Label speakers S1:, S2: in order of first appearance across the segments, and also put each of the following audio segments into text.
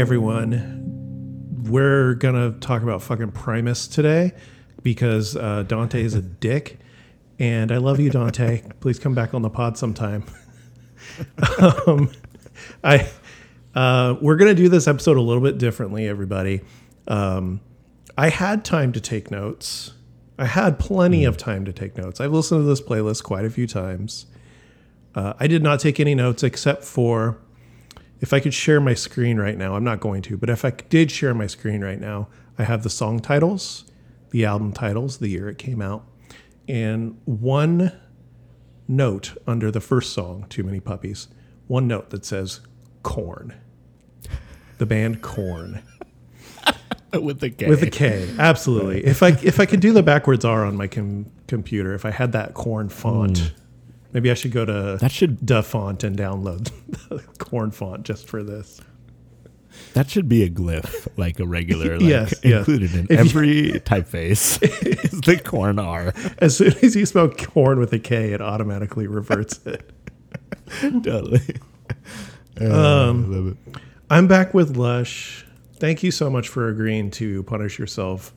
S1: Everyone. We're to talk about fucking Primus today because uh, Dante is a dick. And I love you, Dante. Please come back on the pod sometime. um, I uh, we're gonna do this episode a little bit differently, everybody. Um, I had time to take notes. I had plenty of time to take notes. I've listened to this playlist quite a few times. Uh, I did not take any notes except for if I could share my screen right now. I'm not going to, but if I did share my screen right now, I have the song titles, the album titles, the year it came out, and one note under the first song, Too Many Puppies, one note that says Korn. The band Korn.
S2: with the K.
S1: With the K, absolutely. If I if I could do the backwards R on my com- computer, if I had that Korn font, mm. Maybe I should go to
S2: That should-
S1: DaFont and download the Korn font just for this.
S2: That should be a glyph, like a regular, like
S1: Yes, yes.
S2: included in
S1: If you-
S2: every typeface is the Korn R.
S1: As soon as you spell corn with a K, it automatically reverts it.
S2: totally.
S1: Um,
S2: I love it.
S1: I'm back with Lush. Thank you so much for agreeing to punish yourself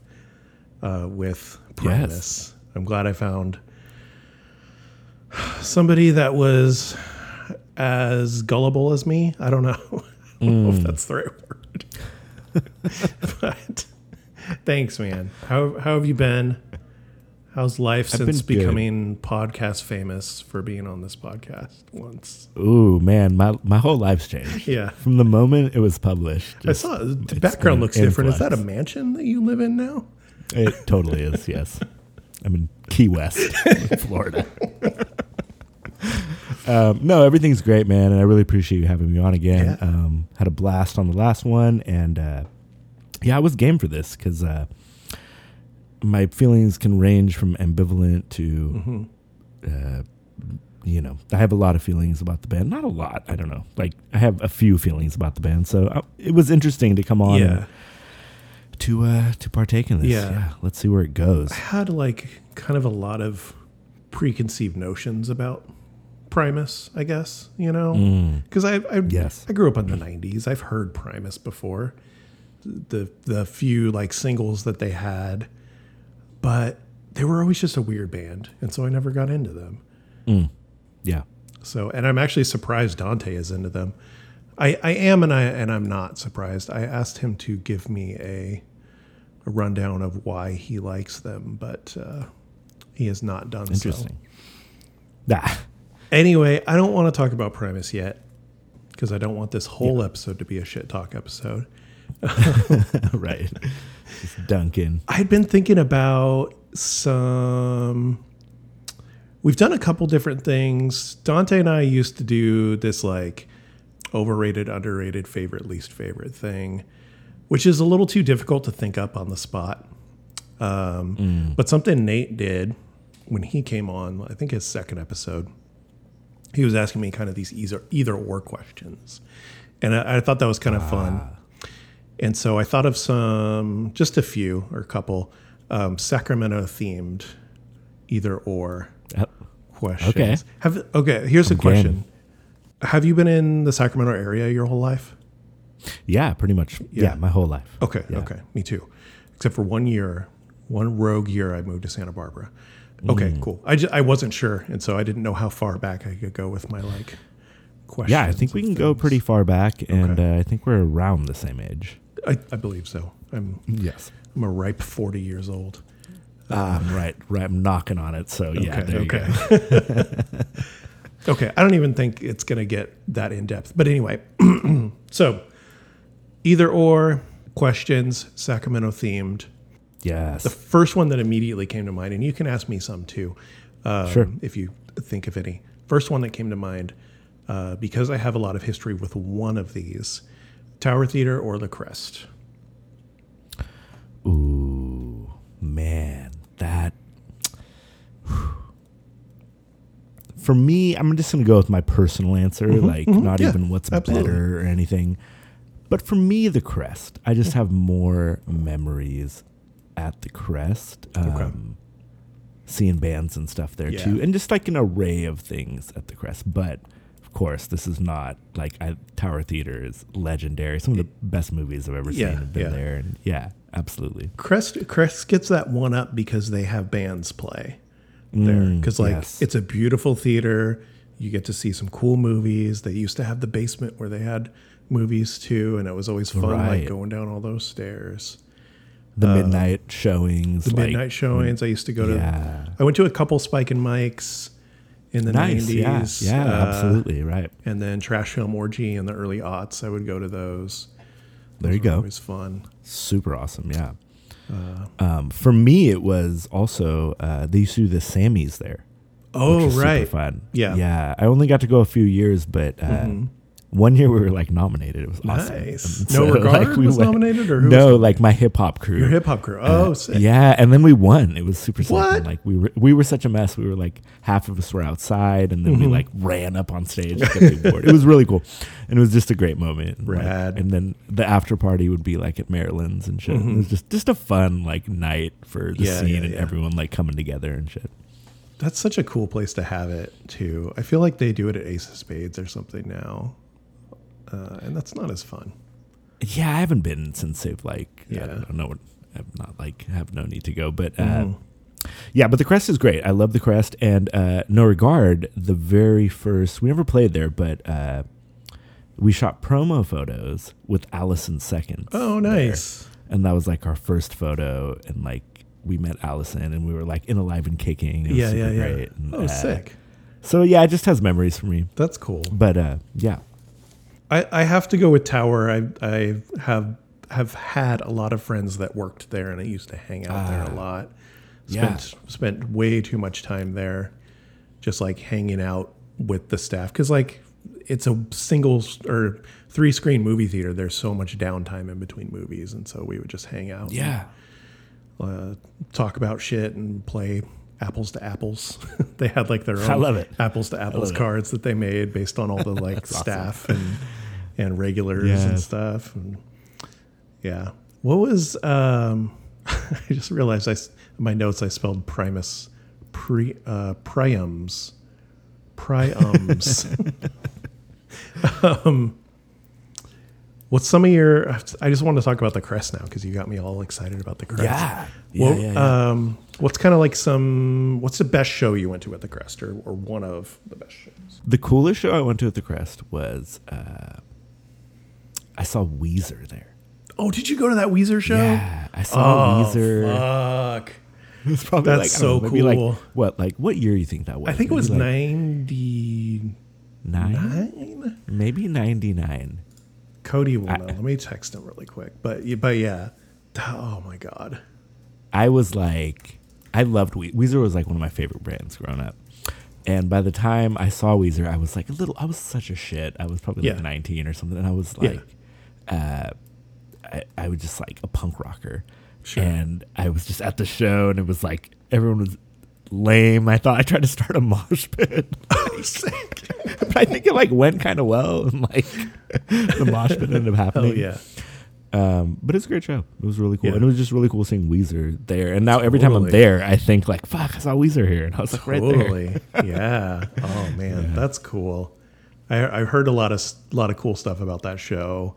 S1: uh, with Primus. I'm glad I found somebody that was as gullible as me. I don't know. I don't know if hmm. that's the right word. but thanks, man. How, how have you been? How's life
S2: I've
S1: since
S2: been good.
S1: becoming podcast famous for being on this podcast once?
S2: Ooh, man, my my whole life's changed.
S1: Yeah.
S2: From the moment it was published.
S1: I saw the background looks different. Is that a mansion that you live in now?
S2: It totally is, yes. I'm in Key West, Florida. Um, no, everything's great, man, and I really appreciate you having me on again.
S1: Yeah.
S2: Um, had a blast on the last one, and uh, yeah, I was game for this because uh, my feelings can range from ambivalent to, uh, you know, I have a lot of feelings about the band. Not a lot, I don't know. Like I have a few feelings about the band, so uh, it was interesting to come on.
S1: Yeah.
S2: and to uh to partake in this.
S1: Yeah.
S2: Yeah. let's see where it goes.
S1: I had like kind of a lot of preconceived notions about Primus, I guess, you know? Because I, I,
S2: Yes.
S1: I grew up in the 90s. I've heard Primus before. The, the few like singles that they had, but they were always just a weird band. And so I never got into them.
S2: Yeah.
S1: So, and I'm actually surprised Dante is into them. I, I am, and I and I'm not surprised. I asked him to give me a, a rundown of why he likes them, but uh, he has not done
S2: Interesting.
S1: so.
S2: Ah,
S1: Anyway, I don't want to talk about Primus yet because I don't want this whole episode to be a shit talk episode.
S2: right. Just Duncan.
S1: I'd been thinking about some. We've done a couple different things. Dante and I used to do this like overrated, underrated, favorite, least favorite thing, which is a little too difficult to think up on the spot. Um, But something Nate did when he came on, I think his second episode, he was asking me kind of these either either or questions, and I, I thought that was kind of fun. And so I thought of some, just a few or a couple um, Sacramento themed either or questions.
S2: Okay.
S1: Have okay. Here's a
S2: game.
S1: question: Have you been in the Sacramento area your whole life?
S2: Yeah, pretty much.
S1: Yeah.
S2: Yeah, my whole life.
S1: Okay.
S2: Yeah.
S1: Okay. Me too. Except for one year, one rogue year, I moved to Santa Barbara. Okay.
S2: Mm.
S1: Cool. I just, I wasn't sure, and so I didn't know how far back I could go with my like questions.
S2: Yeah, I think we can go pretty far back, and
S1: Okay.
S2: uh, I think we're around the same age.
S1: I, I believe so. I'm
S2: Yes.
S1: I'm a ripe forty years old.
S2: Um, right, right. I'm knocking on it. So yeah,
S1: Okay,
S2: there you
S1: okay. Okay, I don't even think it's going to get that in depth. But anyway, so either or questions, Sacramento themed.
S2: Yes.
S1: The first one that immediately came to mind, and you can ask me some too, um,
S2: Sure.
S1: if you think of any. First one that came to mind, uh, because I have a lot of history with one of these, Tower Theater or the Crest.
S2: Ooh, man, that. For me, I'm just gonna go with my personal answer, like not
S1: yeah,
S2: even what's
S1: absolutely.
S2: better or anything. But for me, the crest, I just have more memories at the crest. Um, Seeing bands and stuff there
S1: Yeah.
S2: too, and just like an array of things at the crest. But of course, this is not like I, Tower Theater is legendary. Some of the best movies I've ever
S1: Yeah,
S2: seen have been
S1: yeah.
S2: there, and yeah, absolutely.
S1: Crest Crest gets that one up because they have bands play there.
S2: Mm,
S1: Because like
S2: yes.
S1: it's a beautiful theater. You get to see some cool movies. They used to have the basement where they had movies too, and it was always fun like going down all those stairs.
S2: The midnight showings,
S1: Uh, The
S2: like,
S1: midnight showings. I used to go to.
S2: Yeah.
S1: I went to a couple Spike and Mike's in the
S2: nice, yeah,
S1: nineties.
S2: yeah, absolutely, right.
S1: And then Trash Film Orgy in the early aughts. I would go to those.
S2: There you
S1: Those
S2: go.
S1: Always fun.
S2: Super awesome, yeah.
S1: Uh,
S2: Um, for me, it was also uh, they used to do the Sammys there.
S1: Oh
S2: was
S1: right.
S2: fun.
S1: Yeah. Mm-hmm.
S2: yeah. I only got to go a few years, but uh, one year we were like nominated. It was awesome.
S1: Nice.
S2: And
S1: No Regard was nominated, or who was
S2: no, like my hip hop crew.
S1: Your hip hop crew. Oh, sick.
S2: Uh, Yeah, and then we won. It was super sick. And, Like we were, we were such a mess. We were like half of us were outside, and then we
S1: Mm-hmm.
S2: like ran up on stage. To get the award. It was really cool, and it was just a great moment. And, like,
S1: Rad.
S2: and then the after party would be like at Marilyn's and shit. It was just just a fun like night for the
S1: Mm-hmm. Yeah,
S2: scene
S1: yeah,
S2: and
S1: yeah.
S2: everyone like coming together and shit.
S1: That's such a cool place to have it too. I feel like they do it at Ace of Spades or something now, uh, and that's not as fun.
S2: Yeah, I haven't been since they've like
S1: yeah, I
S2: don't know, I've not like have no need to go, but uh,
S1: Mhm.
S2: yeah, but the crest is great. I love the crest and uh, no regard. The very first we never played there, but uh, we shot promo photos with Allison Seconds.
S1: Oh,
S2: there.
S1: nice.
S2: And that was like our first photo, and like we met Allison, and we were like in alive and kicking. It was
S1: Yeah,
S2: super
S1: yeah, yeah.
S2: great. And,
S1: Oh,
S2: uh,
S1: sick.
S2: So yeah, it just has memories for me.
S1: That's cool.
S2: But uh, yeah,
S1: I, I have to go with Tower. I I have have had a lot of friends that worked there, and I used to hang out there a
S2: Ah.
S1: lot.
S2: Yeah.
S1: Spent spent way too much time there, just like hanging out with the staff. Because like it's a single or three screen movie theater. There's so much downtime in between movies, and so we would just hang out. and,
S2: yeah.
S1: uh, talk about shit and play apples to apples. they had like their own
S2: I love it.
S1: apples to apples
S2: love it.
S1: cards that they made based on all the like
S2: That's awesome.
S1: staff and and regulars and stuff. And yeah, what was um? I just realized I s- in my notes I spelled Primus pre uh, priums priums. um, what's some of your? I just want to talk about the crest now because you got me all excited about the crest.
S2: Yeah. Yeah,
S1: Well,
S2: yeah, yeah.
S1: um, what's kind of like some? What's the best show you went to at the Crest, or, or one of the best shows?
S2: The coolest show I went to at the Crest was uh, I saw Weezer there.
S1: Oh, did you go to that Weezer show?
S2: Yeah, I saw
S1: Oh,
S2: Weezer.
S1: fuck.
S2: It was probably
S1: That's
S2: like,
S1: so
S2: know, maybe like-
S1: cool.
S2: what like what year do you think that was?
S1: I think it was
S2: Maybe like
S1: ninety
S2: nine,
S1: nine.
S2: maybe ninety nine.
S1: Cody will
S2: I-
S1: know. Let me text him really quick. But but yeah. Oh my god.
S2: I was like, I loved Weezer. Weezer was like one of my favorite bands growing up. And by the time I saw Weezer, I was like a little. I was such a shit. I was probably like
S1: Yeah.
S2: nineteen or something, and I was
S1: Yeah.
S2: Uh, I, I was just like a punk rocker.
S1: Sure.
S2: And I was just at the show, and it was like everyone was lame. I thought I tried to start a mosh pit, but I think it like went kind of well, and like the mosh pit ended up happening.
S1: Hell yeah.
S2: Um, but it's a great show. It was really cool,
S1: Yeah.
S2: and it was just really cool seeing Weezer there. And now every time I'm there, I think like, "Fuck, I saw Weezer here," and I was like, "Right there."
S1: Yeah. Oh man, that's cool. I, I heard a lot of s- lot of cool stuff about that show,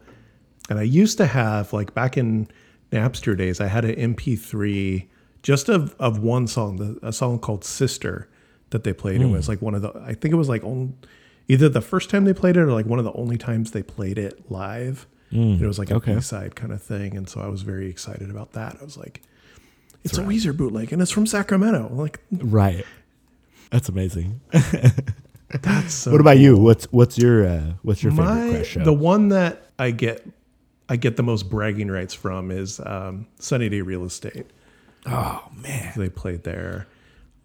S1: and I used to have like back in Napster days, I had an MP3 just of of one song, the, a song called "Sister" that they played. It was like one of the. I think it was like on, either the first time they played it or like one of the only times they played it live. it was like a
S2: okay.
S1: Side kind of thing, and so I was very excited about that. I was like. It's a Weezer bootleg, and it's from Sacramento. Like
S2: Right. That's amazing.
S1: that's so
S2: what about you? What's what's your uh, what's your favorite
S1: My
S2: Crash show?
S1: the one that I get I get the most bragging rights from is um, Sunny Day Real Estate.
S2: oh man,
S1: They played there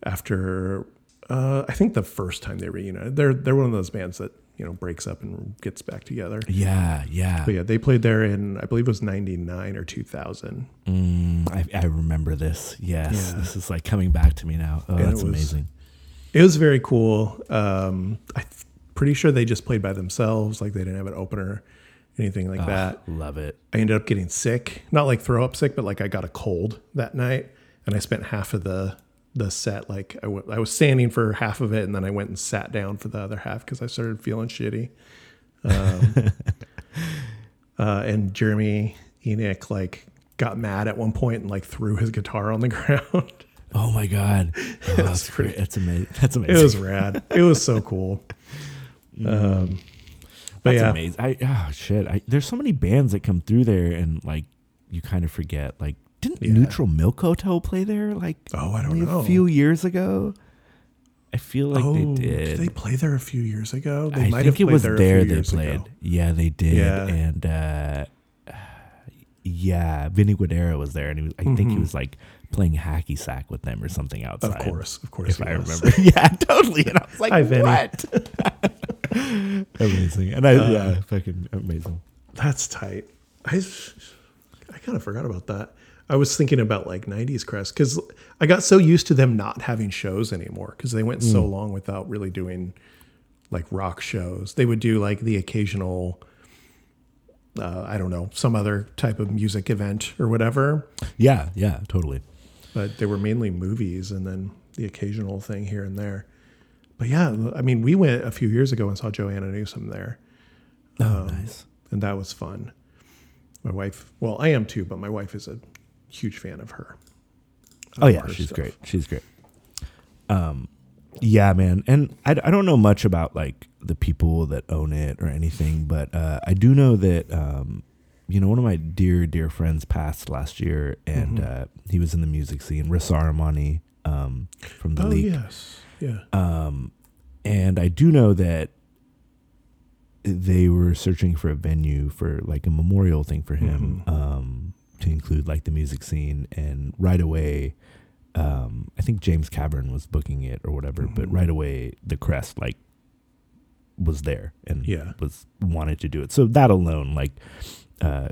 S1: after uh, I think the first time they reunited. They're they're one of those bands that you know breaks up and gets back together.
S2: yeah, yeah.
S1: But yeah, they played there in I believe it was '99 or 2000.
S2: Mm, I, I remember this. Yes,
S1: Yeah.
S2: this is like coming back to me now. Oh,
S1: And it
S2: that's
S1: was-
S2: amazing.
S1: It was very cool. Um, I'm pretty sure they just played by themselves, like they didn't have an opener, anything like that.
S2: Love it.
S1: I ended up getting sick, not like throw up sick, but like I got a cold that night, and I spent half of the the set. Like I, w- I was standing for half of it, and then I went and sat down for the other half because I started feeling shitty. Um, uh, and Jeremy Enigk like got mad at one point and like threw his guitar on the ground.
S2: Oh my god, oh, that's
S1: pretty-
S2: great. That's amazing. That's amazing.
S1: it was rad. It was so cool. Um, but
S2: That's
S1: yeah,
S2: amazing. I oh shit. I, there's so many bands that come through there, and like you kind of forget. Like, didn't
S1: Yeah.
S2: Neutral Milk Hotel play there? Like,
S1: Oh, I don't know.
S2: A few years ago, I feel like
S1: oh,
S2: they did.
S1: they play there a few years ago? They
S2: I
S1: might
S2: think
S1: have
S2: it was
S1: there,
S2: there, they played.
S1: ago.
S2: Yeah, they did.
S1: Yeah.
S2: And uh, yeah, Vinny Guadera was there, and he was, I think he was like playing hacky sack with them or something outside.
S1: Of course, of course.
S2: if I
S1: was.
S2: remember. yeah, totally. And I was like,
S1: Hi,
S2: what? amazing. And I
S1: Uh,
S2: yeah, fucking amazing.
S1: That's tight. I I kind of forgot about that. I was thinking about like 90s Crest because I got so used to them not having shows anymore because they went so long without really doing like rock shows. They would do like the occasional, uh, I don't know, some other type of music event or whatever,
S2: Yeah, yeah, totally.
S1: But they were mainly movies and then the occasional thing here and there. But yeah, I mean, we went a few years ago and saw Joanna Newsom there.
S2: Oh, nice.
S1: and that was fun. My wife, well, I am too, but my wife is a huge fan of her.
S2: Oh yeah,
S1: her
S2: she's
S1: stuff.
S2: great. She's great. Um, yeah, man, and I, I don't know much about like the people that own it or anything, but uh, I do know that um, you know one of my dear dear friends passed last year, and
S1: Mm-hmm.
S2: uh, he was in the music scene, Rissa Armani um, from the
S1: Oh
S2: league,
S1: yes, yeah.
S2: um, and I do know that they were searching for a venue for like a memorial thing for him um, to include like the music scene. And right away, um, I think James Cavern was booking it or whatever. But right away, the crest like was there and
S1: Yeah.
S2: was wanted to do it. So that alone, like, uh,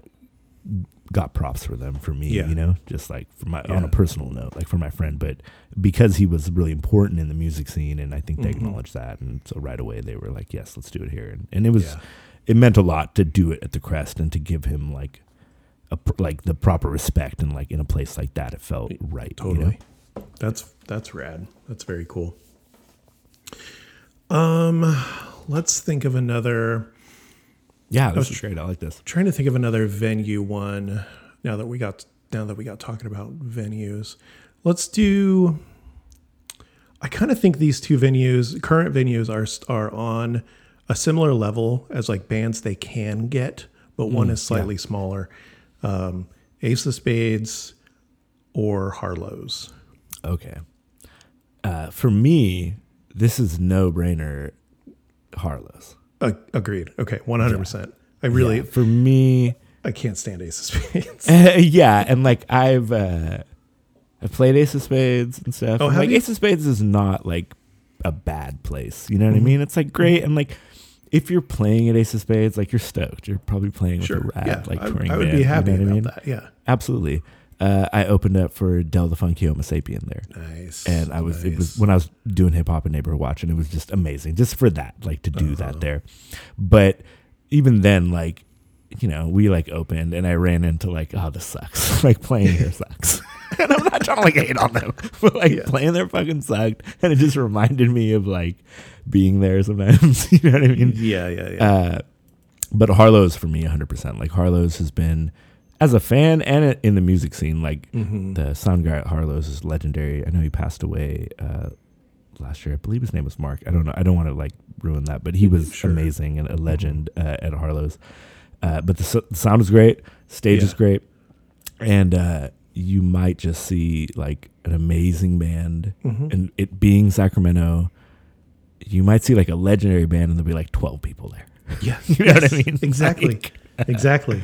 S2: got props for them for me,
S1: Yeah.
S2: you know, just like for my on a personal note, like for my friend, but because he was really important in the music scene, and I think they
S1: Mhm.
S2: acknowledged that, and so right away they were like, "Yes, let's do it here," and, and it was
S1: Yeah.
S2: it meant a lot to do it at the Crest and to give him like a like the proper respect and like in a place like that, it felt right. you know?
S1: Totally. That's that's rad. That's very cool. Um, let's think of another.
S2: Yeah, this
S1: was
S2: is great. I like this.
S1: Trying to think of another venue one. Now that we got now that we got talking about venues, let's do. I kind of think these two venues, current venues, are are on a similar level as like bands they can get, but one is slightly smaller. Um, Ace of Spades or Harlow's.
S2: Okay. Uh, for me, this is no brainer. Harlow's.
S1: Uh, agreed. Okay, one hundred percent. I really,
S2: Yeah, for me,
S1: I can't stand Ace of Spades.
S2: yeah, and like I've uh, I've played Ace of Spades and stuff.
S1: Oh,
S2: and, like
S1: you?
S2: Ace of Spades is not like a bad place. You know what
S1: Mm-hmm.
S2: I mean? It's like great and like if you're playing at Ace of Spades, like you're stoked. You're probably playing with
S1: sure,
S2: a rad
S1: yeah,
S2: like
S1: I,
S2: touring
S1: I would
S2: band,
S1: be happy
S2: you know
S1: about
S2: I mean?
S1: that. Yeah,
S2: Absolutely. Uh, I opened up for Del the Funky Homosapien there.
S1: nice.
S2: And I was, it was when I was doing hip hop and neighborhood watch, and it was just amazing, just for that, like to do
S1: Uh-huh.
S2: that there. But even then, like, you know, we like opened, and I ran into like, oh, this sucks. like playing here sucks. and I'm not trying to like hate on them, but like
S1: Yeah.
S2: playing there fucking sucked, and it just reminded me of like being there sometimes. you know what I mean?
S1: Yeah, yeah, yeah.
S2: Uh, but Harlow's for me 100%. Like Harlow's has been as a fan and in the music scene like
S1: Mm-hmm.
S2: the sound guy at Harlow's is legendary. I know he passed away uh, last year. I believe his name was Mark. I don't know. I don't want to like ruin that, but he was
S1: Sure.
S2: amazing and a legend uh, at Harlow's. Uh, but the, the sound is great, stage is great, and uh, you might just see like an amazing band,
S1: Mhm.
S2: and it being Sacramento, you might see like a legendary band, and there'll be like twelve people there.
S1: Yeah,
S2: You know what I mean?
S1: Exactly,
S2: Like-
S1: exactly.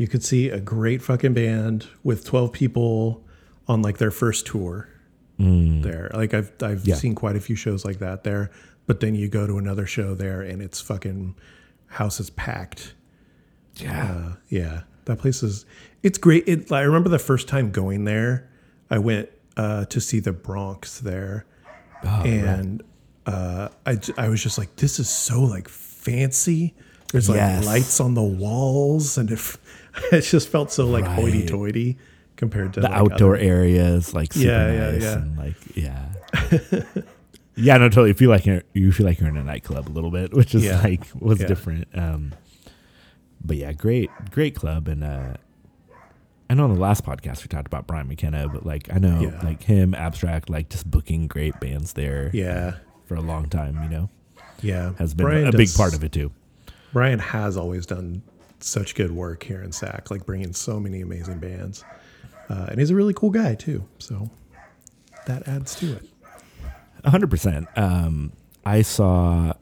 S1: You could see a great fucking band with twelve people on like their first tour there. Like I've I've
S2: Mm. Yeah.
S1: seen quite a few shows like that there. But then you go to another show there and it's fucking house is packed.
S2: Yeah.
S1: Uh, yeah, that place is it's great. It, I remember the first time going there. I went uh, to see the Bronx there,
S2: Oh,
S1: and uh, I I was just like, this is so like fancy. There's like
S2: Yes.
S1: lights on the walls, and it, f- it just felt so like
S2: Right.
S1: hoity-toity compared to
S2: the
S1: like,
S2: outdoor
S1: other-
S2: areas, like super
S1: Yeah, yeah,
S2: nice
S1: yeah.
S2: and like yeah. yeah, no, totally. You feel like you're you feel like you're in a nightclub a little bit, which is
S1: Yeah.
S2: like was
S1: Yeah.
S2: different. Um, but yeah, great, great club, and uh, I know on the last podcast we talked about Brian McKenna, but like I know
S1: Yeah.
S2: like him, Abstract, like just booking great bands there
S1: Yeah,
S2: for a long time. You know,
S1: yeah,
S2: has been
S1: Brian
S2: a big
S1: does-
S2: part of it too.
S1: Brian has always done such good work here in SAC, like bringing so many amazing bands, uh, and he's a really cool guy too. So that adds to it.
S2: A hundred percent. Um, I saw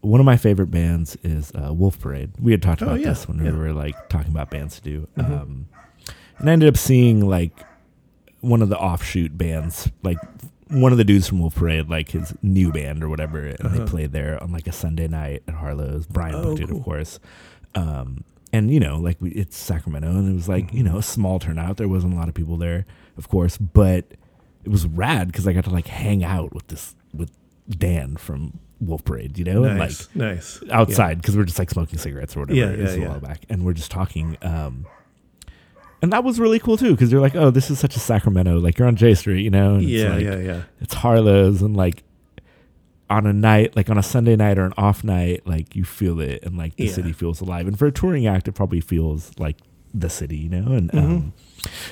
S2: one of my favorite bands is uh, Wolf Parade. We had talked
S1: Oh,
S2: about
S1: yeah,
S2: this when we were like talking about bands to do.
S1: Mm-hmm.
S2: Um, and I ended up seeing like one of the offshoot bands, like one of the dudes from Wolf Parade, like his new band or whatever, and
S1: Uh-huh.
S2: they played there on like a Sunday night at Harlow's. Brian
S1: Oh,
S2: booked it,
S1: cool.
S2: of course. Um, and you know, like we, it's Sacramento, and it was like
S1: Mm-hmm.
S2: you know a small turnout. There wasn't a lot of people there, of course, but it was rad because I got to like hang out with this with Dan from Wolf Parade, you know, and like
S1: Nice, nice.
S2: outside because we're just like smoking cigarettes or whatever.
S1: Yeah,
S2: it was
S1: yeah,
S2: a while back, and we're just talking. Um, and that was really cool too because you're like, oh, this is such a Sacramento. Like you're on J Street, you know. And
S1: Yeah,
S2: it's
S1: yeah,
S2: like,
S1: yeah, yeah.
S2: It's Harlow's and like on a night, like on a Sunday night or an off night, like you feel it and like the
S1: Yeah.
S2: city feels alive. And for a touring act, it probably feels like the city, you know. And
S1: Mm-hmm.
S2: um,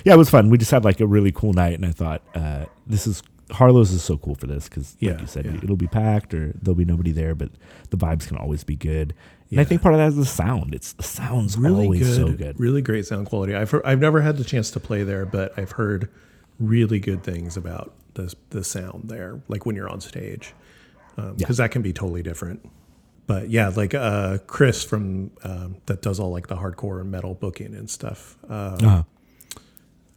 S2: yeah, it was fun. We just had like a really cool night, and I thought uh, this is Harlow's is so cool for this because,
S1: Yeah,
S2: like you said,
S1: yeah.
S2: it'll be packed or there'll be nobody there, but the vibes can always be good. And I think part of that is the sound. It's the sound's
S1: really
S2: always
S1: good,
S2: so good.
S1: really great sound quality. I've heard, I've never had the chance to play there, but I've heard really good things about the the sound there. Like when you're on stage, because that can be totally different. But yeah, like uh, Chris from um, that does all like the hardcore metal booking and stuff. Uh,
S2: Uh-huh.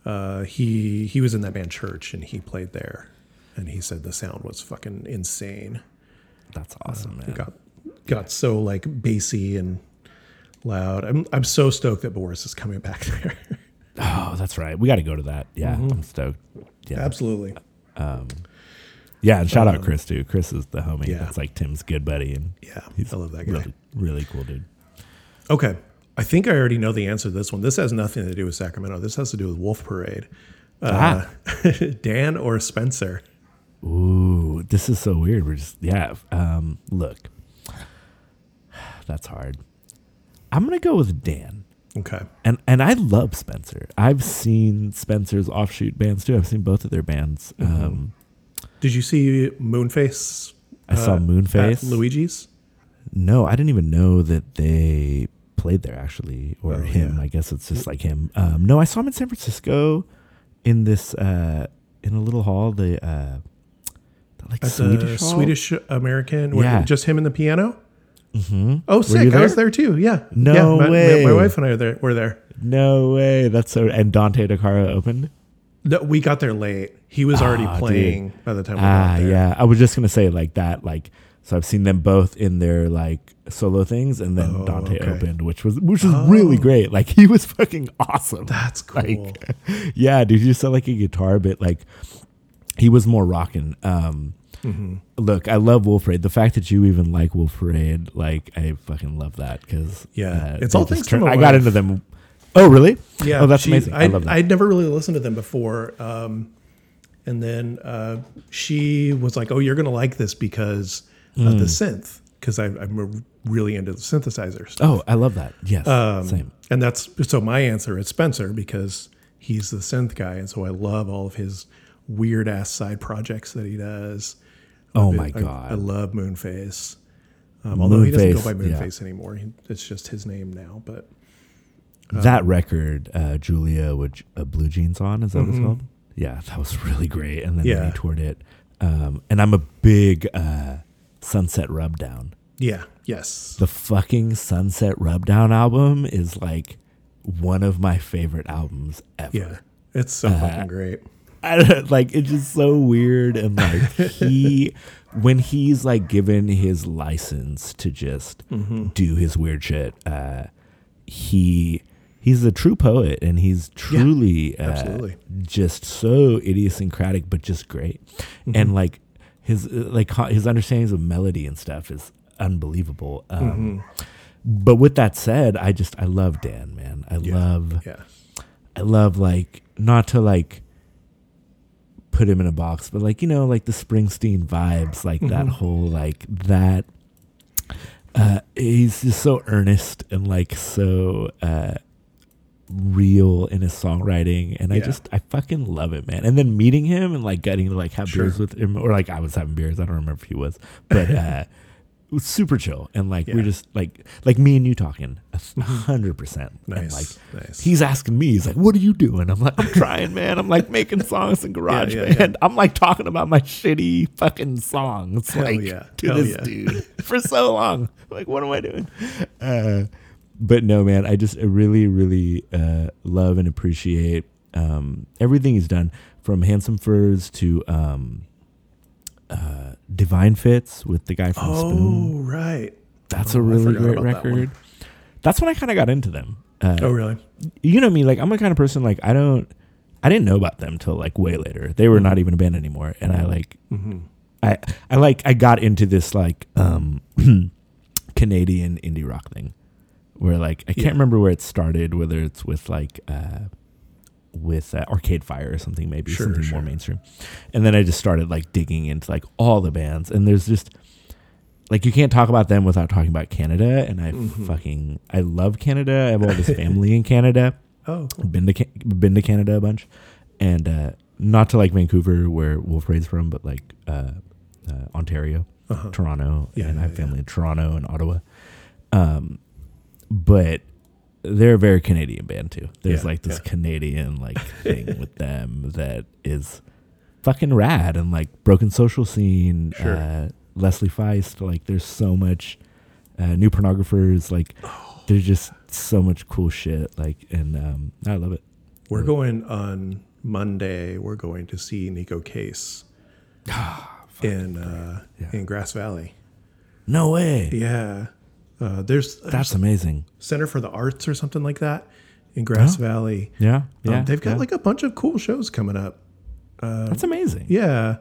S1: uh, he he was in that band Church and he played there, and he said the sound was fucking insane.
S2: That's awesome,
S1: It
S2: man.
S1: got got so like bassy and loud. I'm I'm so stoked that Boris is coming back there.
S2: Oh, that's right. We got to go to that. Yeah,
S1: Mm-hmm.
S2: I'm stoked. Yeah,
S1: Absolutely.
S2: Yeah. And shout out Chris too. Chris is the homie.
S1: Um, yeah.
S2: That's like Tim's good buddy, and
S1: Yeah,
S2: he's
S1: I love that guy.
S2: really, really cool dude.
S1: Okay. I think I already know the answer to this one. This has nothing to do with Sacramento. This has to do with Wolf Parade. Uh, Dan or Spencer?
S2: Ooh, this is so weird. We're just yeah. Um, look, that's hard. I'm gonna go with Dan.
S1: Okay.
S2: And and I love Spencer. I've seen Spencer's offshoot bands too. I've seen both of their bands.
S1: Mm-hmm.
S2: Um,
S1: Did you see Moonface?
S2: I saw
S1: at
S2: Moonface.
S1: Luigi's.
S2: No, I didn't even know that they played there actually, or
S1: Oh,
S2: him.
S1: yeah.
S2: I guess it's just like him. Um, no, I saw him in San Francisco in this uh, in a little hall. The, uh, like
S1: At
S2: Swedish?
S1: Swedish American. where-
S2: Yeah.
S1: Just him and the piano?
S2: Mhm.
S1: Oh, sick. I was
S2: there?
S1: too. Yeah.
S2: No
S1: yeah, my, my-
S2: way.
S1: My, wife and I were there. Were there.
S2: No way. That's so. And Dante DeCaro opened.
S1: No, we got there late. He was already
S2: Ah,
S1: playing by the time we
S2: Ah,
S1: got there.
S2: yeah. I was just gonna say like that. Like, so I've seen them both in their like solo things, and then
S1: Oh,
S2: Dante
S1: okay.
S2: opened, which was which was really great. Like he was fucking awesome.
S1: That's cool.
S2: Like, yeah, dude, you sound like a guitar, but like he was more rocking. Um,
S1: Mm-hmm.
S2: Look, I love Wolf Parade. The fact that you even like Wolf Parade, like I fucking love that because
S1: Yeah. It's all thanks
S2: just
S1: to my
S2: I got
S1: wife.
S2: into them. Oh, really?
S1: Yeah.
S2: Oh, that's
S1: she-
S2: amazing. I,
S1: I,
S2: love that.
S1: I'd never really listened to them before. Um, and then uh, she was like, "Oh, you're gonna like this because of the synth." Because I'm really into the synthesizers.
S2: oh, I love that. Yes,
S1: Um,
S2: same.
S1: And that's so my answer is Spencer because he's the synth guy, and so I love all of his weird ass side projects that he does.
S2: Oh
S1: I-
S2: my
S1: I-
S2: god.
S1: I, love Moonface. Um, although he doesn't go by
S2: Moonface, yeah.
S1: Anymore, he, it's just his name now. But
S2: that record, uh, Julia with uh, blue jeans on, is that what it's
S1: Mhm.
S2: called? Yeah, that was really great. And then
S1: Yeah.
S2: toured it, um, and I'm a big uh, Sunset Rubdown.
S1: yeah, yes,
S2: The fucking Sunset Rubdown album is like one of my favorite albums ever.
S1: yeah, it's so
S2: Uh,
S1: fucking great.
S2: I don't, like it's just so weird and like he when he's like given his license to just
S1: Mm-hmm.
S2: do his weird shit uh he he's a true poet and he's truly uh,
S1: absolutely.
S2: just so idiosyncratic but just great
S1: Mm-hmm.
S2: and like his uh, like his understandings of melody and stuff is unbelievable um
S1: Mm-hmm.
S2: but with that said i just i love dan man i love
S1: Yeah,
S2: I love like not to like put him in a box, but like you know, like the Springsteen vibes, like that
S1: Mhm.
S2: whole like that. Uh, he's just so earnest and like so uh, real in his songwriting, and I just I fucking love it, man. And then meeting him and like getting to like have
S1: Sure.
S2: beers with him, or like I was having beers. I don't remember if he was, but uh, it was super chill and like
S1: Yeah.
S2: we're just like like me and you talking a hundred percent. And like
S1: Nice. nice.
S2: He's asking me, he's like, "What are you doing?" I'm like, "I'm trying, man. I'm like making songs in Garage
S1: Yeah, yeah,
S2: Band. I'm like talking about my shitty fucking songs,
S1: Hell
S2: like
S1: yeah.
S2: to
S1: Hell
S2: this
S1: yeah.
S2: dude for so long. Like, what am I doing?" Uh, but no, man, I just really, really uh, love and appreciate um, everything he's done, from Handsome Furs to um, uh, Divine Fits with the guy from Spoon.
S1: oh, right.
S2: That's
S1: oh,
S2: a really great
S1: about that
S2: record. That's when I kind of got into them. Uh,
S1: Oh, really?
S2: you know me, like I'm a kind of person like I don't, I didn't know about them till like way later. They were not even a band anymore, and I like,
S1: Mm-hmm.
S2: I, I like, I got into this like um, Canadian indie rock thing, where like I can't
S1: Yeah.
S2: remember where it started, whether it's with like. uh with uh, Arcade Fire or something, maybe
S1: Sure,
S2: something
S1: sure.
S2: more mainstream, and then I just started like digging into like all the bands, and there's just like you can't talk about them without talking about Canada, and I
S1: Mhm.
S2: fucking I love Canada. I have all this family in Canada.
S1: Oh,
S2: I've been to been to Canada a bunch, and uh, not to like Vancouver where Wolf Raid's from, but like uh, uh, Ontario,
S1: uh-huh.
S2: Toronto,
S1: Yeah,
S2: and I have
S1: yeah,
S2: family in Toronto and Ottawa. Um, but they're a very Canadian band too. There's
S1: Yeah,
S2: like this
S1: yeah.
S2: Canadian like thing with them that is fucking rad and like broken social scene.
S1: Sure.
S2: Uh, Leslie Feist, like there's so much uh, new pornographers. Like there's just so much cool shit. Like and um, I love it.
S1: We're going on Monday. We're going to see Neko Case in uh,
S2: Yeah.
S1: in Grass Valley.
S2: No way.
S1: Yeah, uh, there's,
S2: That's amazing.
S1: Center for the Arts or something like that in Grass
S2: Oh.
S1: Valley.
S2: Yeah.
S1: Um,
S2: Yeah.
S1: they've got
S2: yeah.
S1: like a bunch of cool shows coming up.
S2: that's amazing.
S1: Yeah.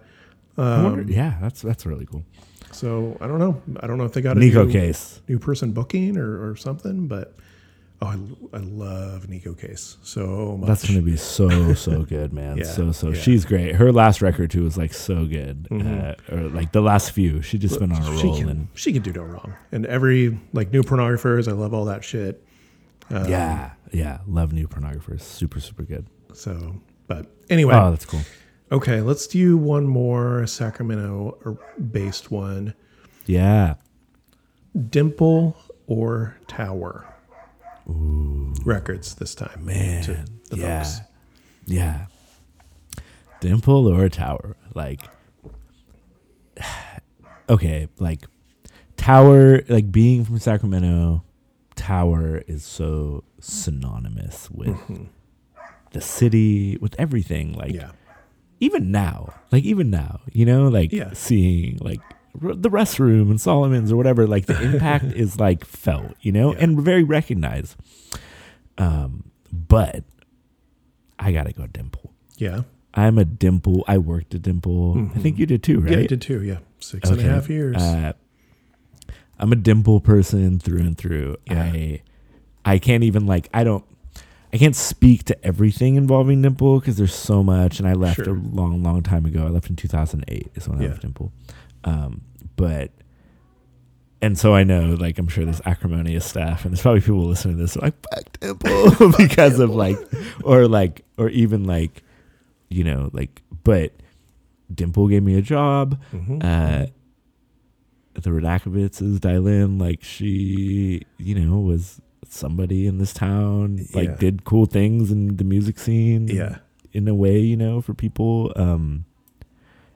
S2: I wonder,
S1: Um,
S2: yeah, that's that's really cool.
S1: so I don't know. I don't know if they got a
S2: Neko
S1: new,
S2: Case.
S1: new person booking or, or something, but oh, I, I love Neko Case so much.
S2: That's gonna be so so good, man.
S1: Yeah,
S2: so so
S1: yeah.
S2: she's great. Her last record too was like so good,
S1: Mhm.
S2: uh, or like the last few. She just been on a
S1: she
S2: roll,
S1: can,
S2: and
S1: she can do no wrong. And every like new pornographers, I love all that shit. Um,
S2: yeah, yeah, love new pornographers. Super super good.
S1: So, but anyway,
S2: Oh, that's cool.
S1: okay, let's do one more Sacramento based one.
S2: Yeah,
S1: Dimple or Tower records this time.
S2: man.
S1: the
S2: yeah,
S1: folks.
S2: yeah. Dimple or Tower, like okay, like Tower, like being from Sacramento, Tower is so synonymous with
S1: Mhm.
S2: the city, with everything. Like
S1: Yeah.
S2: even now, like even now, you know, like
S1: Yeah.
S2: seeing like the restroom and Solomon's or whatever, like the impact is like felt, you know,
S1: Yeah.
S2: and very recognized. Um, but I gotta go Dimple.
S1: Yeah.
S2: I'm a Dimple. I worked a Dimple. I think you did too, right?
S1: Yeah, I did too. Yeah. Six and a half years.
S2: Uh, I'm a dimple person through and through.
S1: Yeah.
S2: I I can't even like I don't I can't speak to everything involving Dimple because there's so much, and I left
S1: Sure.
S2: a long, long time ago. I left in 2008 is when I left Dimple. Um, but and so I know, like, I'm sure there's acrimonious staff, and there's probably people listening to this like fuck Dimple because of like, or like, or even like, you know, like, but Dimple gave me a job
S1: Mhm.
S2: uh, the Radakovitz dial in like she you know was somebody in this town like
S1: Yeah.
S2: did cool things in the music scene
S1: yeah.
S2: in a way you know for people um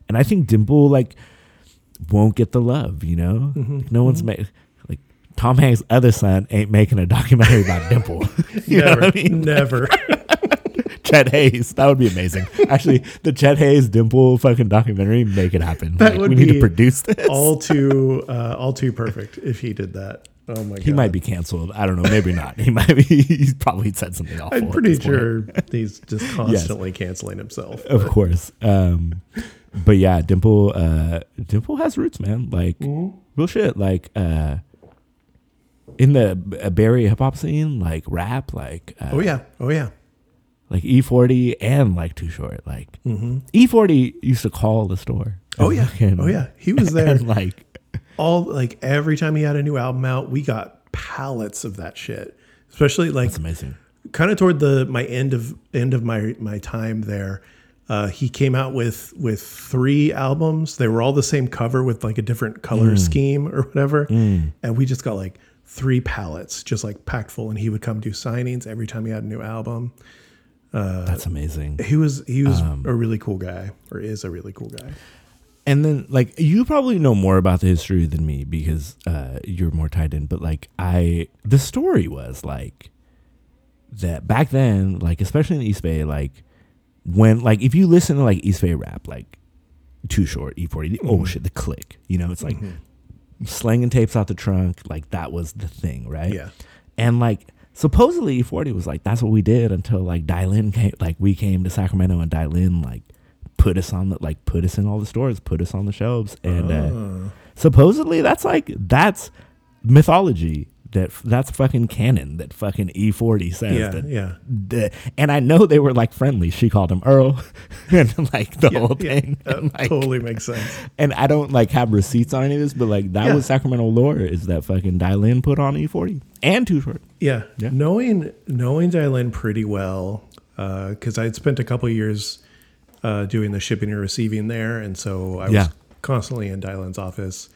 S2: and i think dimple like won't get the love you know
S1: Mhm.
S2: no one's
S1: Mhm.
S2: made like tom hanks other son ain't making a documentary about dimple you know
S1: never.
S2: what i mean
S1: Never.
S2: Chet Hanks that would be amazing actually the Chet Hanks dimple fucking documentary make it happen
S1: That
S2: Like,
S1: would
S2: we need to produce this
S1: all too uh, all too perfect if he did that. Oh my god.
S2: He might be canceled. I don't know. Maybe not. He might be. He's probably said something awful.
S1: I'm pretty
S2: point.
S1: sure he's just constantly canceling himself.
S2: Of course. Um, but yeah, Dimple. Uh, Dimple has roots, man. Like
S1: Mhm.
S2: real shit. Like uh, in the uh, Bay Area hip hop scene, like rap. Like uh,
S1: Oh yeah. Oh yeah.
S2: like E40 and like Too Short. Like E40 used to call the store.
S1: Mm-hmm. Oh yeah,
S2: And-
S1: oh yeah. He was there
S2: and like
S1: all like every time he had a new album out. We got pallets of that shit. Especially like
S2: it's amazing.
S1: kind of toward the my end of end of my my time there. Uh, he came out with with three albums. They were all the same cover with like a different color scheme or whatever. And we just got like three pallets, just like packed full. And he would come do signings every time he had a new album.
S2: That's amazing.
S1: He was he was a really cool guy, or is a really cool guy.
S2: And then like you probably know more about the history than me because uh, you're more tied in. But like I, the story was like that back then, like especially in East Bay, like when like if you listen to like East Bay rap, like Too Short, E40, the, oh shit, the click, you know, it's like slanging tapes out the trunk, like that was the thing, right?
S1: Yeah.
S2: And like supposedly E40 was like that's what we did until like Dilyn came, like we came to Sacramento and Dilyn like put us on the like put us in all the stores, put us on the shelves, and uh, supposedly that's like that's mythology. That that's fucking canon. That fucking E40 says
S1: Yeah,
S2: that.
S1: yeah.
S2: the- and I know they were like friendly. She called him Earl, and like the whole
S1: Yeah,
S2: thing.
S1: that
S2: like,
S1: totally makes sense.
S2: and I don't like have receipts on any of this, but like that
S1: Yeah.
S2: was Sacramento lore. Is that fucking Dilyn put on E40 and Too Short?
S1: Yeah.
S2: Yeah.
S1: Knowing knowing Dilyn pretty well, because I had spent a couple of years uh, doing the shipping and receiving there, and so I
S2: Yeah.
S1: was constantly in Dilyn's office.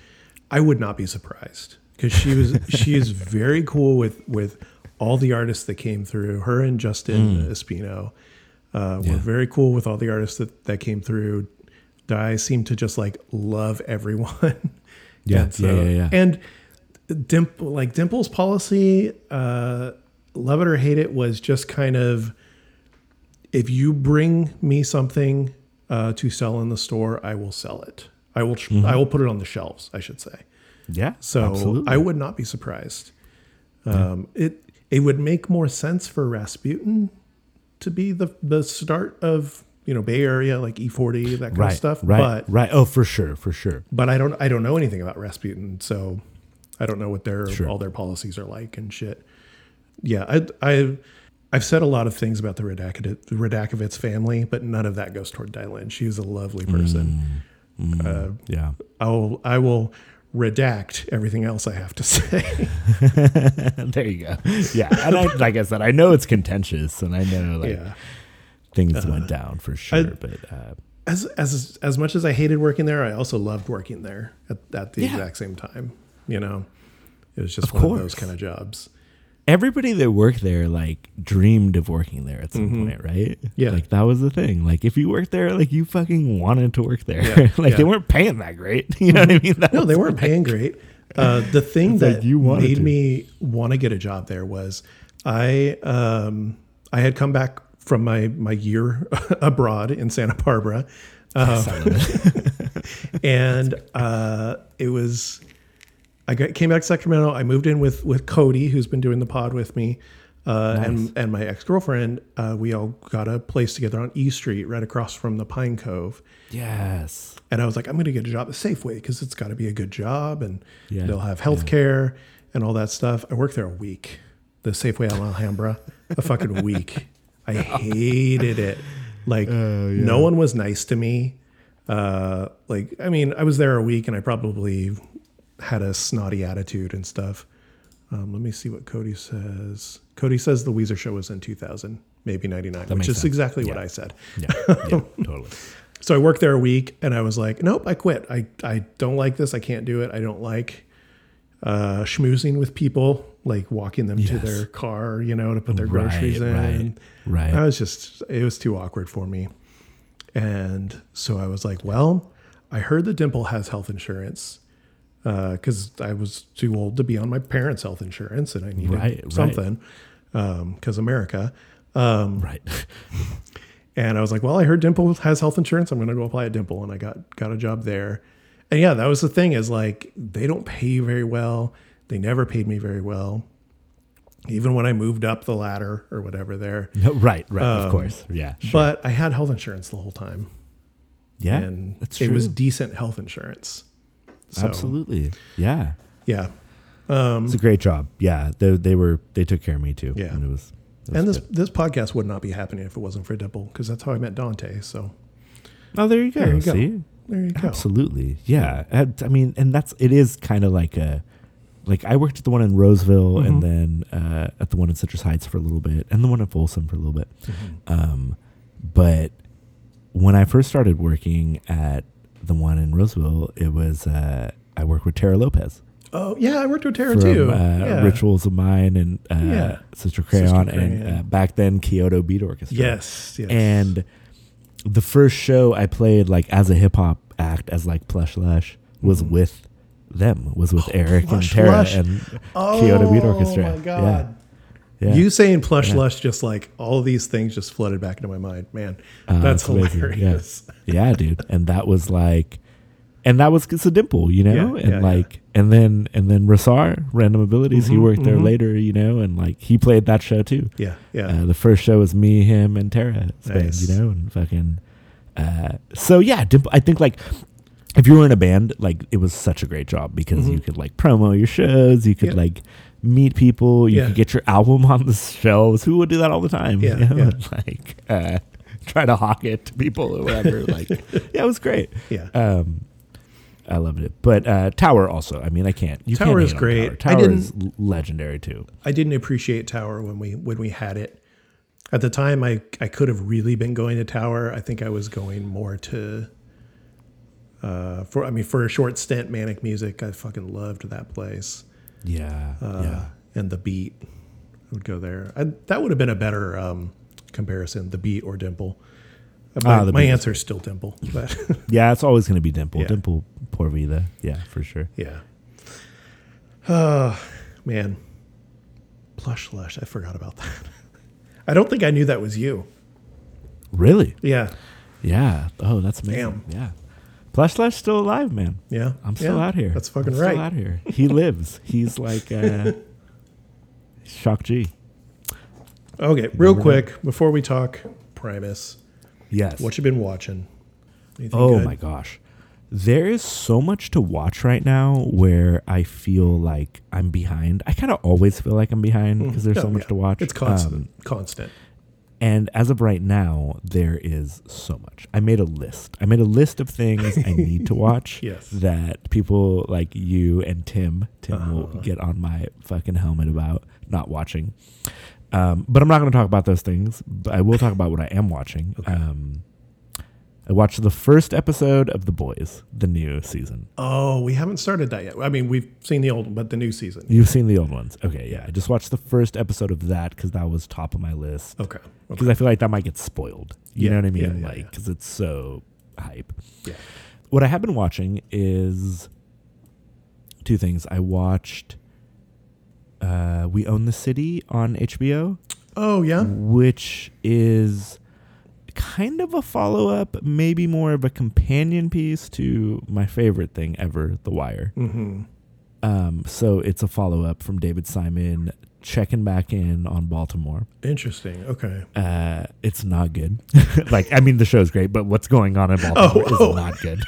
S1: I would not be surprised because she was she is very cool with with all the artists that came through. Her and Justin Espino uh, were
S2: Mm. Yeah.
S1: very cool with all the artists that that came through. Di seemed to just like love everyone.
S2: Yeah,
S1: And
S2: yeah, yeah, yeah.
S1: And Dimple, like Dimple's policy, uh, love it or hate it, was just kind of if you bring me something uh, to sell in the store, I will sell it. I will.
S2: Mm-hmm.
S1: I will put it on the shelves. I should say.
S2: Yeah,
S1: So
S2: absolutely.
S1: I would not be surprised. Um, It it would make more sense for Rasputin to be the the start of you know Bay Area like E40 that kind
S2: right,
S1: of stuff.
S2: right,
S1: But
S2: right. Oh, for sure, for sure.
S1: but I don't I don't know anything about Rasputin, so I don't know what their
S2: Sure.
S1: all their policies are like and shit. Yeah, I I I've said a lot of things about the Radakovitz family, but none of that goes toward Dilyn. She's a lovely person. Uh,
S2: Yeah,
S1: I'll I will redact everything else I have to say.
S2: there you go. Yeah, and I, like I said, I know it's contentious, and I know like
S1: yeah.
S2: things went down for sure.
S1: I-
S2: but uh,
S1: As as as much as I hated working there, I also loved working there at, at the
S2: Yeah.
S1: exact same time. You know, it was just
S2: Of
S1: one of those kind of jobs.
S2: Everybody that worked there like dreamed of working there at some point, right?
S1: Mm-hmm. Yeah.
S2: like that was the thing. Like if you worked there, like you fucking wanted to work there.
S1: Yeah,
S2: like
S1: yeah.
S2: they weren't paying that great. You know what I mean? That
S1: No, they weren't paying great. Uh, the thing that
S2: like you
S1: made
S2: to.
S1: me want to get a job there was I um, I had come back from my my year abroad in Santa Barbara, um, and uh, it was I got, came back to Sacramento. I moved in with with Cody, who's been doing the pod with me, uh, and and my ex girlfriend. Uh, we all got a place together on E Street, right across from the Pine Cove.
S2: yes.
S1: And I was like, I'm going to get a job at Safeway because it's got to be a good job and
S2: Yeah,
S1: they'll have health care and all that stuff. I worked there a week, the Safeway on Alhambra, a fucking week. I hated it. Like,
S2: Oh,
S1: no one was nice to me. Uh, like, I mean, I was there a week and I probably had a snotty attitude and stuff. Um, let me see what Cody says. Cody says the Weezer show was in 2000, maybe 99, which is
S2: sense.
S1: exactly what I said.
S2: Yeah, yeah, totally.
S1: So I worked there a week and I was like, nope, I quit. I, I don't like this. I can't do it. I don't like uh, schmoozing with people, like walking them to their car, you know, to put their
S2: Right,
S1: groceries in.
S2: right, right.
S1: I was just, it was too awkward for me. And so I was like, well, I heard the Dimple has health insurance because I was too old to be on my parents' health insurance and I needed
S2: Right, right.
S1: something because America. Um,
S2: Right.
S1: and I was like, well, I heard Dimple has health insurance. I'm going to go apply at Dimple. And I got, got a job there. And yeah, that was the thing is like, they don't pay you very well. They never paid me very well. Even when I moved up the ladder or whatever there.
S2: Right, right.
S1: Um,
S2: of course. Yeah. Sure.
S1: But I had health insurance the whole time.
S2: yeah.
S1: and it was decent health insurance. So,
S2: Absolutely. Yeah.
S1: Yeah. Um,
S2: It's a great job. Yeah. They, they were, they took care of me too.
S1: Yeah.
S2: And it was, was
S1: and this
S2: good.
S1: this podcast would not be happening if it wasn't for Dimple, because that's how I met Dante. So
S2: Oh, there you go.
S1: There you go.
S2: See?
S1: there you go.
S2: Absolutely. Yeah. I, I mean, and that's it is kind of like a like I worked at the one in Roseville
S1: Mhm.
S2: and then uh, at the one in Citrus Heights for a little bit and the one in Folsom for a little bit.
S1: Mhm.
S2: Um, but when I first started working at the one in Roseville, it was uh, I worked with Terra Lopez
S1: Oh yeah, I worked with Terra
S2: from
S1: too.
S2: uh,
S1: yeah.
S2: Rituals of Mine and uh,
S1: Yeah.
S2: Sister Crayon,
S1: Sister
S2: and uh, back then Kyoto Beat Orchestra.
S1: Yes, yes.
S2: And the first show I played like as a hip hop act as like Plush Lush was
S1: Mhm.
S2: with them, was with
S1: Oh,
S2: Eric and Terra
S1: Lush.
S2: and
S1: oh,
S2: Kyoto Beat Orchestra.
S1: Oh my god.
S2: yeah.
S1: You saying plush
S2: Yeah.
S1: lush, just like all these things just flooded back into my mind. Man,
S2: Uh,
S1: that's hilarious.
S2: yeah, dude. And that was like and that was it's a dimple, you know?
S1: Yeah,
S2: and
S1: yeah,
S2: like and then and then Rasar, Random Abilities, he
S1: Mhm,
S2: worked there
S1: mhm.
S2: later, you know, and like he played that show too.
S1: Yeah, yeah.
S2: Uh, the first show was me, him, and Terra band,
S1: Nice.
S2: you know, and fucking. Uh, so yeah, Dimple, I think like if you were in a band, like it was such a great job because
S1: Mhm.
S2: you could like promo your shows, you could
S1: Yeah.
S2: like meet people, you
S1: Yeah.
S2: could get your album on the shelves. Who would do that all the time?
S1: Yeah,
S2: you know?
S1: yeah.
S2: like uh, try to hawk it to people or whatever. like, yeah, it was great.
S1: yeah.
S2: Um, I loved it, but uh, Tower also. I mean, I can't. You
S1: Tower
S2: can't
S1: is great.
S2: Tower, Tower is legendary too.
S1: I didn't appreciate Tower when we when we had it. At the time, I I could have really been going to Tower. I think I was going more to. Uh, for I mean, for a short stint, Manic Music, I fucking loved that place.
S2: Yeah,
S1: Uh,
S2: yeah.
S1: And the Beat, would go there. I, that would have been a better um, comparison, the Beat or Dimple. Uh, My,
S2: Ah,
S1: my answer is still Dimple, but
S2: Yeah, it's always going to be Dimple.
S1: Yeah.
S2: Dimple Por Vida. Yeah, for sure.
S1: yeah. Oh man, Plush Lush. I forgot about that. I don't think I knew that was you.
S2: Really?
S1: Yeah,
S2: Yeah. Oh, that's amazing.
S1: Damn.
S2: Yeah. Slush still alive, man.
S1: yeah.
S2: I'm still
S1: Yeah,
S2: out here.
S1: That's fucking
S2: I'm
S1: right.
S2: Still out here. He lives. He's like uh, Shock G.
S1: Okay, real quick before we talk Primus,
S2: Yes.
S1: what you been watching? Anything
S2: oh
S1: good?
S2: my gosh. There is so much to watch right now where I feel like I'm behind. I kind of always feel like I'm behind because there's
S1: Oh,
S2: so much
S1: yeah.
S2: to watch.
S1: It's constant.
S2: Um,
S1: constant.
S2: And as of right now, there is so much. I made a list. I made a list of things I need to watch
S1: Yes.
S2: that people like you and Tim, Tim will
S1: Uh-huh.
S2: get on my fucking helmet about not watching. Um, but I'm not going to talk about those things. But I will talk about what I am watching.
S1: Okay.
S2: Um, I watched the first episode of The Boys, the new season.
S1: Oh, we haven't started that yet. I mean, we've seen the old, but the new season.
S2: You've seen the old ones. Okay, yeah. I just watched the first episode of that because that was top of my list.
S1: Okay.
S2: because I feel like that might get spoiled. You
S1: Yeah,
S2: know what I mean?
S1: yeah, yeah,
S2: like because it's so hype.
S1: Yeah.
S2: What I have been watching is two things. I watched uh, We Own the City on HBO,
S1: Oh yeah.
S2: which is kind of a follow up, maybe more of a companion piece to my favorite thing ever, The Wire.
S1: Mm-hmm.
S2: Um, so it's a follow up from David Simon checking back in on Baltimore.
S1: Interesting. Okay.
S2: Uh, it's not good. like, I mean, the show's great, but what's going on in Baltimore
S1: Oh, oh.
S2: is not good.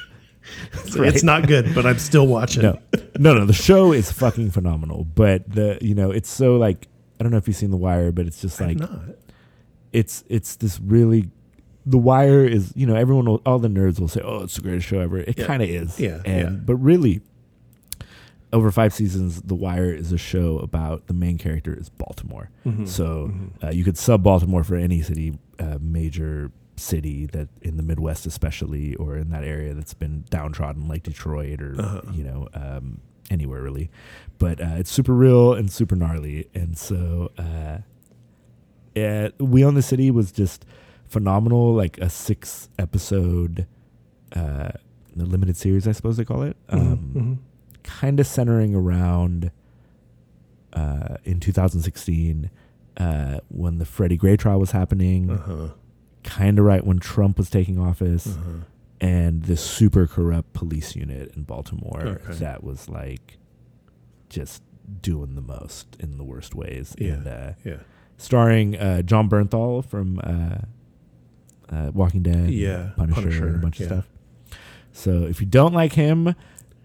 S1: So It's not good, but I'm still watching.
S2: No, no, no. The show is fucking phenomenal, but the you know it's so like I don't know if you've seen The Wire, but it's just like
S1: not.
S2: it's it's this really. The Wire is you know everyone will, all the nerds will say oh it's the greatest show ever. It
S1: Yeah.
S2: kind of is.
S1: Yeah,
S2: And
S1: yeah.
S2: but really, over five seasons, The Wire is a show about the main character is Baltimore.
S1: Mhm.
S2: So
S1: Mhm.
S2: uh, you could sub Baltimore for any city, uh, major city that in the Midwest, especially, or in that area that's been downtrodden, like Detroit or
S1: Uh-huh.
S2: you know um, anywhere really. But uh, it's super real and super gnarly, and so uh, yeah, we own the city was just phenomenal. Like a six episode. Uh, limited series, I suppose they call it. Um,
S1: Mhm.
S2: kind of centering around uh, in 2016 uh, when the Freddie Gray trial was happening,
S1: Uh-huh.
S2: kind of right when Trump was taking office,
S1: Uh-huh.
S2: and this super corrupt police unit in Baltimore
S1: Okay.
S2: that was like just doing the most in the worst ways.
S1: Yeah.
S2: And uh,
S1: Yeah.
S2: starring uh, Jon Bernthal from uh, Walking Dead,
S1: Yeah,
S2: Punisher,
S1: Punisher,
S2: and a bunch
S1: yeah.
S2: of stuff. So if you don't like him,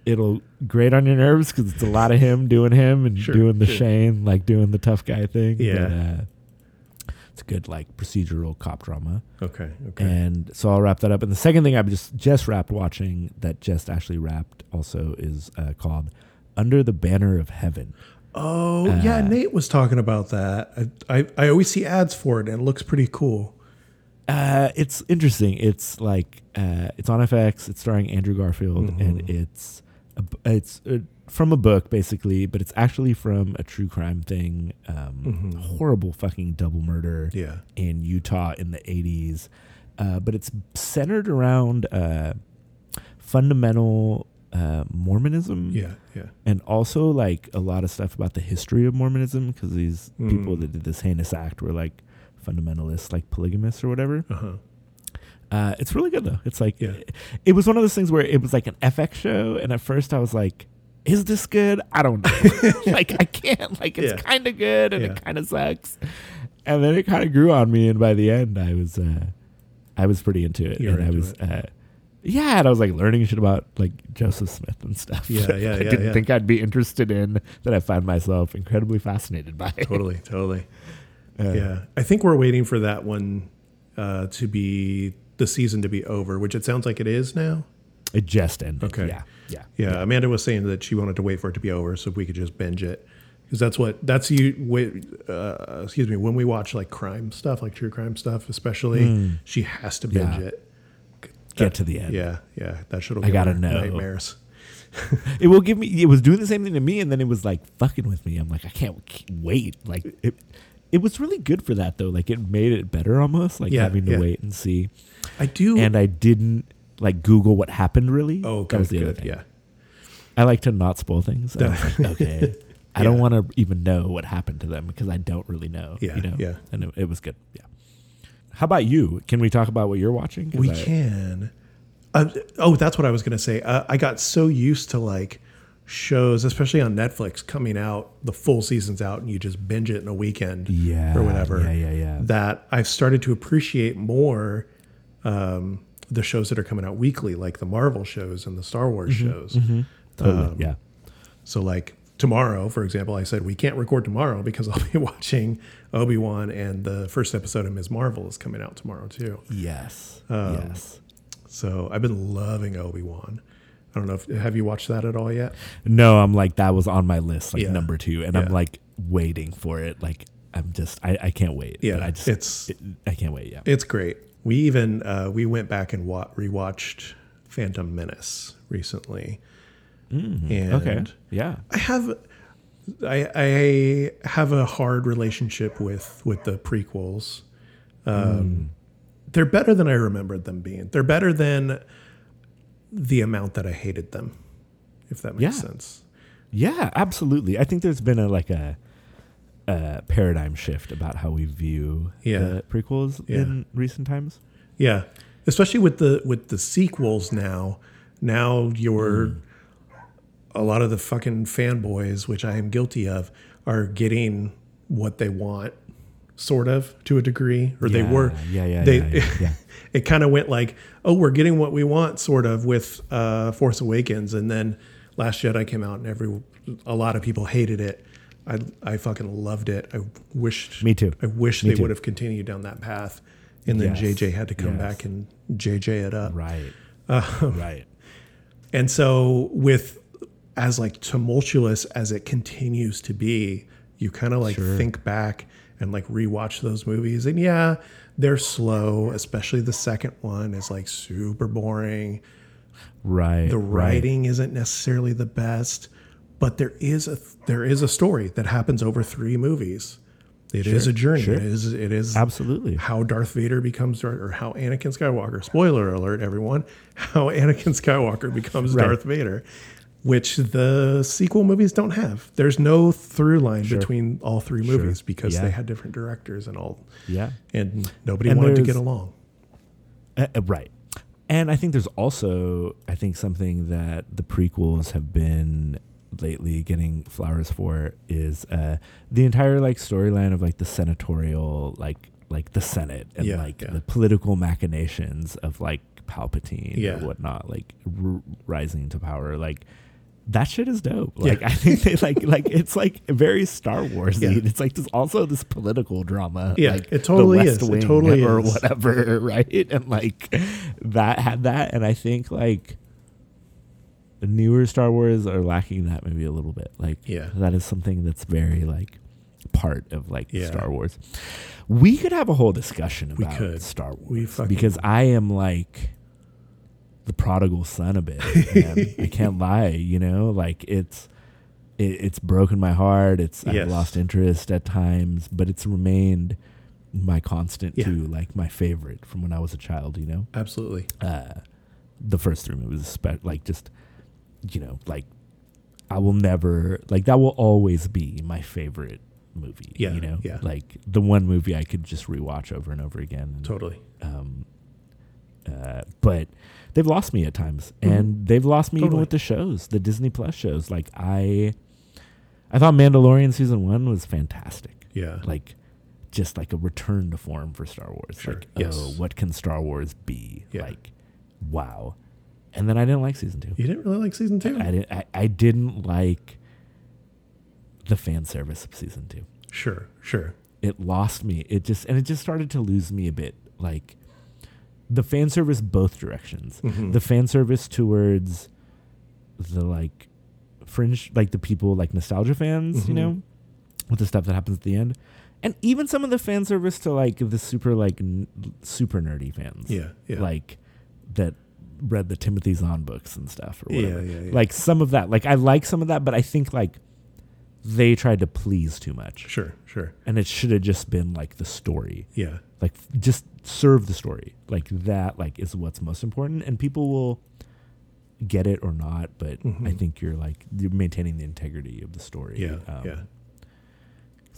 S2: it'll grate on your nerves because it's a lot of him doing him and
S1: Sure,
S2: doing the
S1: sure.
S2: Shane, like doing the tough guy thing.
S1: Yeah.
S2: But, uh, It's good like procedural cop drama.
S1: Okay. Okay.
S2: And so I'll wrap that up. And the second thing I've just just wrapped watching that just actually wrapped also is uh, called Under the Banner of Heaven.
S1: oh yeah,
S2: uh,
S1: Nate was talking about that. I, I I always see ads for it, and it looks pretty cool.
S2: Uh, it's interesting. It's like uh, it's on FX. It's starring Andrew Garfield,
S1: Mm-hmm.
S2: and it's a, it's uh from a book basically, but it's actually from a true crime thing. Um, Horrible fucking double murder
S1: Mm-hmm. Yeah.
S2: in Utah in the eighties, uh, but it's centered around uh, fundamental uh, Mormonism
S1: Yeah. Yeah.
S2: and also like a lot of stuff about the history of Mormonism because these
S1: Mm.
S2: people that did this heinous act were like fundamentalists, like polygamists or whatever.
S1: Uh huh.
S2: Uh, it's really good though. It's like
S1: Yeah.
S2: it, it was one of those things where it was like an FX show, and at first I was like, "Is this good? I don't know. like I can't. Like it's
S1: Yeah.
S2: kind of good, and
S1: Yeah.
S2: it kind of sucks." And then it kind of grew on me, and by the end, I was uh, I was pretty into it,
S1: You were
S2: and I was. Uh, yeah, and I was like learning shit about like Joseph Smith and stuff.
S1: Yeah, yeah,
S2: I didn't think I'd be interested in that. I find myself incredibly fascinated by.
S1: Totally. Totally.
S2: Uh,
S1: yeah. I think we're waiting for that one uh, to be the season to be over, which it sounds like it is now.
S2: It just ended.
S1: Okay.
S2: Yeah. Yeah.
S1: Yeah, Amanda was saying that she wanted to wait for it to be over so we could just binge it because that's what that's you. Uh, excuse me, when we watch like crime stuff, like true crime stuff, especially, she has to binge.
S2: Yeah.
S1: it.
S2: Get to the end.
S1: Yeah, yeah, that should.
S2: Have I gotta know.
S1: nightmares.
S2: It will give me. It was doing the same thing to me, and then it was like fucking with me. I'm like, I can't wait. Like it. It was really good for that though. Like it made it better almost. Like
S1: Yeah,
S2: having to
S1: yeah.
S2: wait and see.
S1: I do.
S2: And I didn't like Google what happened really.
S1: oh,
S2: that was the other
S1: good.
S2: thing.
S1: Yeah,
S2: I like to not spoil things. I like, okay. I don't want to even know what happened to them because I don't really know.
S1: Yeah,
S2: You know?
S1: yeah.
S2: And it, it was good. Yeah. How about you? Can we talk about what you're watching?
S1: we
S2: I-
S1: can. Uh, oh, that's what I was gonna say. Uh, I got so used to like shows, especially on Netflix, coming out the full season's out, and you just binge it in a weekend,
S2: Yeah,
S1: or whatever.
S2: yeah, yeah, yeah.
S1: That I've started to appreciate more um, the shows that are coming out weekly, like the Marvel shows and the Star Wars
S2: Mm-hmm,
S1: shows.
S2: Totally.
S1: Um,
S2: yeah.
S1: So, like tomorrow, for example, I said we can't record tomorrow because I'll be watching Obi Wan, and the first episode of Ms. Marvel is coming out tomorrow too.
S2: Yes.
S1: Um,
S2: yes.
S1: So I've been loving Obi Wan. I don't know if have you watched that at all yet?
S2: No, I'm like that was on my list, like
S1: Yeah.
S2: number two, and
S1: Yeah.
S2: I'm like waiting for it. Like I'm just, I, I can't wait.
S1: Yeah,
S2: But I just,
S1: it's-
S2: it- I can't wait. Yeah.
S1: It's great. We even uh, we went back and wa- rewatched Phantom Menace recently, and
S2: Mm-hmm. okay. Yeah.
S1: I have I, I have a hard relationship with with the prequels. Um, They're better than I remembered them being. They're better than the amount that I hated them, if that makes
S2: Yeah.
S1: sense.
S2: Yeah, absolutely. I think there's been a like a, a paradigm shift about how we view
S1: Yeah.
S2: the prequels
S1: Yeah.
S2: in recent times.
S1: Yeah, especially with the with the sequels now. Now you're hmm. a lot of the fucking fanboys, which I am guilty of, are getting what they want, sort of to a degree, or they were.
S2: yeah, yeah,
S1: They,
S2: yeah, yeah, yeah.
S1: it kind of went like, oh, we're getting what we want, sort of, with uh, Force Awakens, and then Last Jedi came out, and every a lot of people hated it. I I fucking loved it. I wished.
S2: Me too.
S1: I wish
S2: Me
S1: they
S2: too.
S1: would have continued down that path, and then
S2: Yes,
S1: JJ had to come
S2: yes.
S1: back and JJ it up.
S2: Right.
S1: Uh,
S2: right.
S1: And so with as like tumultuous as it continues to be, you kind of like
S2: Sure.
S1: think back and like rewatch those movies. And yeah, they're slow, especially the second one is like super boring.
S2: Right.
S1: The
S2: right.
S1: writing isn't necessarily the best, but there is a there is a story that happens over 3 movies. It is a journey.
S2: sure.
S1: It is it is
S2: Absolutely.
S1: how Darth Vader becomes Darth, or how Anakin Skywalker. Spoiler alert, everyone! How Anakin Skywalker becomes
S2: Right.
S1: Darth Vader, which the sequel movies don't have. There's no through line between all three movies because
S2: Yeah.
S1: they had different directors and all,
S2: Yeah.
S1: and nobody
S2: And
S1: wanted to get along.
S2: Uh, uh, right. And I think there's also, I think something that the prequels have been lately getting flowers for is uh, the entire like storyline of like the senatorial, like like the Senate and
S1: Yeah,
S2: like
S1: yeah.
S2: the political machinations of like Palpatine
S1: Yeah.
S2: or whatnot, like r- rising to power. Like that shit is dope. Like I think they like like it's like very Star Wars.
S1: Yeah.
S2: It's like there's also this political drama.
S1: Yeah,
S2: like
S1: it totally
S2: the
S1: is.
S2: West
S1: It totally
S2: or
S1: is.
S2: whatever, right? And like that had that, and I think like newer Star Wars are lacking that maybe a little bit. Like
S1: Yeah.
S2: that is something that's very like part of like
S1: Yeah.
S2: Star Wars. We could have a whole discussion about. Star Wars
S1: We
S2: because I am like the prodigal son a bit. I can't lie, you know, like it's it, it's broken my heart. It's
S1: Yes.
S2: I've lost interest at times, but it's remained my constant
S1: Yeah.
S2: too, like my favorite from when I was a child. You know,
S1: Absolutely.
S2: uh, the first three movies, spe- like just you know, like I will never like that will always be my favorite movie.
S1: Yeah,
S2: you know,
S1: yeah.
S2: like the one movie I could just rewatch over and over again. And,
S1: Totally.
S2: um, uh, but they've lost me at times,
S1: Mhm.
S2: and they've lost me even with the shows, the Disney Plus shows. Like I, I thought Mandalorian season one was fantastic.
S1: Yeah.
S2: Like, just like a return to form for Star Wars.
S1: Sure,
S2: Like,
S1: yes.
S2: oh, what can Star Wars be?
S1: Yeah.
S2: Like, wow. And then I didn't like season two.
S1: You didn't really like season two?
S2: I, didn't. I, I didn't like the fan service of season two
S1: Sure, sure.
S2: it lost me. It just and it just started to lose me a bit. Like the fan service both directions.
S1: Mhm.
S2: The fan service towards the like fringe like the people like nostalgia fans, you
S1: Mhm.
S2: know, with the stuff that happens at the end. And even some of the fan service to like the super like n- super nerdy fans.
S1: Yeah, yeah.
S2: Like that read the Timothy Zahn books and stuff or
S1: Yeah,
S2: whatever.
S1: yeah, yeah.
S2: Like some of that. Like I like some of that, but I think like they tried to please too much
S1: Sure, sure.
S2: and it should have just been like the story
S1: Yeah.
S2: Like just serve the story like that like is what's most important and people will get it or not but i
S1: Mhm.
S2: think you're like you're maintaining the integrity of the story
S1: Yeah,
S2: Um,
S1: yeah.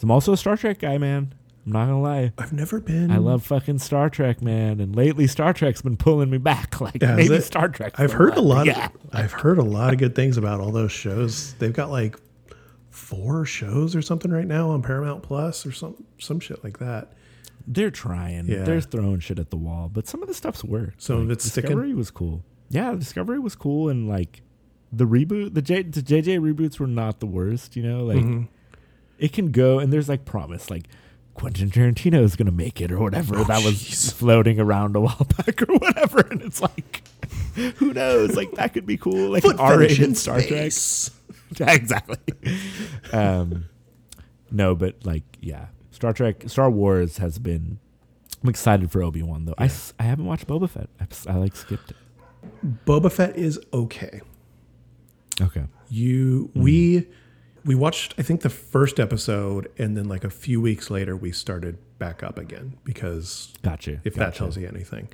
S2: i'm also a star trek guy man i'm not gonna lie
S1: I've never been.
S2: i love fucking star trek man and lately star trek's been pulling me back like
S1: Yeah,
S2: maybe
S1: it?
S2: star trek
S1: I've heard a lot.
S2: yeah
S1: Of, I've heard a lot of good things about all those shows. They've got like four shows or something right now on Paramount Plus or some some shit like that.
S2: They're trying.
S1: Yeah.
S2: they're throwing shit at the wall but some of the stuff's worked.
S1: Some of
S2: Like,
S1: it's sticking?
S2: discovery was cool. Yeah discovery was cool and like the reboot the, J, the jj reboots were not the worst you know? Like
S1: Mhm.
S2: it can go and there's like promise like Quentin Tarantino is gonna make it or whatever
S1: Oh,
S2: that was floating around a while back or whatever and it's like who knows? Like that could be cool. Like an
S1: Foot fetish in
S2: R-rated Star Trek. Exactly. Um no but like yeah Star Trek Star Wars has been I'm excited for Obi Wan though. I I haven't watched Boba Fett. I, I, like skipped it.
S1: Boba Fett is okay.
S2: okay.
S1: You we we watched I think the first episode and then like a few weeks later we started back up again because
S2: gotcha
S1: if that tells you anything.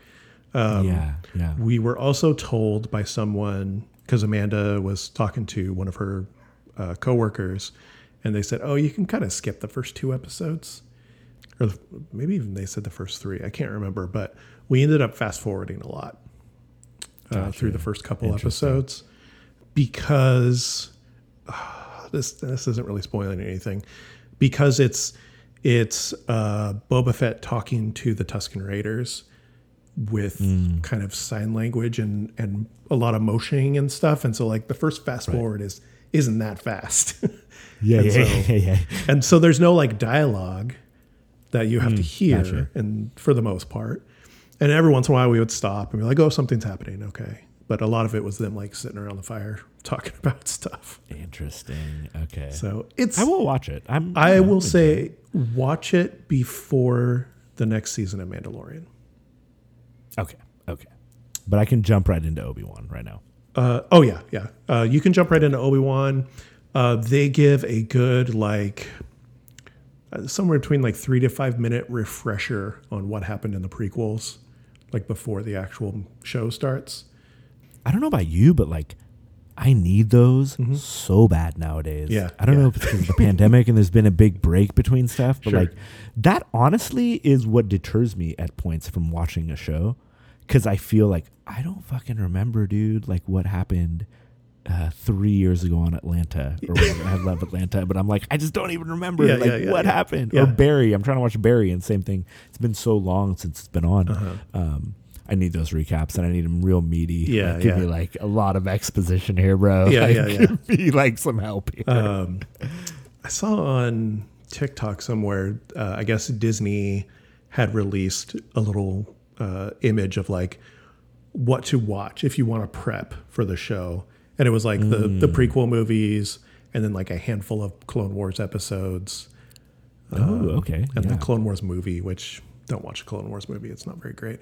S2: yeah yeah.
S1: We were also told by someone because Amanda was talking to one of her uh, coworkers, and they said, "Oh, you can kind of skip the first two episodes, or maybe even they said the first three. I can't remember, but we ended up fast forwarding a lot uh,
S2: Gotcha.
S1: through the first couple episodes because uh, this this isn't really spoiling anything because it's it's uh, Boba Fett talking to the Tusken Raiders with
S2: Hmm.
S1: kind of sign language and and a lot of motioning and stuff and so like the first fast forward is isn't that fast
S2: yeah
S1: And
S2: yeah,
S1: so-
S2: yeah yeah
S1: and so there's no like dialogue that you have to mm,
S2: hear gotcha.
S1: and for the most part and every once in a while we would stop and be like oh something's happening okay but a lot of it was them like sitting around the fire talking about stuff
S2: interesting okay
S1: so it's
S2: I will watch it I'm
S1: I
S2: I'm
S1: will
S2: into it.
S1: say watch it before the next season of Mandalorian.
S2: Okay. Okay. But I can jump right into Obi Wan right now.
S1: Uh, oh yeah, yeah. Uh, you can jump right into Obi Wan. Uh, they give a good like uh, somewhere between like three to five minute refresher on what happened in the prequels, like before the actual show starts.
S2: I don't know about you, but like, I need those so bad nowadays.
S1: Mm-hmm. Yeah,
S2: I don't
S1: yeah.
S2: know if it's because of the pandemic and there's been a big break between stuff, but
S1: Sure.
S2: like, that honestly is what deters me at points from watching a show. Cause I feel like I don't fucking remember, dude, like what happened uh, three years ago on Atlanta or whatever. I love Atlanta, but I'm like, I just don't even remember
S1: Yeah,
S2: like
S1: yeah, yeah,
S2: what happened. Or Barry. I'm trying to watch Barry and same thing. It's been so long since it's been on.
S1: Uh-huh.
S2: Um, I need those recaps and I need them real meaty.
S1: Yeah,
S2: Like, give
S1: yeah.
S2: me like a lot of exposition here, bro.
S1: Yeah,
S2: Like,
S1: yeah, yeah.
S2: Give me like some help here.
S1: Um, I saw on TikTok somewhere, uh, I guess Disney had released a little uh, image of like what to watch if you want to prep for the show. And it was like the, the prequel movies and then like a handful of Clone Wars episodes
S2: oh, okay.
S1: and
S2: yeah.
S1: the Clone Wars movie, which don't watch the Clone Wars movie. It's not very great.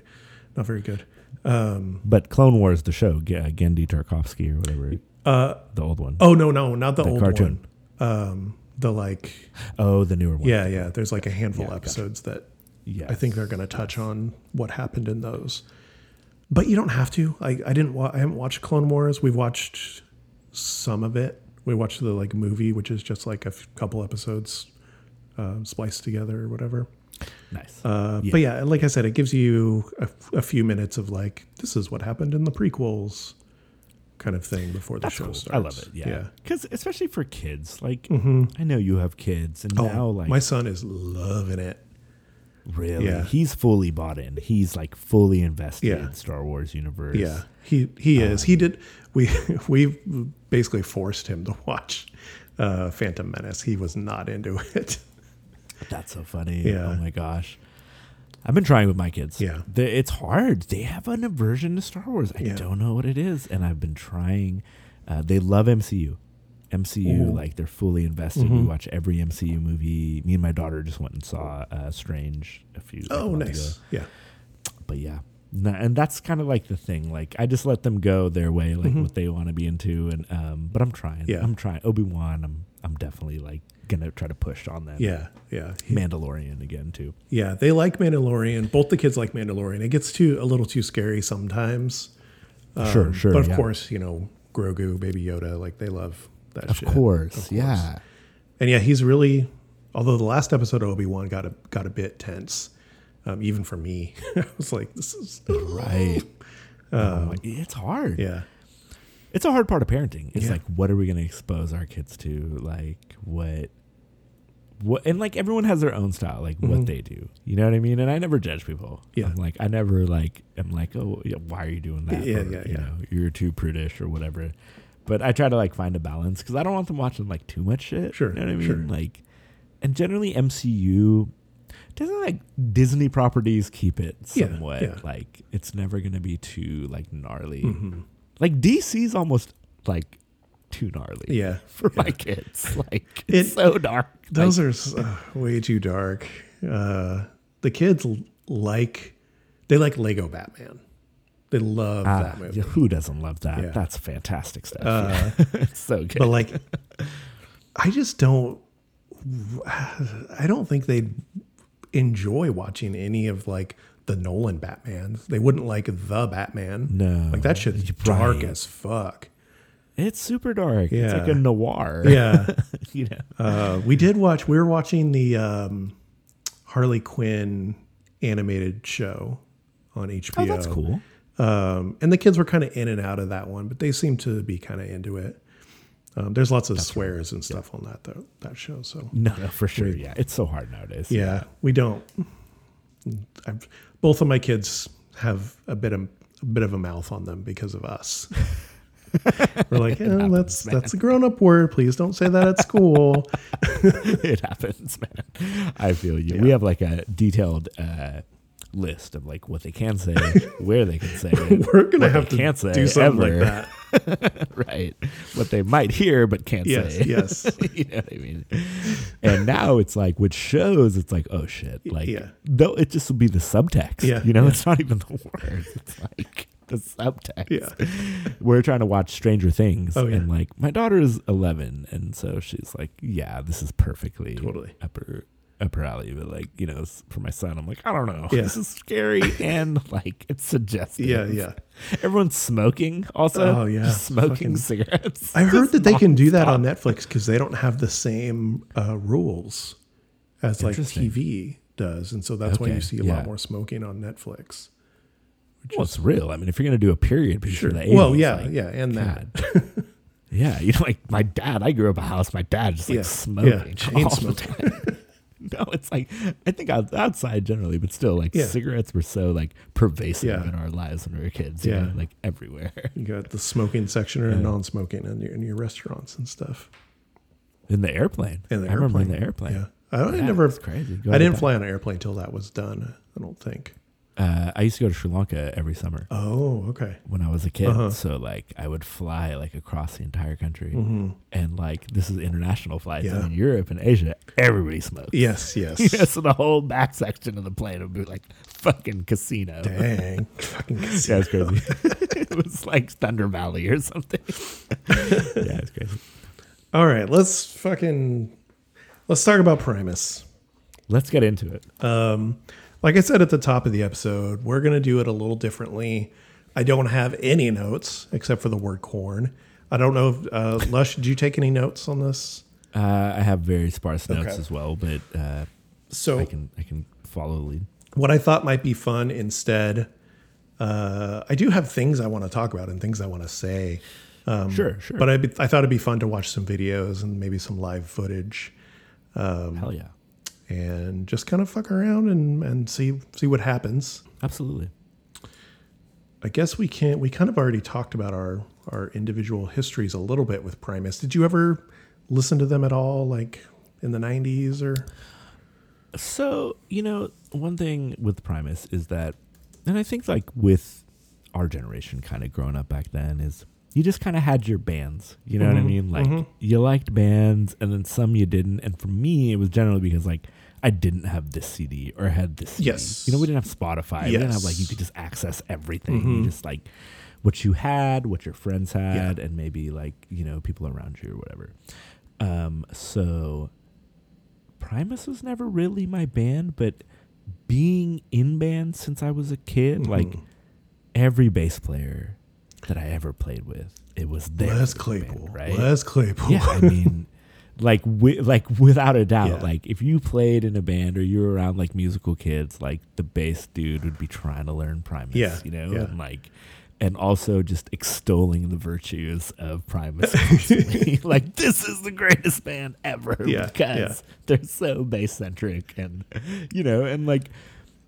S1: Not very good. Um,
S2: but Clone Wars, the show, G- uh, Genndy Tartakovsky or whatever,
S1: uh,
S2: the old one.
S1: oh, no, no, not the,
S2: The
S1: old
S2: cartoon.
S1: one. Um, the like,
S2: Oh, the newer one.
S1: yeah, yeah. There's like a handful
S2: Yeah,
S1: episodes that
S2: Yes.
S1: I think they're going to touch on what happened in those. But you don't have to. I, I didn't. Wa- I haven't watched Clone Wars. We've watched some of it. We watched the like movie, which is just like a f- couple episodes um, spliced together or whatever.
S2: nice.
S1: Uh,
S2: Yeah.
S1: But yeah, like I said, it gives you a, f- a few minutes of like this is what happened in the prequels, kind of thing before the
S2: That's
S1: show
S2: cool.
S1: starts.
S2: I love it. Yeah. Because especially for kids, like I know you have kids, and
S1: Oh,
S2: now like
S1: my son is loving it.
S2: Really,
S1: Yeah.
S2: he's fully bought in. He's like fully invested
S1: Yeah.
S2: in Star Wars universe.
S1: Yeah, he he is. He did. We we basically forced him to watch uh, Phantom Menace. He was not into it.
S2: That's so funny.
S1: Yeah.
S2: Oh my gosh. I've been trying with my kids.
S1: Yeah.
S2: They- it's hard. They have an aversion to Star Wars. I
S1: Yeah.
S2: don't know what it is, and I've been trying. Uh, they love MCU. MCU,
S1: Ooh.
S2: like they're fully invested.
S1: Mhm.
S2: We watch every MCU movie. Me and my daughter just went and saw uh, Strange a few. like,
S1: Oh, nice.
S2: ago.
S1: Yeah,
S2: But yeah, and that's kind of like the thing. Like I just let them go their way, like
S1: Mhm.
S2: what they want to be into. And um, but I'm trying.
S1: Yeah.
S2: I'm trying. Obi Wan. I'm I'm definitely like gonna try to push on them.
S1: yeah, yeah.
S2: Mandalorian again too.
S1: yeah, they like Mandalorian. Both the kids like Mandalorian. It gets too a little too scary sometimes.
S2: Sure, sure,
S1: But of
S2: yeah.
S1: course, you know Grogu, Baby Yoda, like they love that.
S2: Of
S1: shit.
S2: course, yeah.
S1: And yeah, he's really. Although the last episode of Obi Wan got a got a bit tense, um, even for me. I was like, this is
S2: Right. Oh it's hard.
S1: yeah,
S2: It's a hard part of parenting. It's
S1: Yeah.
S2: like, what are we going to expose our kids to? Like, what, what, and like everyone has their own style, like
S1: Mhm.
S2: what they do. You know what I mean? And I never judge people.
S1: Yeah.
S2: I'm like, I never like, I'm like, oh, yeah, why are you doing that?
S1: Yeah,
S2: Or,
S1: yeah,
S2: You
S1: yeah.
S2: know, you're too prudish or whatever. But I try to like find a balance because I don't want them watching like too much shit.
S1: Sure,
S2: You know what I mean?
S1: sure.
S2: Like, and generally MCU doesn't like Disney properties keep it
S1: Yeah,
S2: somewhat
S1: yeah.
S2: like it's never gonna be too like gnarly.
S1: Mhm.
S2: Like DC's almost like too gnarly
S1: yeah.
S2: for my kids. Like
S1: It-
S2: it's so dark.
S1: Those
S2: Like,
S1: are uh, way too dark. Uh, the kids like they like Lego Batman. They love
S2: ah,
S1: that movie.
S2: who doesn't love that?
S1: Yeah.
S2: That's fantastic stuff.
S1: Uh,
S2: it's so good.
S1: but like, I just don't. I don't think they'd enjoy watching any of like the Nolan Batmans. They wouldn't like the Batman.
S2: no,
S1: Like that shit's
S2: Right.
S1: dark as fuck.
S2: It's super dark. It's like a noir.
S1: Yeah.
S2: you know.
S1: Uh, we did watch. We were watching the um, Harley Quinn animated show on HBO.
S2: Oh, that's cool.
S1: Um, and the kids were kind of in and out of that one, but they seem to be kind of into it. Um, there's lots of swears and stuff on that though that show. So
S2: No, no, for sure. Yeah, it's so hard nowadays.
S1: yeah, we don't. I've, both of my kids have a bit of a bit of a mouth on them because of us. We're like, yeah,
S2: happens,
S1: that's
S2: man.
S1: that's a grown up word. Please don't say that at school.
S2: it happens, man. I feel you. We have like a detailed uh, list of like what they can say, where they can say it,
S1: We're gonna have to
S2: can't say
S1: do something
S2: ever.
S1: like that.
S2: right? What they might hear but can't
S1: Yes,
S2: say.
S1: yes.
S2: you know what I mean? And now it's like with shows, it's like, oh shit, like
S1: Yeah.
S2: though it just will be the subtext.
S1: Yeah,
S2: you know,
S1: yeah.
S2: it's not even the words. It's like the subtext.
S1: Yeah.
S2: We're trying to watch Stranger Things,
S1: Oh, yeah.
S2: and like my daughter is eleven, and so she's like, yeah, this is perfectly
S1: Totally.
S2: upper alley. But like you know, for my son, I'm like, I don't know,
S1: Yeah.
S2: this is scary and like it's suggestive.
S1: Yeah, yeah.
S2: Everyone's smoking also.
S1: Oh, yeah.
S2: Just smoking
S1: Fucking-
S2: cigarettes.
S1: I heard that they can do that on Netflix because they don't have the same uh, rules as like TV does, and so that's why you see a
S2: yeah.
S1: lot more smoking on Netflix.
S2: Well, it's real. I mean, if you're gonna do a period piece
S1: Sure.
S2: for the 80s,
S1: Well, yeah,
S2: like,
S1: yeah, and that.
S2: Yeah, you know, like my dad. I grew up a house. My dad just like
S1: Yeah,
S2: smoking,
S1: yeah, chain
S2: all the time. no, it's like I think out, outside generally, but still, like
S1: Yeah.
S2: cigarettes were so like pervasive
S1: Yeah.
S2: in our lives when we were kids. you
S1: Yeah.
S2: know, like everywhere
S1: You got the smoking section or
S2: Yeah.
S1: non-smoking in your, in your restaurants and stuff.
S2: in the airplane.
S1: In the
S2: I remember in
S1: airplane.
S2: the airplane.
S1: Yeah, I, I never.
S2: it's crazy. Go
S1: I didn't fly on an airplane until that was done. I don't think.
S2: Uh, I used to go to Sri Lanka every summer
S1: Oh, okay.
S2: when I was a kid.
S1: Uh-huh.
S2: So like I would fly like across the entire country,
S1: hmm
S2: and like this is international flights.
S1: Yeah.
S2: And in Europe and Asia, everybody smokes.
S1: Yes, yes.
S2: Yeah, so the whole back section of the plane would be like fucking casino.
S1: Dang, fucking casino.
S2: Yeah, it's crazy. it was like Thunder Valley or something. yeah, it's crazy.
S1: All right, let's fucking let's talk about Primus.
S2: Let's get into it.
S1: Um, like I said at the top of the episode, we're gonna do it a little differently. I don't have any notes except for the word Korn. I don't know if uh, Lush, did you take any notes on this?
S2: Uh, I have very sparse notes
S1: Okay.
S2: as well, but uh,
S1: So
S2: I can I can follow the lead.
S1: what I thought might be fun instead. Uh, I do have things I want to talk about and things I want to say. Um,
S2: Sure, sure.
S1: But I, I thought it'd be fun to watch some videos and maybe some live footage
S2: Hell yeah,
S1: and just kind of fuck around and, and see see what happens.
S2: absolutely.
S1: I guess we can't. We kind of already talked about our our individual histories a little bit with Primus. Did you ever listen to them at all, like in the '90s or?
S2: So, you know, one thing with Primus is that, and I think like with our generation kind of growing up back then, is you just kind of had your bands. You know what I
S1: Mhm,
S2: mean? Like
S1: mhm.
S2: you liked bands and then some you didn't. And for me, it was generally because like I didn't have this CD or had this CD.
S1: Yes.
S2: You know, we didn't have Spotify. Yes. We didn't have like, you could just access everything. You
S1: Mhm.
S2: just like what you had, what your friends had, and maybe like, you know, people around you or whatever. Um, so Primus was never really my band, but being in bands since I was a kid, like
S1: Mhm.
S2: every bass player that I ever played with, it was there.
S1: Les
S2: the band,
S1: Claypool,
S2: right?
S1: Les Claypool.
S2: Yeah, I mean, like, wi- like without a doubt,
S1: Yeah.
S2: like if you played in a band or you were around like musical kids, like the bass dude would be trying to learn Primus,
S1: Yeah,
S2: you know,
S1: yeah.
S2: and like. And also just extolling the virtues of Primus. like this is the greatest band ever
S1: Yeah,
S2: because they're so bass centric and you know and like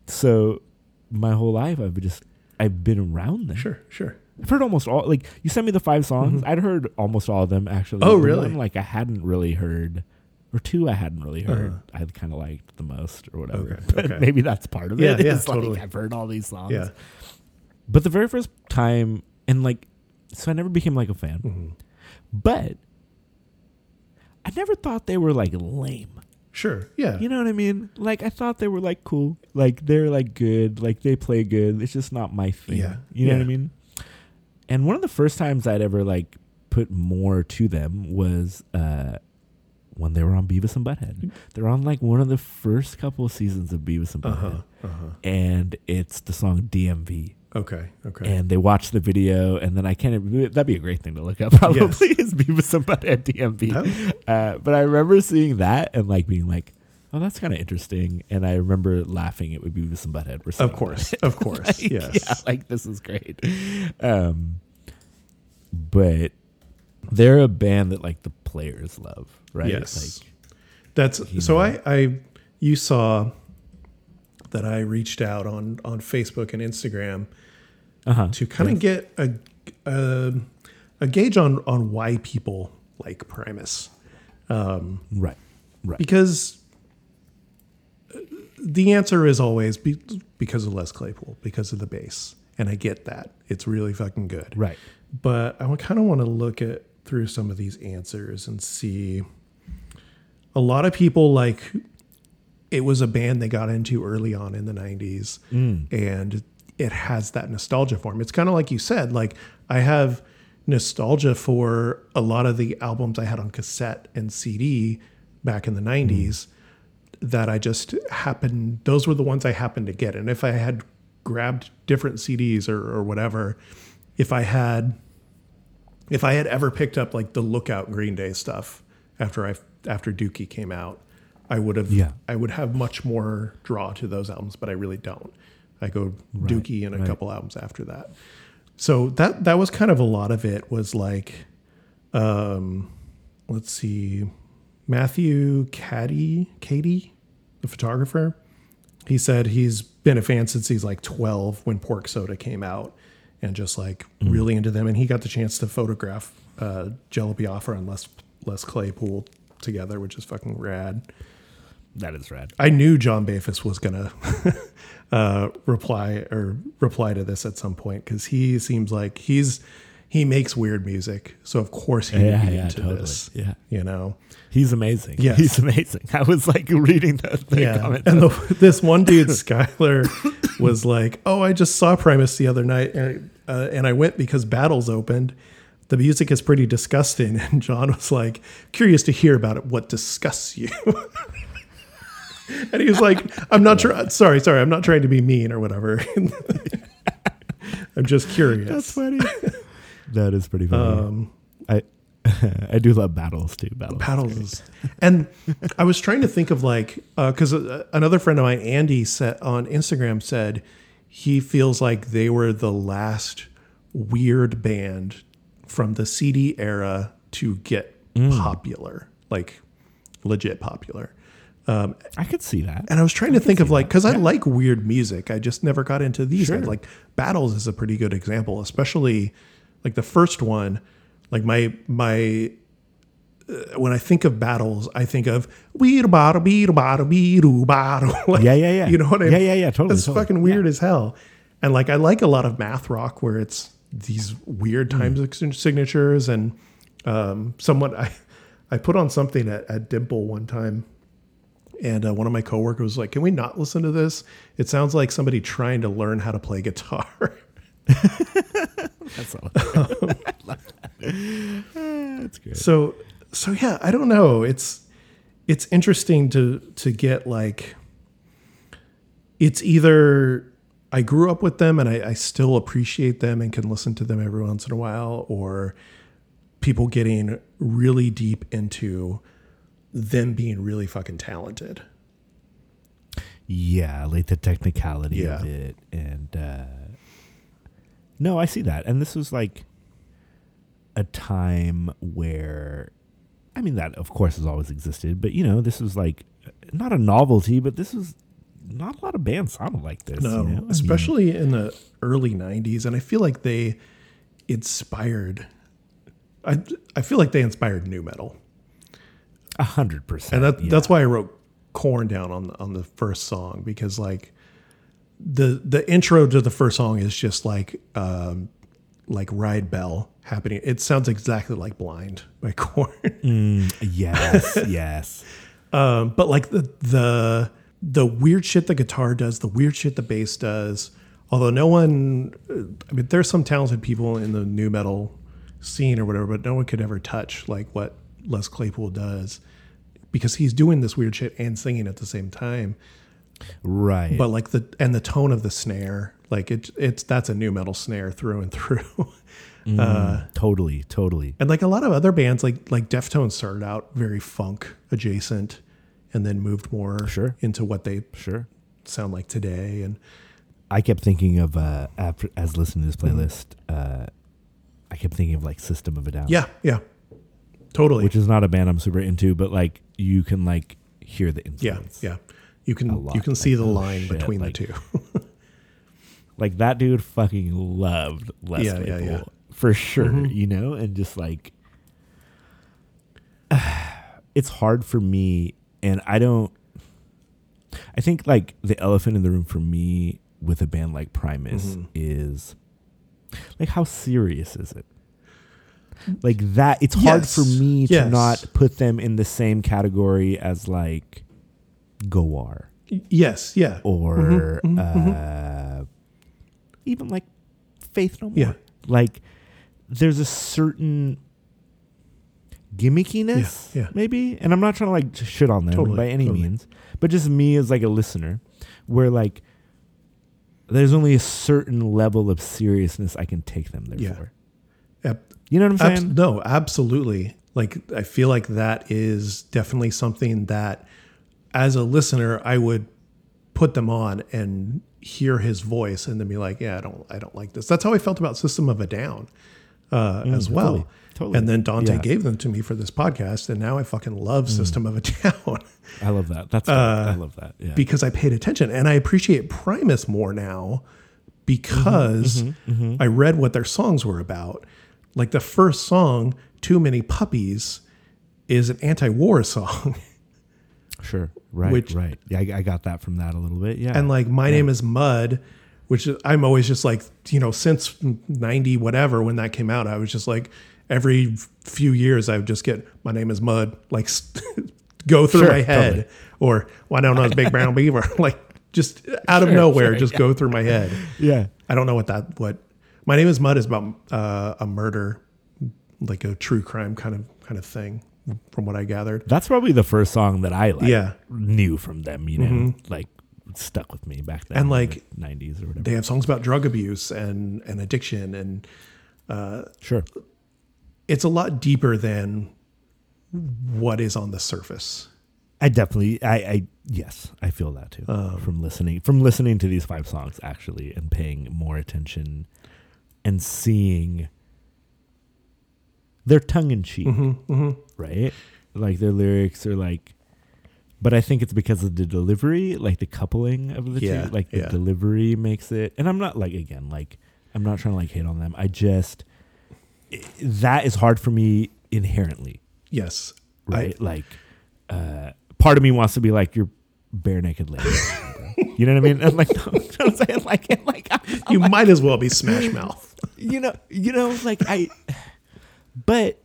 S2: so my whole life I've just I've been around them.
S1: Sure, sure.
S2: I've heard almost all. Like you sent me the five songs, I'd heard almost all of them actually.
S1: Mm-hmm. Oh,
S2: The
S1: really?
S2: One, like I hadn't really heard, or two I hadn't really heard.
S1: Uh-huh.
S2: I kind of liked the most or whatever.
S1: Okay,
S2: But
S1: okay.
S2: maybe that's part of
S1: Yeah,
S2: it.
S1: yeah,
S2: It's like
S1: totally.
S2: I've heard all these songs.
S1: Yeah.
S2: But the very first time, and like, so I never became like a fan.
S1: Mhm.
S2: But I never thought they were like lame.
S1: Sure. Yeah.
S2: You know what I mean? Like I thought they were like cool. Like they're like good. Like they play good. It's just not my thing.
S1: Yeah,
S2: You know what. I mean? And one of the first times I'd ever like put more to them was uh when they were on Beavis and Butthead. They're on like one of the first couple of seasons of Beavis and
S1: Uh
S2: Butthead.
S1: huh. Uh huh.
S2: And it's the song DMV.
S1: Okay. Okay.
S2: And they watch the video, and then I can't. That'd be a great thing to look up. Probably is Beavis and Butthead DMV.
S1: Oh,
S2: Uh, but I remember seeing that and like being like, "Oh, that's kind of interesting." And I remember laughing It at what Beavis and Butthead were saying.
S1: of course. Of course.
S2: Like,
S1: yes.
S2: Yeah, like this is great. Um, but they're a band that like the players love, right?
S1: Yes.
S2: Like,
S1: That's so.
S2: know.
S1: I, I, you saw that I reached out on on Facebook and Instagram
S2: uh huh.
S1: to kind of get a, a a gauge on on why people like Primus, um,
S2: Right. Right.
S1: because the answer is always be, because of Les Claypool, because of the bass, and I get that it's really fucking good.
S2: right.
S1: but I kind of want to look at through some of these answers and see a lot of people like it was a band they got into early on in the 90s
S2: Mm.
S1: and it has that nostalgia for 'em. It's kind of like you said like I have nostalgia for a lot of the albums I had on cassette and CD back in the 90s that I just happened those were the ones I happened to get and if I had grabbed different CDs or, or whatever if I had if I had ever picked up like the Lookout Green Day stuff after I after Dookie came out, I would have
S2: Yeah.
S1: I would have much more draw to those albums, but I really don't. I go
S2: Right,
S1: Dookie and a
S2: right.
S1: couple albums after that. So that that was kind of a lot of it was like um let's see Matthew Caddy Katie the photographer. He said he's been a fan since he's like 12 when Pork Soda came out and just like really into them. And he got the chance to photograph uh, Jello Biafra and Les, Les Claypool together, which is fucking rad.
S2: That is rad.
S1: I knew John Bafis was gonna uh, reply or reply to this at some point because he seems like he's he makes weird music, so of course he would
S2: Yeah,
S1: be
S2: yeah,
S1: into
S2: totally.
S1: this.
S2: Yeah.
S1: you know,
S2: He's amazing.
S1: Yeah,
S2: He's amazing. I was like reading that the
S1: yeah.
S2: comment.
S1: And the, this one dude, Skylar, was like, "Oh, I just saw Primus the other night, and uh, and I went because Battles opened." The music is pretty disgusting, and John was like, "Curious to hear about it. What disgusts you?" and he was like, "I'm not trying. Sorry, sorry. I'm not trying to be mean or whatever. I'm just curious."
S2: That's funny. That is pretty funny.
S1: Um,
S2: I I do love battles too. Battles.
S1: paddles is, and I was trying to think of like because uh, another friend of mine, Andy, said on Instagram said he feels like they were the last weird band from the CD era to get popular, like legit popular.
S2: I could see that.
S1: And I was trying to think of like because I like weird music, I just never got into these
S2: Sure.
S1: guys. Like Battles is a pretty good example, especially like the first one. Like my my uh, when I think of Battles, I think of weed bottle beat bottle beat bottle.
S2: Yeah, yeah, yeah.
S1: You know what I mean?
S2: Yeah, yeah, yeah, totally,
S1: It's
S2: totally.
S1: fucking weird as hell. And like I like a lot of math rock where it's these weird
S2: Hmm.
S1: time sig- signatures and um, someone I I put on something at, at Dimple one time and uh, one of my coworkers was like, "Can we not listen to this? It sounds like somebody trying to learn how to play guitar."
S2: That's all. That's good.
S1: so, so yeah, I don't know. It's it's interesting to to get like it's either I grew up with them and I, I still appreciate them and can listen to them every once in a while, or people getting really deep into them being really fucking talented.
S2: Yeah, like the technicality of it, and uh, no, I see that. And this was like a time where, I mean, that of course has always existed, but you know, this was like not a novelty, but this was not a lot of bands sounded like this.
S1: No,
S2: you know? I mean,
S1: especially in the early '90s, and I feel like they inspired. I I feel like they inspired nu metal,
S2: a hundred percent.
S1: and that
S2: yeah.
S1: that's why I wrote "Korn" down on the, on the first song because like the the intro to the first song is just like um, like Ride Bell happening. It sounds exactly like "Blind" by Korn.
S2: yes, yes.
S1: Um, but like the the the weird shit the guitar does, the weird shit the bass does. Although no one, I mean, there's some talented people in the nu metal scene or whatever, but no one could ever touch like what Les Claypool does because he's doing this weird shit and singing at the same time.
S2: Right.
S1: But like the and the tone of the snare, like it, it's that's a nu metal snare through and through. uh,
S2: totally, totally.
S1: and like a lot of other bands, like like Deftones started out very funk adjacent, and then moved more
S2: Sure.
S1: into what they
S2: Sure.
S1: sound like today. And
S2: I kept thinking of uh, after as listening to this playlist. Uh, I kept thinking of like System of a Down.
S1: yeah, yeah, totally.
S2: which is not a band I'm super into, but like you can like hear the
S1: yeah,
S2: influence.
S1: yeah. You can you can see the
S2: oh,
S1: line
S2: shit,
S1: between
S2: like-
S1: the two.
S2: Like that dude fucking loved Les
S1: Yeah, yeah,
S2: Claypool
S1: yeah.
S2: for sure,
S1: Mhm.
S2: you know, and just like it's hard for me, and I don't. I think like the elephant in the room for me with a band like Primus
S1: Mhm.
S2: is like how serious is it? Like that, it's hard for me to not put them in the same category as like Gwar
S1: yes, yeah,
S2: or
S1: Mhm, mhm, mhm.
S2: uh, even like Faith No More.
S1: Yeah.
S2: Like there's a certain gimmickiness,
S1: Yeah, yeah.
S2: maybe. And I'm not trying to like shit on them
S1: Totally,
S2: by any
S1: totally.
S2: means, but just me as like a listener, where like there's only a certain level of seriousness I can take them there
S1: Yeah.
S2: for.
S1: Ab-
S2: You know what I'm
S1: abs-
S2: saying?
S1: no, absolutely. Like I feel like that is definitely something that, as a listener, I would put them on and hear his voice and then be like, yeah, I don't, I don't like this. That's how I felt about System of a Down. uh, mm, as well.
S2: totally, totally.
S1: And then Dante
S2: Yeah.
S1: gave them to me for this podcast, and now I fucking love mm. System of a Down
S2: I love that. That's I love that. Yeah.
S1: because I paid attention, and I appreciate Primus more now because mm-hmm, mm-hmm, mm-hmm. I read what their songs were about. Like the first song, "Too Many Puppies," is an anti-war song.
S2: sure. Right.
S1: which-
S2: right. Yeah, I, I got that from that a little bit. Yeah.
S1: and like my name is mud which i'm always just like you know since 90 whatever when that came out i was just like every few years i would just get my name is mud like go through
S2: Sure,
S1: my head
S2: totally.
S1: or why don't know it's big brown beaver like just out of nowhere just go through my head
S2: yeah.
S1: i don't know what that what my name is mud is about uh, a murder like a true crime kind of kind of thing from what i gathered
S2: That's probably the first song that I like
S1: Yeah.
S2: knew from them, you know, like stuck with me back then.
S1: And,
S2: in the
S1: like,
S2: 90s or whatever.
S1: they have songs about drug abuse and and addiction and
S2: sure.
S1: it's a lot deeper than what is on the surface.
S2: I definitely, I, I, yes, I feel that too
S1: Um,
S2: from listening, from listening to these five songs actually, and paying more attention, and seeing their tongue in cheek,
S1: Mm-hmm,
S2: right? Like their lyrics are like, but I think it's because of the delivery, like the coupling of the
S1: Yeah,
S2: two, like the
S1: yeah.
S2: delivery makes it. And I'm not like again, like I'm not trying to like hate on them. I just i- that is hard for me inherently
S1: Yes,
S2: right? like, uh, part of me wants to be like you're Barenaked Lady. you know what I mean? And like, you know I'm saying? Like, like, I'm,
S1: I, you might as well be Smash Mouth.
S2: you know, you know, like I, but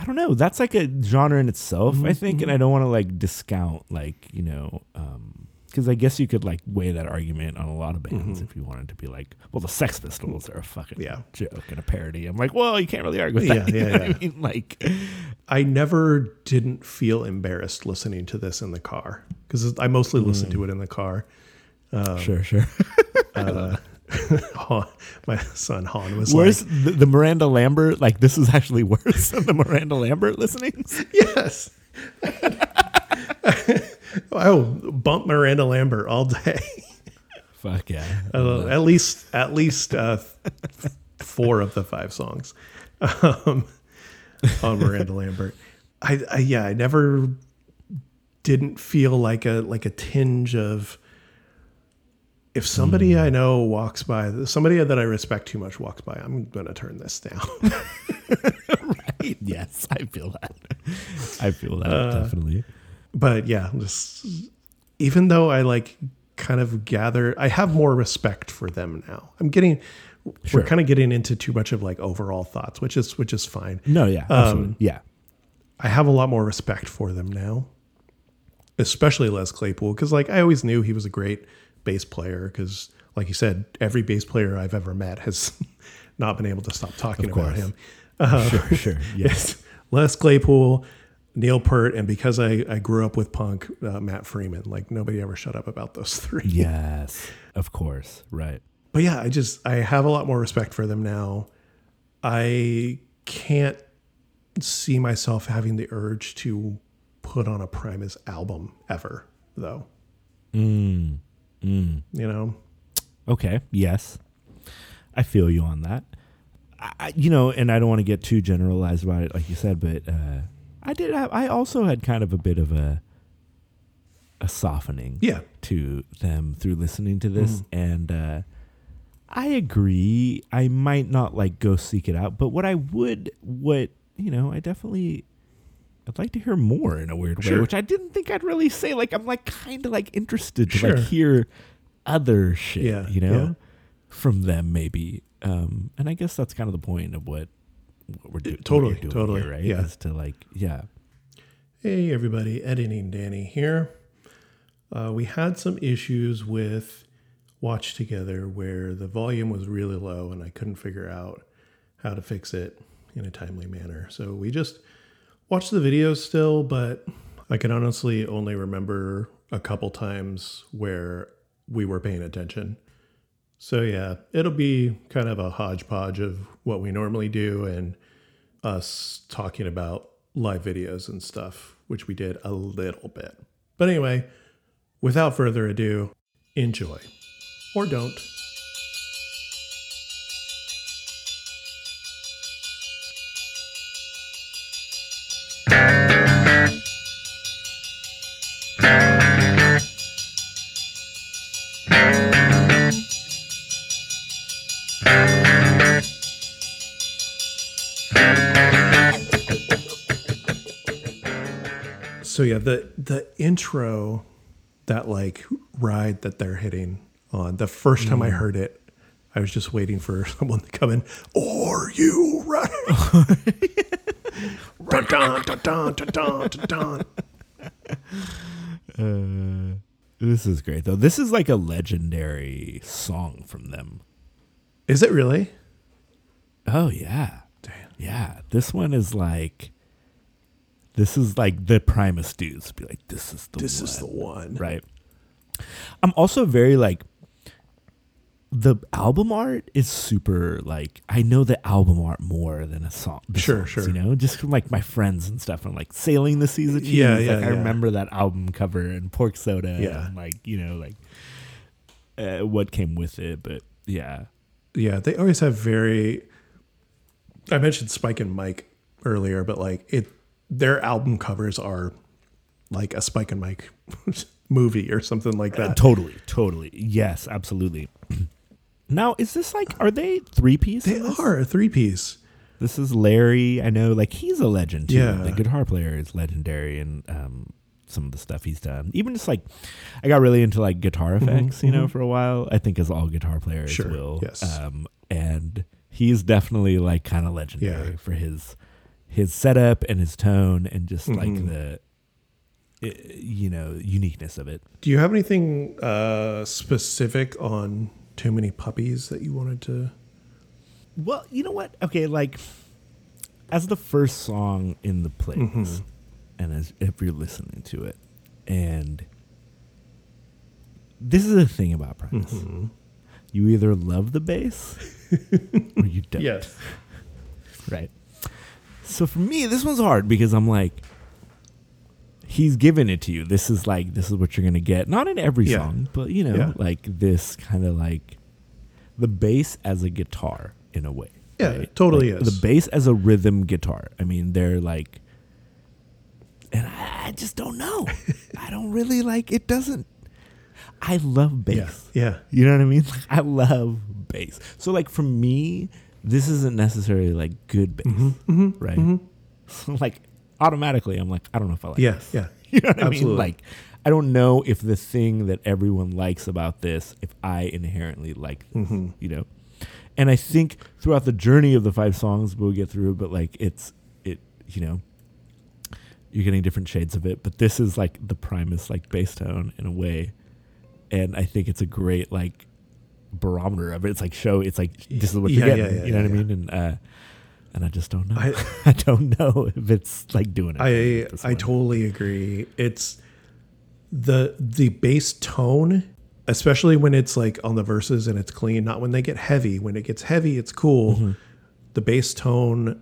S2: I don't know. That's like a genre in itself, I think, and I mm-hmm. don't want to like discount like you know, um, because I guess you could like weigh that argument on a lot of bands mm-hmm. if you wanted to be like, well, the Sex Pistols are a fucking
S1: Yeah.
S2: joke and a parody. I'm like, well, you can't really argue with that.
S1: Yeah,
S2: you
S1: yeah, yeah.
S2: I mean? Like,
S1: I never didn't feel embarrassed listening to this in the car because I mostly listen to mm. it in the car.
S2: Um, sure, sure.
S1: Han, my son Han was
S2: Worse,
S1: like,
S2: the, the Miranda Lambert, like this is actually worse than the Miranda Lambert listenings.
S1: "Yes." oh, bump Miranda Lambert all day.
S2: Fuck yeah.
S1: Uh, at least, at least uh, four of the five songs um, on Miranda Lambert. I, I yeah, I never didn't feel like a like a tinge of if somebody I know walks by, somebody that I respect too much walks by, I'm gonna turn this down. right.
S2: yes, I feel that. I feel that
S1: Uh,
S2: definitely.
S1: but yeah, just even though I like kind of gather, I have more respect for them now. I'm getting.
S2: Sure.
S1: We're kind of getting into too much of like overall thoughts, which is which is fine.
S2: No, yeah,
S1: Um,
S2: absolutely. yeah.
S1: I have a lot more respect for them now, especially Les Claypool, because like I always knew he was a great bass player. Because like you said, every bass player I've ever met has not been able to stop talking about him. Uh,
S2: Sure, sure. Yes.
S1: Les Claypool, Neil Peart, and because I, I grew up with punk, uh, Matt Freeman. Like nobody ever shut up about those three.
S2: yes. Of course. Right.
S1: But yeah, I just I have a lot more respect for them now. I can't see myself having the urge to put on a Primus album ever, though.
S2: Mm.
S1: You know,
S2: Okay. Yes. I feel you on that. I, I- you know, and I don't want to get too generalized about it, like you said, but uh, I did. Have, I also had kind of a bit of a a softening.
S1: yeah,
S2: to them through listening to this
S1: Mm-hmm.
S2: and uh I agree I might not like go seek it out but what I would what you know I definitely I'd like to hear more in a weird way
S1: Sure.
S2: which I didn't think I'd really say like I'm like kind of like interested to
S1: Sure.
S2: like hear other shit
S1: Yeah,
S2: you know
S1: yeah.
S2: from them maybe um and I guess that's kind of the point of what what we're do-
S1: Totally,
S2: you're doing
S1: totally,
S2: here, right
S1: yeah.
S2: is to like yeah
S1: Hey, everybody, editing Danny here. Uh, we had some issues with Watch Together where the volume was really low and I couldn't figure out how to fix it in a timely manner. So we just watched the videos still, but I can honestly only remember a couple times where we were paying attention. So yeah, it'll be kind of a hodgepodge of what we normally do and us talking about live videos and stuff, which we did a little bit. But anyway, without further ado, enjoy. Or don't. So yeah, the the intro, that like ride that they're hitting on. The first time I heard it, I was just waiting for someone to come in. Or you dun, dun, dun, dun.
S2: Uh, this is great though. This is like a legendary song from them.
S1: Is it really?
S2: Oh yeah,
S1: Damn.
S2: yeah. This one is like, this is like the Primus dudes be like, this is the
S1: This
S2: one.
S1: is the one.
S2: right. I'm also very like. The album art is super like I know the album art more than a song.
S1: Sure,
S2: songs,
S1: sure.
S2: You know, just from like my friends and stuff. I'm like sailing the seas of cheese.
S1: Yeah,
S2: like,
S1: yeah,
S2: I remember that album cover and pork soda.
S1: Yeah.
S2: and like you know like uh, what came with it. But yeah,
S1: Yeah, they always have very. I mentioned Spike and Mike earlier, but like it, their album covers are like a Spike and Mike movie or something like that.
S2: Totally, totally. Yes, absolutely. now, is this like are they three piece?
S1: They are a three piece.
S2: This is Larry. I know, like he's a legend too.
S1: Yeah.
S2: The guitar player is legendary, and um, some of the stuff he's done. Even just like, I got really into like guitar effects, you know, for a while. I think as all guitar players
S1: Mm-hmm, Sure,
S2: will.
S1: yes.
S2: Um, and he's definitely like kind of legendary
S1: Yeah.
S2: for his his setup and his tone and just like
S1: Mhm.
S2: the, you know, uniqueness of it.
S1: Do you have anything uh, specific on Too Many Puppies that you wanted to?
S2: Well, you know what? Okay, like as the first song in the playlist,
S1: Mhm.
S2: and as if you're listening to it, and this is the thing about Primus:
S1: Mm-hmm.
S2: you either love the bass or you don't.
S1: Yes.
S2: Right. So for me, this one's hard because I'm like, he's giving it to you. This is like, this is what you're gonna get. Not in every
S1: Yeah.
S2: song, but you know,
S1: Yeah.
S2: like this kind of like the bass as a guitar in a way.
S1: Yeah, it totally
S2: Like,
S1: is.
S2: The bass as a rhythm guitar. I mean, they're like, and I, I just don't know. I don't really like. It doesn't. I love bass.
S1: Yeah. Yeah.
S2: You know what I mean? Like, I love bass. So like for me, this isn't necessarily like good bass,
S1: Mm-hmm.
S2: right? So like automatically, I'm like, I don't know if I like.
S1: Yeah.
S2: this.
S1: Yeah.
S2: You know what I mean?
S1: Absolutely.
S2: Like, I don't know if the thing that everyone likes about this, if I inherently like this,
S1: Mm-hmm.
S2: you know. And I think throughout the journey of the five songs, we'll get through. But like, it's it, you know, you're getting different shades of it. But this is like the Primus like bass tone in a way, and I think it's a great like barometer of it. It's like show. It's like this is what you're
S1: Yeah,
S2: getting.
S1: yeah, yeah,
S2: you know what I mean? And uh, and I just don't know.
S1: I-
S2: I, don't know if it's like doing it.
S1: I I totally agree. It's the the bass tone, especially when it's like on the verses and it's clean, not when they get heavy. When it gets heavy, it's cool.
S2: Mm-hmm.
S1: The bass tone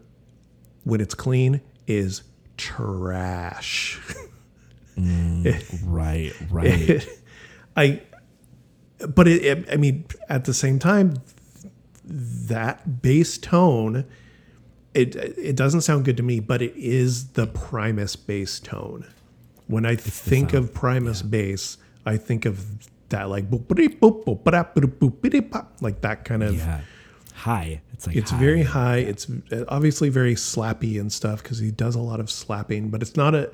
S1: when it's clean is trash.
S2: right, right.
S1: I but it, it, I mean, at the same time, that bass tone, it it doesn't sound good to me, but it is the Primus bass tone. When I it's
S2: think
S1: of Primus yeah. bass, I think of that like like that kind of
S2: yeah. high. It's like
S1: it's
S2: high.
S1: very high. Yeah. It's uh, obviously very slappy and stuff because he does a lot of slapping, but it's not a.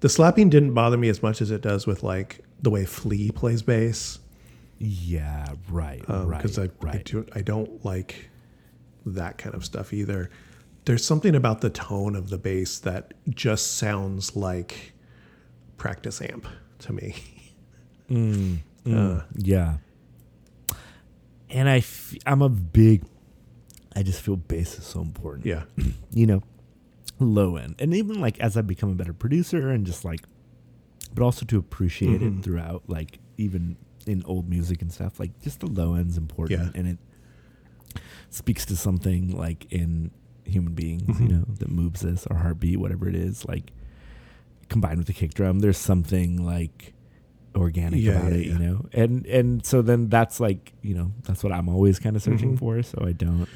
S1: The slapping didn't bother me as much as it does with like the way Flea plays bass
S2: yeah, right, right,
S1: because Um, I I,
S2: right.
S1: do, I don't like that kind of stuff either. There's something about the tone of the bass that just sounds like practice amp to me.
S2: Mm,
S1: Uh,
S2: mm, yeah. And I, f- I'm a big. I just feel bass is so important.
S1: Yeah,
S2: you know, low end. And even like as I become a better producer and just like, but also to appreciate
S1: Mhm.
S2: it throughout, like even in old music and stuff, like just the low end's important.
S1: Yeah.
S2: And it speaks to something like in human beings,
S1: Mhm.
S2: you know, that moves us, our heartbeat, whatever it is, like combined with the kick drum, there's something like organic
S1: Yeah,
S2: about
S1: yeah,
S2: it, you know? And, and so then that's like, you know, that's what I'm always kind of searching
S1: Mhm.
S2: for. So I don't,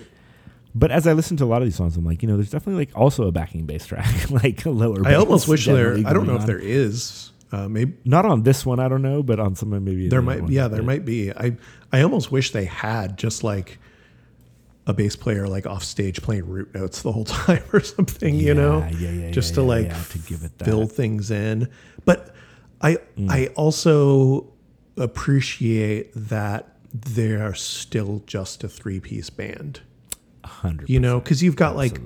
S2: but as I listen to a lot of these songs, I'm like, you know, there's definitely like also a backing bass track, like a lower.
S1: I almost wish there. I don't know if there is. Uh, maybe
S2: Not on this one, I don't know, but on some maybe
S1: there might.
S2: one,
S1: Yeah, there
S2: but-
S1: might be. I I almost wish they had just like a bass player like off stage playing root notes the whole time or something, you know,
S2: Yeah, yeah, yeah,
S1: just
S2: yeah,
S1: to
S2: yeah,
S1: like
S2: yeah, to give it that.
S1: fill things in. But I
S2: Mm.
S1: I also appreciate that they're still just a three piece band,
S2: hundred.
S1: you know, because you've got like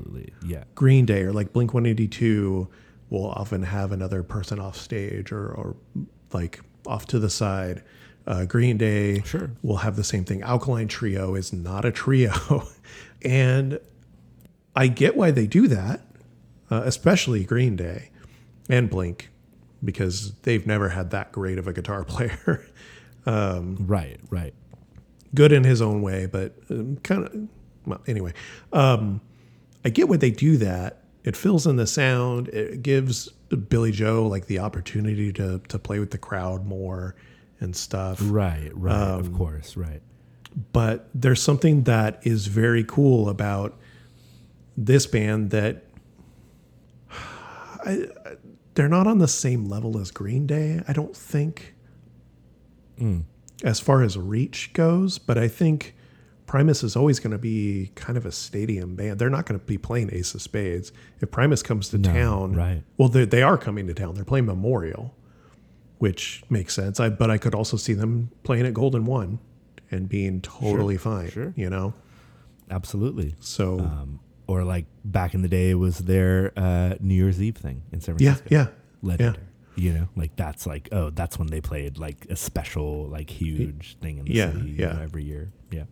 S2: yeah,
S1: Green Day or like Blink 182 will often have another person off stage or, or like off to the side. Uh, Green Day
S2: Sure.
S1: will have the same thing. Alkaline Trio is not a trio. and I get why they do that, uh, especially Green Day and Blink, because they've never had that great of a guitar player.
S2: right, right.
S1: good in his own way, but um, kind of well. Anyway, um, I get why they do that. It fills in the sound. It gives Billie Joe like the opportunity to to play with the crowd more and stuff.
S2: Right, right,
S1: Um,
S2: of course, right.
S1: But there's something that is very cool about this band that I, they're not on the same level as Green Day. I don't think as far as reach goes, but I think Primus is always going to be kind of a stadium band. They're not going to be playing Ace of Spades. If Primus comes to town,
S2: right.
S1: Well, they, they are coming to town. They're playing Memorial, which makes sense. I but I could also see them playing at Golden One and being totally fine.
S2: sure.
S1: You know,
S2: Absolutely.
S1: so
S2: Um, or like back in the day, it was their uh, New Year's Eve thing in San Francisco.
S1: yeah, yeah,
S2: legendary. You know, like that's like oh, that's when they played like a special, like huge thing in the
S1: Yeah,
S2: city. you know, every year. Yeah,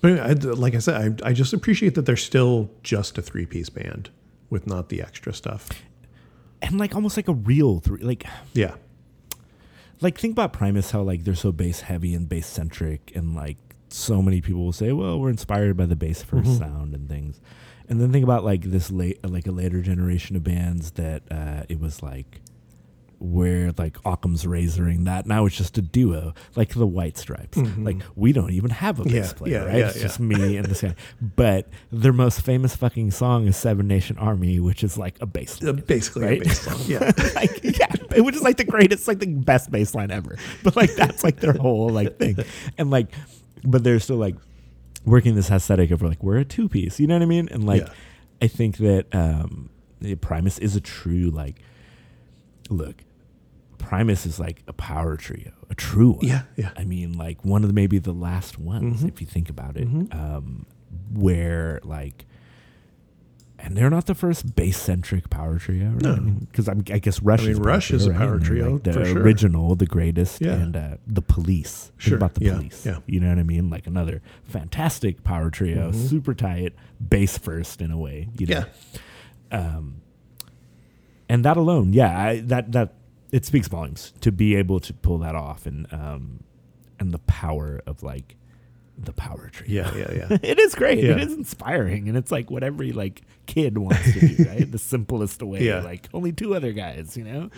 S1: But I, like I said, I, I just appreciate that they're still just a three piece band with not the extra stuff.
S2: and like almost like a real three. Like,
S1: Yeah,
S2: like think about Primus, how like they're so bass heavy and bass centric, and like so many people will say, well, we're inspired by the bass 1st
S1: Mm-hmm.
S2: sound and things. And then think about like this late, like a later generation of bands that uh, it was like where like Occam's razoring that now it's just a duo, like the White Stripes. Like we don't even have a bass
S1: Mm-hmm. Yeah,
S2: player,
S1: yeah,
S2: right?
S1: yeah,
S2: it's just me and this guy. But their most famous fucking song is Seven Nation Army, which is like a bass.
S1: Uh, basically
S2: Right?
S1: a bass song. Yeah,
S2: like yeah, which is like the greatest, like the best bass line ever. But like that's like their whole like thing, and like, but they're still like working this aesthetic of like we're a two piece. You know what I mean? And like. I think that um, the Primus is a true like, look, Primus is like a power trio, a true one.
S1: Yeah, yeah.
S2: I mean, like one of the maybe the last ones,
S1: Mm-hmm.
S2: if you think about it, um, where like. And they're not the first bass centric power trio, right?
S1: No.
S2: I mean, because I guess Rush.
S1: I mean,
S2: is
S1: Rush is a
S2: right?
S1: power
S2: And
S1: trio,
S2: like, the
S1: for sure.
S2: original, the greatest,
S1: Yeah.
S2: and uh, the Police.
S1: Sure,
S2: Think about the
S1: yeah,
S2: Police.
S1: yeah.
S2: You know what I mean? Like another fantastic power trio,
S1: Mm-hmm.
S2: super tight, bass first in a way. You know?
S1: yeah,
S2: and that alone, yeah, I, that that it speaks volumes to be able to pull that off, and um, and the power of like the power tree.
S1: yeah, yeah, yeah.
S2: it is great.
S1: Yeah.
S2: It is inspiring, and it's like what every like kid wants to do, right? the simplest way.
S1: Yeah.
S2: Like only two other guys, you know,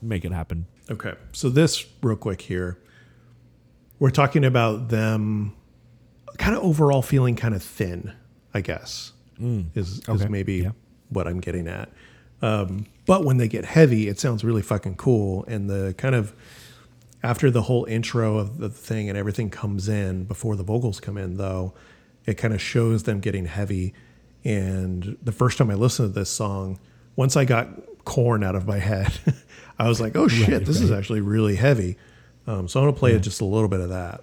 S2: make it happen.
S1: Okay, so this real quick here, we're talking about them, kind of overall feeling kind of thin. I guess is is
S2: okay,
S1: maybe
S2: yeah.
S1: what I'm getting at. Um, but when they get heavy, it sounds really fucking cool, and the kind of after the whole intro of the thing and everything comes in before the vocals come in though it kind of shows them getting heavy. And the first time i listened to this song once i got Korn out of my head i was like oh shit this is actually really heavy. Um, so i'm going to play just a little bit of that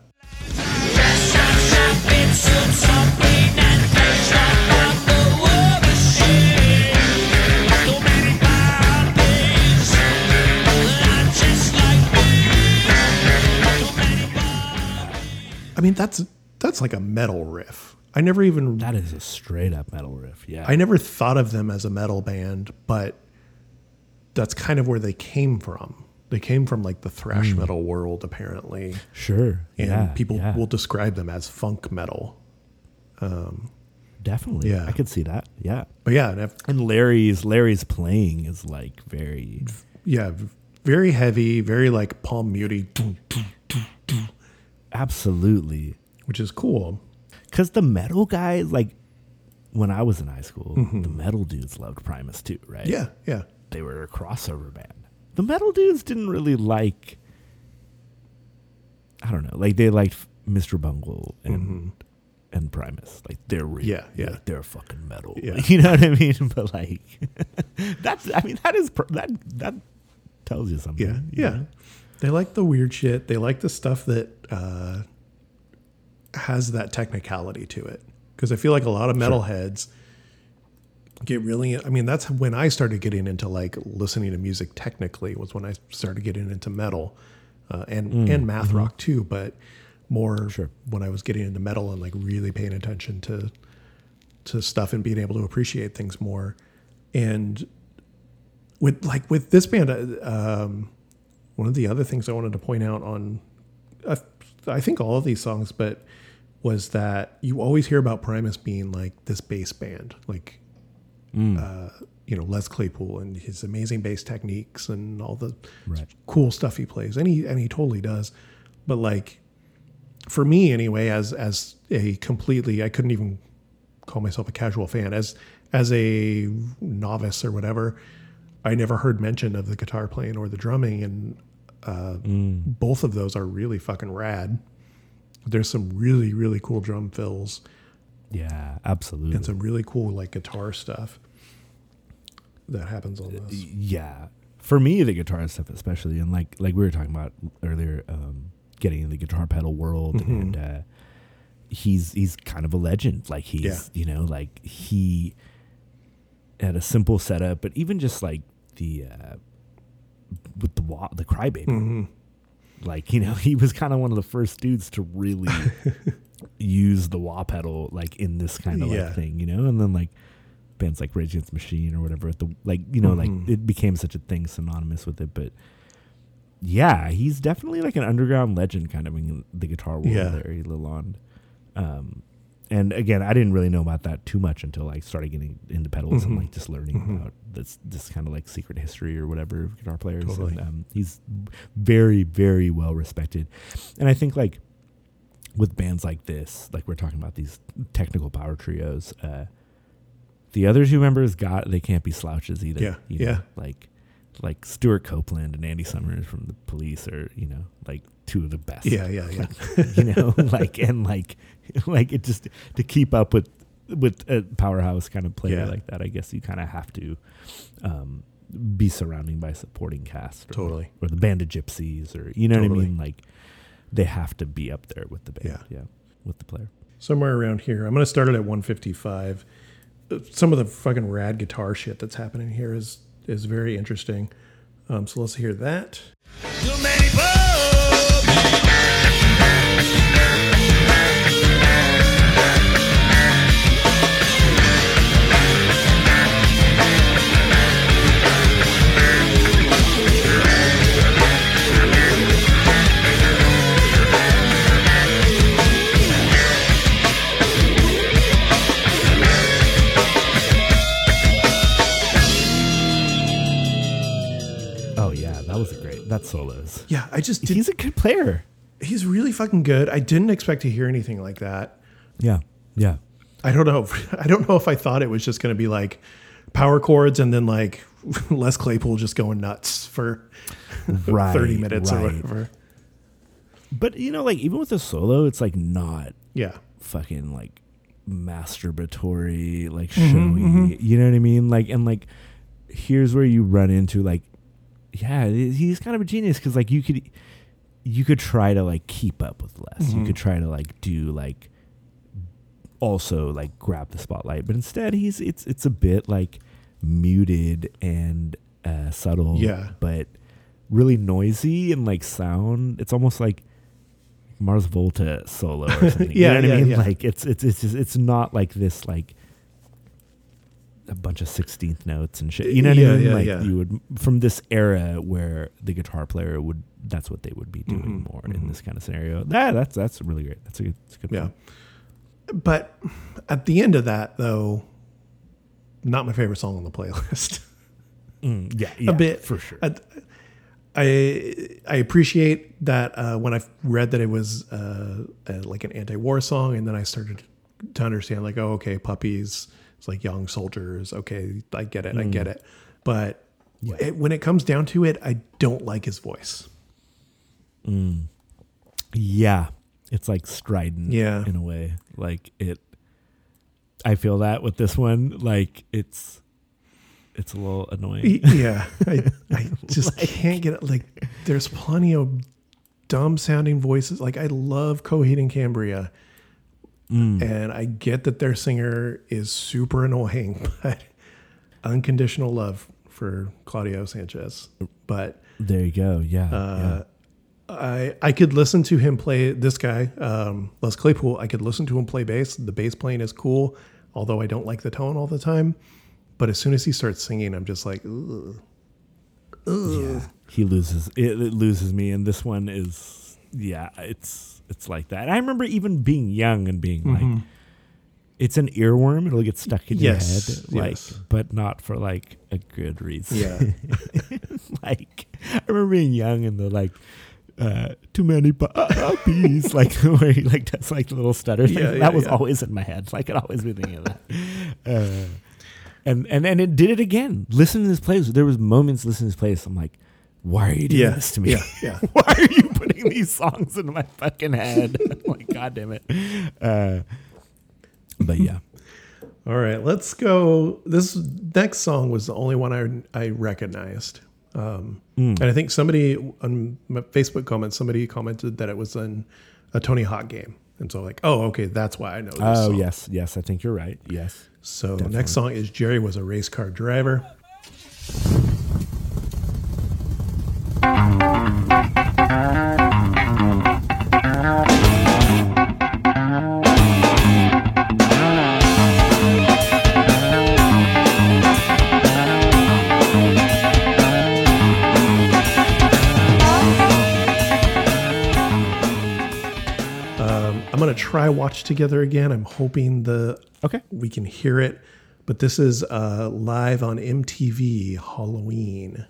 S1: i mean that's that's like a metal riff i never even
S2: That is a straight up metal riff. Yeah.
S1: I never thought of them as a metal band, but that's kind of where they came from. They came from like the thrash metal world, apparently,
S2: sure.
S1: and
S2: yeah.
S1: people
S2: yeah.
S1: will describe them as funk metal.
S2: Um, definitely.
S1: Yeah.
S2: I could see that. Yeah.
S1: But yeah, and
S2: And Larry's Larry's playing is like very
S1: yeah, very heavy, very like palm muty,
S2: absolutely
S1: which is cool.
S2: because the metal guys like when I was in high school, the metal dudes loved Primus too, right?
S1: Mm-hmm. Yeah, yeah,
S2: they were a crossover band. The metal dudes didn't really like. I don't know, like they liked Mr. Bungle and and Primus. Like they're real.
S1: Yeah, yeah.
S2: Like, they're fucking metal.
S1: Yeah.
S2: You know what I mean? But like that's I mean that is that that tells you something.
S1: Yeah,
S2: you
S1: yeah.
S2: know?
S1: They like the weird shit. They like the stuff that uh, has that technicality to it. Because I feel like a lot of metalheads get really. I mean, that's when I started getting into like listening to music technically. Was when I started getting into metal uh, and and math rock too, but more
S2: Sure.
S1: when I was getting into metal and like really paying attention to to stuff and being able to appreciate things more. And with like with this band, uh, um, one of the other things I wanted to point out on, uh, I think all of these songs, but was that you always hear about Primus being like this bass band, like uh, you know Les Claypool and his amazing bass techniques and all the
S2: Right.
S1: cool stuff he plays, and he and he totally does. But like for me anyway, as as a completely, I couldn't even call myself a casual fan as as a novice or whatever. I never heard mention of the guitar playing or the drumming, and uh, both of those are really fucking rad. There's some really really cool drum fills
S2: Yeah, absolutely.
S1: and some really cool like guitar stuff that happens on this.
S2: yeah for me the guitar stuff especially and like like we were talking about earlier um getting in the guitar pedal world
S1: Mm-hmm.
S2: and uh he's he's kind of a legend like he's
S1: Yeah.
S2: you know like he had a simple setup but even just like the uh with the wa- the crybaby
S1: Mm-hmm.
S2: like you know he was kind of one of the first dudes to really use the wah pedal like in this kind of
S1: Yeah.
S2: like thing you know and then like bands like Rage Against Machine or whatever the like you know
S1: Mhm.
S2: like it became such a thing synonymous with it but yeah he's definitely like an underground legend kind of in the guitar world
S1: Yeah.
S2: Larry Lalonde um and again I didn't really know about that too much until I started getting into pedals and
S1: Mhm.
S2: like just learning
S1: Mhm.
S2: about this this kind of like secret history or whatever of guitar players
S1: Totally.
S2: and um, he's very very well respected and I think like with bands like this, like we're talking about these technical power trios, uh, the other two members got they can't be slouches either.
S1: Yeah,
S2: you know?
S1: yeah.
S2: Like like Stewart Copeland and Andy Summers from the Police or you know like two of the best.
S1: Yeah, yeah, yeah.
S2: you know, like and like like it just to keep up with with a powerhouse kind of player
S1: Yeah.
S2: like that. I guess you kind of have to um, be surrounding by supporting cast, or,
S1: Totally.
S2: or the Band of Gypsys, or you know what I mean. Like they have to be up there with the band,
S1: Yeah.
S2: yeah, with the player.
S1: Somewhere around here. I'm going to start it at 155. Uh, Some of the fucking rad guitar shit that's happening here is is very interesting. Um, so let's hear that.
S2: Solos. Yeah, that was great. That's so less.
S1: Yeah, I just did,
S2: He's a good player.
S1: He's really fucking good. I didn't expect to hear anything like that.
S2: Yeah, yeah.
S1: I don't know. I don't know if I thought it was just going to be like power chords and then like Les Claypool just going nuts for
S2: Right,
S1: 30 minutes or whatever.
S2: But you know, like even with the solo, it's like not
S1: Yeah.
S2: fucking like masturbatory, like mm-hmm, showy. Mm-hmm. You know what I mean? Like, and like, here's where you run into like, yeah, he's kind of a genius because like you could, you could try to like keep up with Les. You could try to like do like, also like grab the spotlight, but instead he's it's it's a bit like muted and uh, subtle.
S1: Yeah.
S2: but really noisy and like sound. It's almost like Mars Volta solo or something. you
S1: Yeah,
S2: know what
S1: yeah,
S2: I mean?
S1: yeah.
S2: Like it's it's it's just, it's not like this like a bunch of sixteenth notes and shit. You know what
S1: Yeah,
S2: I mean?
S1: yeah,
S2: like
S1: yeah.
S2: you would from this era where the guitar player would that's what they would be doing
S1: Mhm,
S2: more
S1: mhm.
S2: in this kind of scenario. That that's that's really great. That's a good, that's a good
S1: Yeah.
S2: point.
S1: But at the end of that, though, not my favorite song on the playlist.
S2: Mm, yeah, yeah,
S1: bit.
S2: for sure.
S1: I, I I appreciate that uh, when I read that it was uh, uh, like an anti-war song, and then I started to understand like, oh, okay, puppies, it's like young soldiers. Okay, I get it, I
S2: Mm.
S1: get it. But it, when it comes down to it, I don't like his voice.
S2: Yeah. it's like strident
S1: Yeah.
S2: in a way. Like it I feel that with this one. Like it's it's a little annoying.
S1: Yeah, I, I just can't get it. Like, there's plenty of dumb sounding voices. Like, I love Coheed and Cambria,
S2: Mm.
S1: and I get that their singer is super annoying, but unconditional love for Claudio Sanchez. But
S2: There you go. Yeah.
S1: uh, I I could listen to him play this guy, um, Les Claypool. I could listen to him play bass. The bass playing is cool, although I don't like the tone all the time. But as soon as he starts singing, I'm just like, Ugh.
S2: yeah. yeah. He loses it, it loses me and this one is yeah, it's it's like that. I remember even being young and being like it's an earworm, it'll get stuck in
S1: Yes,
S2: your head like
S1: yes.
S2: but not for like a good reason.
S1: Yeah.
S2: like I remember being young and the like uh, too many puppies, like where he like does like the little stutter thing.
S1: Yeah, yeah,
S2: that was
S1: yeah.
S2: always in my head. Like I'd always be thinking of that. Uh, and and and it did it again. Listen to this place. There was moments listening to this place. I'm like, why are you doing
S1: Yeah,
S2: this to me?
S1: yeah, yeah.
S2: why are you putting these songs into my fucking head? I'm like, God damn it. Uh, but yeah,
S1: All right, let's go. This next song was the only one I I recognized, um, and I think somebody on my Facebook comments somebody commented that it was in a Tony Hawk game, and so like, oh, okay, that's why I know. This
S2: oh
S1: song.
S2: yes, yes, I think you're right. Yes.
S1: So next song is Jerry was a race car driver. Um, I'm gonna try watch together again. I'm hoping the
S2: Okay.
S1: we can hear it, but this is uh, live on MTV Halloween.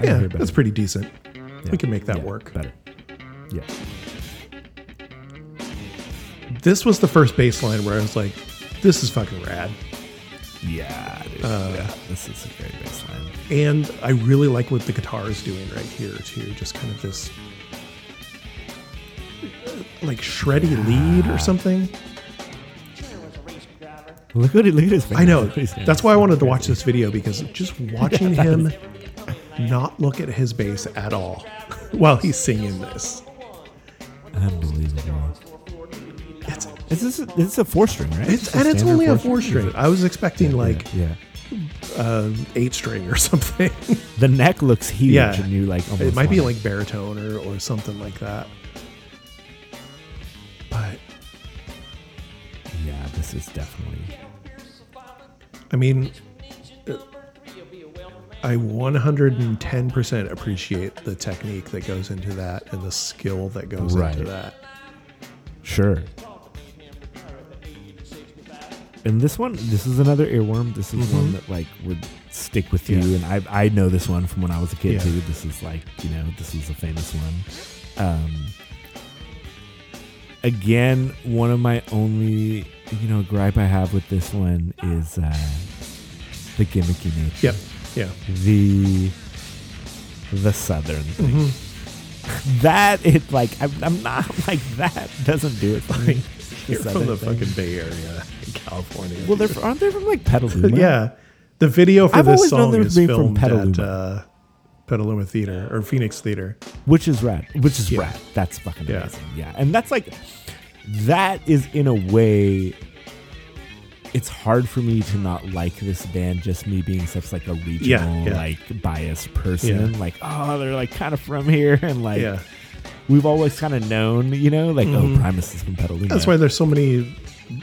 S2: I
S1: Yeah, that's pretty decent.
S2: Yeah.
S1: We can make that
S2: Yeah,
S1: work.
S2: better. Yeah.
S1: This was the first bass line where I was like, "This is fucking rad,"
S2: Yeah, dude.
S1: Uh,
S2: yeah. This is a great bass line.
S1: and I really like what the guitar is doing right here too. Just kind of this like shreddy lead or something.
S2: Look at it. Look at his.
S1: I know.
S2: fingers. He's doing
S1: That's why I wanted to watch this video because just watching him not look at his bass at all while he's singing this.
S2: Unbelievable.
S1: It's
S2: Is this is a four string, right?
S1: it's
S2: Just
S1: and it's only a
S2: four
S1: four string. I was expecting like
S2: yeah.
S1: uh, eight string or something.
S2: The neck looks huge,
S1: Yeah.
S2: and you like almost.
S1: it might be like baritone or, or something like that. But
S2: Yeah, this is definitely.
S1: I mean, I 110% appreciate the technique that goes into that and the skill that goes
S2: Right.
S1: into that.
S2: Sure. And this one, this is another earworm. This is one that like would stick with you,
S1: Mm-hmm. Yeah.
S2: and I I know this one from when I was a kid
S1: Yeah.
S2: too. This is like you know this is a famous one. Um, again, one of my only you know gripe I have with this one is uh, the gimmicky nature.
S1: Yep. Yeah.
S2: The the southern thing.
S1: Mm-hmm.
S2: That it like I'm, I'm not like that doesn't do it for me.
S1: You're from the
S2: thing.
S1: fucking Bay Area in California.
S2: Well, they're aren't they from like Petaluma?
S1: yeah. The video for
S2: I've
S1: this song is filmed at uh, Petaluma Theater or Phoenix Theater.
S2: which is rad. Which is
S1: Yeah.
S2: rad. That's fucking
S1: Yeah.
S2: amazing. Yeah, and that's like that is in a way. It's hard for me to not like this band, just me being such like a regional,
S1: yeah.
S2: like biased person.
S1: Yeah.
S2: Like, oh, they're like kind of from here, and like
S1: yeah.
S2: we've always kind of known, you know, like oh, Primus is from Petaluma.
S1: That's why there's so many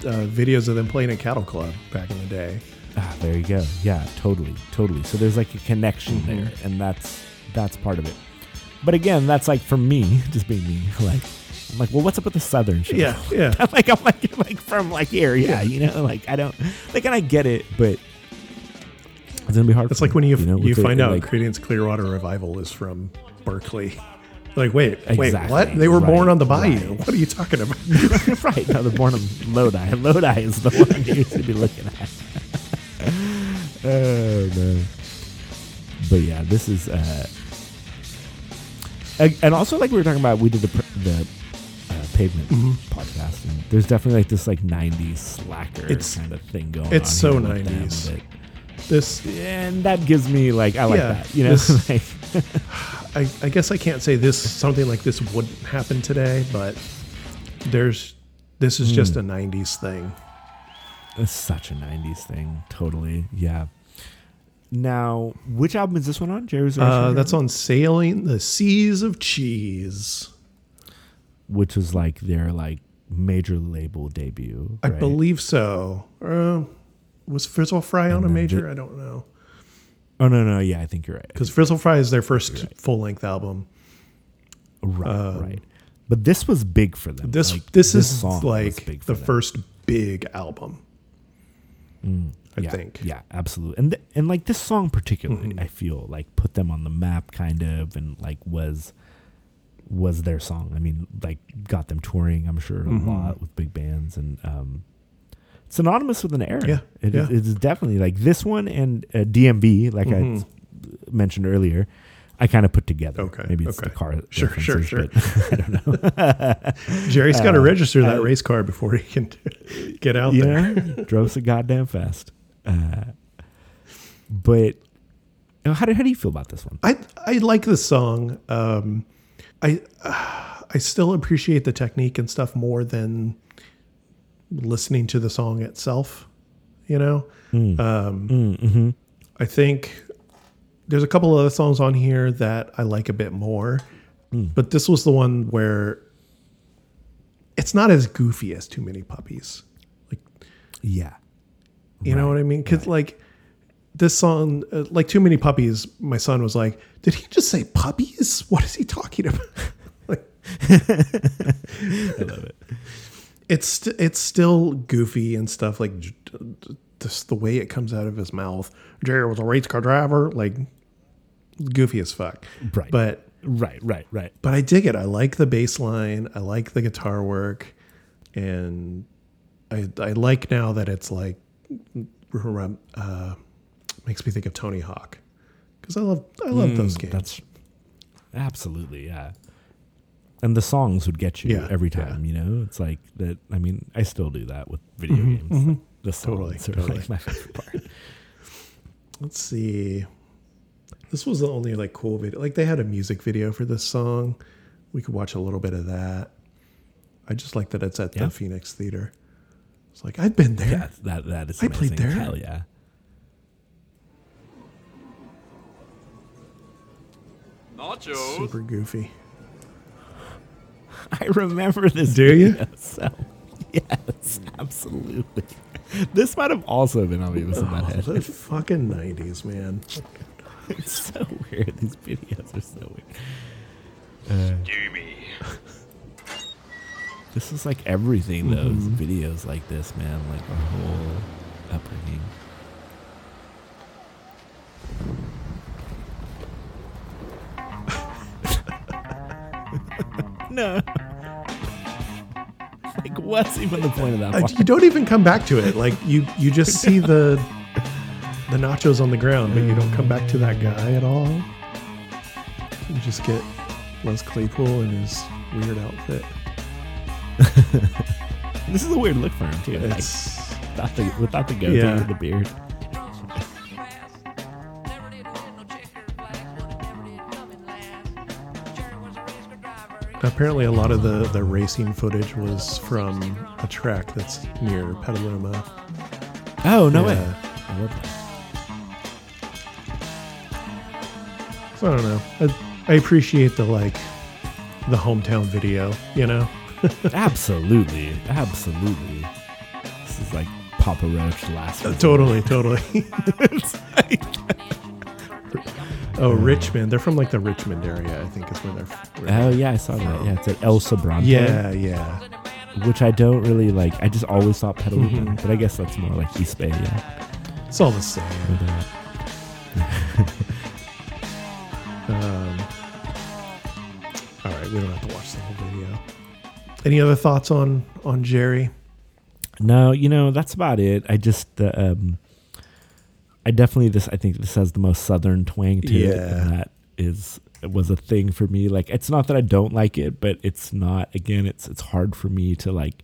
S1: uh, videos of them playing at Cattle Club back in the day.
S2: Ah, there you go. Yeah, totally, totally. So there's like a connection
S1: Mm-hmm.
S2: there, and that's that's part of it. But again, that's like for me, just being me. Like, I'm like, well, what's up with the southern shit?
S1: Yeah. Yeah.
S2: I'm like, I'm like, like from like here, yeah, you know, like I don't like, and I get it, but it's gonna be hard.
S1: It's like when you
S2: know,
S1: you
S2: with the-
S1: find out
S2: like,
S1: Creedence Clearwater Revival is from Berkeley. Like, wait, wait, what? They were born on the bayou.
S2: right.
S1: What are you talking about?
S2: right. No, they're born in Lodi. Lodi is the one you should be looking at. oh no. But yeah, this is uh And- and also like we were talking about, we did the the pavement podcast, and there's definitely like this like '90s slacker
S1: It's-
S2: kind of thing going.
S1: it's so
S2: here with them
S1: 90s.
S2: that-
S1: This
S2: and that gives me like I like
S1: Yeah,
S2: that, you know.
S1: this-
S2: like,
S1: I, I guess I can't say this something like this wouldn't happen today, but there's this is just a '90s thing.
S2: It's such a '90s thing, totally. Yeah. Now, which album is this one on? Jerry's
S1: Uh, that's on "Sailing the Seas of Cheese."
S2: Which was like their like major label debut.
S1: I
S2: right?
S1: believe so. Uh, was Frizzle Fry on a major? I don't know
S2: Oh no, no, yeah, I think you're right.
S1: because Frizzle Fry is their first full length album.
S2: Right, right. But this was big for them.
S1: um, This
S2: Like,
S1: this, is
S2: song
S1: like the
S2: them.
S1: first big album. I
S2: yeah,
S1: think.
S2: Yeah, absolutely. And th- and like this song particularly,
S1: Mm-hmm.
S2: I feel like put them on the map kind of and like was was their song. I mean, like got them touring, I'm sure, a
S1: Mm-hmm.
S2: lot with big bands and um synonymous with an era.
S1: Yeah,
S2: It,
S1: yeah.
S2: It's definitely like this one and uh, DMB, like I mentioned earlier. I kind of put together.
S1: Mm-hmm. Okay,
S2: maybe it's the car.
S1: Sure, sure, sure.
S2: I don't know.
S1: Jerry's got to
S2: Uh,
S1: register that race car before he can get out there.
S2: drove so goddamn fast. Uh, but how do how do you feel about this one?
S1: I I like this song. Um, I I still appreciate the technique and stuff more than listening to the song itself. You know, um, I think there's a couple other songs on here that I like a bit more, but this was the one where it's not as goofy as Too Many Puppies. Like
S2: Yeah,
S1: you know what I mean? Because like this song, uh, like too many puppies. My son was like, "Did he just say puppies? What is he talking about?" like,
S2: I love it.
S1: it's st- it's still goofy and stuff. Like just the way it comes out of his mouth. Jerry was a race car driver. Like goofy as fuck.
S2: Right.
S1: But
S2: Right, right, right.
S1: but I dig it. I like the bass line. I like the guitar work, and I I like now that it's like uh, makes me think of Tony Hawk because I love I love those games.
S2: Mm, That's absolutely yeah. And the songs would get you
S1: Yeah,
S2: every
S1: yeah.
S2: time. You know, it's like that. I mean, I still do that with video games. The songs
S1: Totally,
S2: are
S1: totally.
S2: like my favorite part.
S1: Let's see. This was the only like cool video. Like they had a music video for this song. We could watch a little bit of that. I just like that it's at
S2: Yeah.
S1: the Phoenix Theater. It's like I've been there.
S2: yeah, that that is.
S1: I played
S2: amazing.
S1: there.
S2: Hell yeah.
S3: Nachos.
S1: Super goofy.
S2: I remember this.
S1: Do you?
S2: So, yes, absolutely. This might have also been on Beavis and
S1: Oh,
S2: Butthead.
S1: the fucking nineties, man.
S2: It's so weird. These videos are so weird.
S4: Jimmy.
S2: This is like everything, those
S1: Mm-hmm.
S2: videos like this, man. Like our whole upbringing. no. Like, what's even the point of that?
S1: Uh, you don't even come back to it. Like you, you just see the the nachos on the ground, but you don't come back to that guy at all. You just get Les Claypool in his weird outfit.
S2: This is a weird look for him too. Like, without the without the goatee
S1: Yeah.
S2: or the beard.
S1: Apparently a lot of the the racing footage was from a track that's near Petaluma.
S2: Oh no
S1: Yeah.
S2: way! I love that.
S1: So I don't know. I, I appreciate the like the hometown video. You know.
S2: Absolutely, absolutely. This is like Papa Roach last.
S1: Uh, totally, totally. oh, Richmond. They're from like the Richmond area, I think is where they're. Where
S2: Oh yeah, I saw that. Yeah, it's at El Sobrante.
S1: yeah, yeah.
S2: which I don't really like. I just always thought Petaluma,
S1: Mm-hmm.
S2: but I guess that's more like East Bay. Yeah.
S1: It's all the same.
S2: But, uh,
S1: Um, all right, we don't have to watch the whole video. Any other thoughts on on Jerry?
S2: no, you know that's about it. I just, uh, um, I definitely this. I think this has the most southern twang to it, and that is was a thing for me. Like it's not that I don't like it, but it's not again, it's it's hard for me to like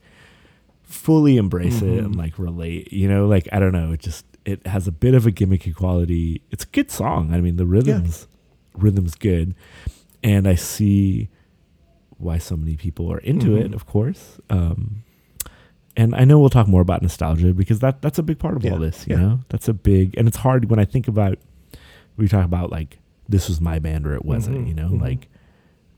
S2: fully embrace it and like relate, you know, like I don't know, it just it has a bit of a gimmicky quality. It's a good song. I mean, the rhythms rhythm's good. And I see why so many people are into it, of course. Um and I know we'll talk more about nostalgia because that that's a big part of all this, you
S1: yeah.
S2: know? That's a big and it's hard when I think about we talk about like this was my band or it wasn't,
S1: Mhm,
S2: you know?
S1: mhm.
S2: Like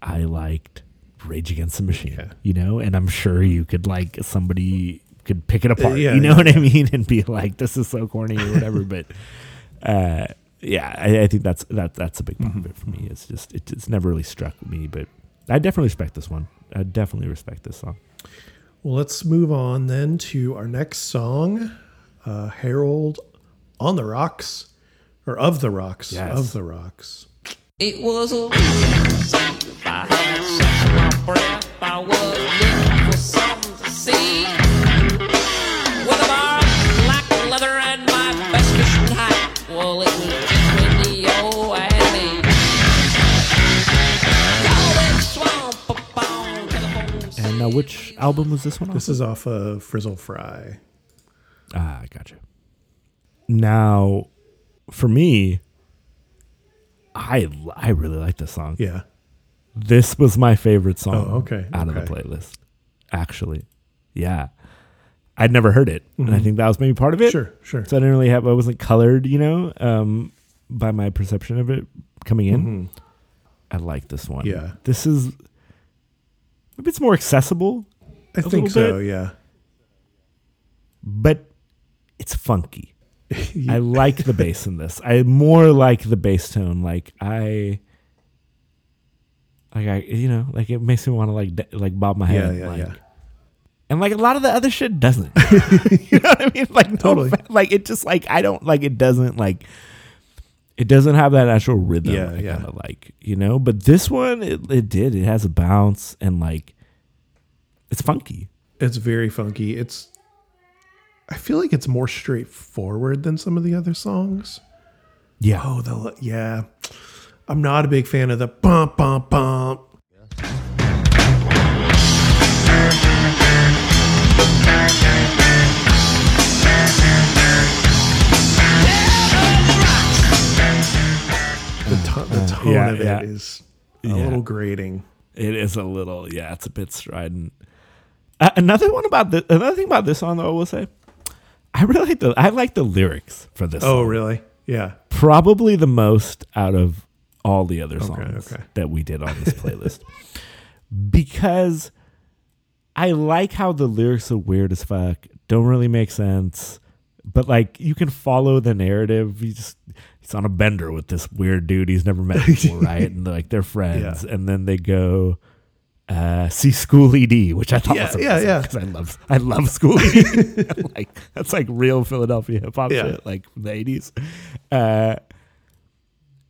S2: I liked Rage Against the Machine,
S1: Yeah.
S2: you know, and I'm sure you could like somebody could pick it apart,
S1: yeah,
S2: you know
S1: yeah,
S2: what I mean, and be like, "This is so corny" or whatever. but uh, yeah, I, I think that's that that's a big part of it for me. It's just it, it's never really struck me, but I definitely respect this one. I definitely respect this song.
S1: Well, let's move on then to our next song, uh, Harold on the Rocks, or of the Rocks,
S2: Yes.
S1: of the Rocks.
S5: It was a
S2: uh, which album was this one?
S1: This
S2: off
S1: is off of Frizzle Fry.
S2: Ah, I gotcha. Now, for me, I I really like this song.
S1: Yeah.
S2: This was my favorite song.
S1: Oh, okay,
S2: Out of the playlist, actually. Yeah, I'd never heard it, and I think that was maybe part of it.
S1: Mm-hmm. Sure, sure.
S2: So I didn't really have. I wasn't colored, you know, um, by my perception of it coming in. I like this one.
S1: Mm-hmm. Yeah.
S2: this is maybe it's more accessible,
S1: I think so,
S2: bit.
S1: yeah.
S2: but it's funky. I like the bass in this. I more like the bass tone. Like I, like I, you know, like it makes me want to like like bob my head.
S1: yeah,
S2: like,
S1: yeah.
S2: And like a lot of the other shit doesn't. you know what I mean? Like
S1: Totally.
S2: fa- like it just like I don't like it doesn't like it doesn't have that actual rhythm.
S1: Yeah,
S2: I
S1: yeah.
S2: kind of like you know. But this one, it, it did. It has a bounce and like it's funky.
S1: It's very funky. It's I feel like it's more straightforward than some of the other songs.
S2: Yeah.
S1: Oh, the yeah. I'm not a big fan of the bump bump bump. The, to- the tone
S2: Uh, yeah,
S1: of it
S2: yeah.
S1: is a
S2: Yeah.
S1: little grating.
S2: It is a little, yeah, it's a bit strident. Uh, another one about the another thing about this song, though, I will say, I really like the I like the lyrics for this.
S1: Oh,
S2: song.
S1: really? Yeah.
S2: Probably the most out of all the other songs
S1: okay.
S2: that we did on this playlist, because I like how the lyrics are weird as fuck, don't really make sense, but like you can follow the narrative. You just he's on a bender with this weird dude he's never met before, right? And like they're friends, and then they go uh, see Schoolly D, which I thought
S1: Yeah,
S2: was
S1: yeah, yeah.
S2: because I love I love Schoolly D. like that's like real Philadelphia hip hop
S1: Yeah.
S2: shit, like from the eighties. Uh,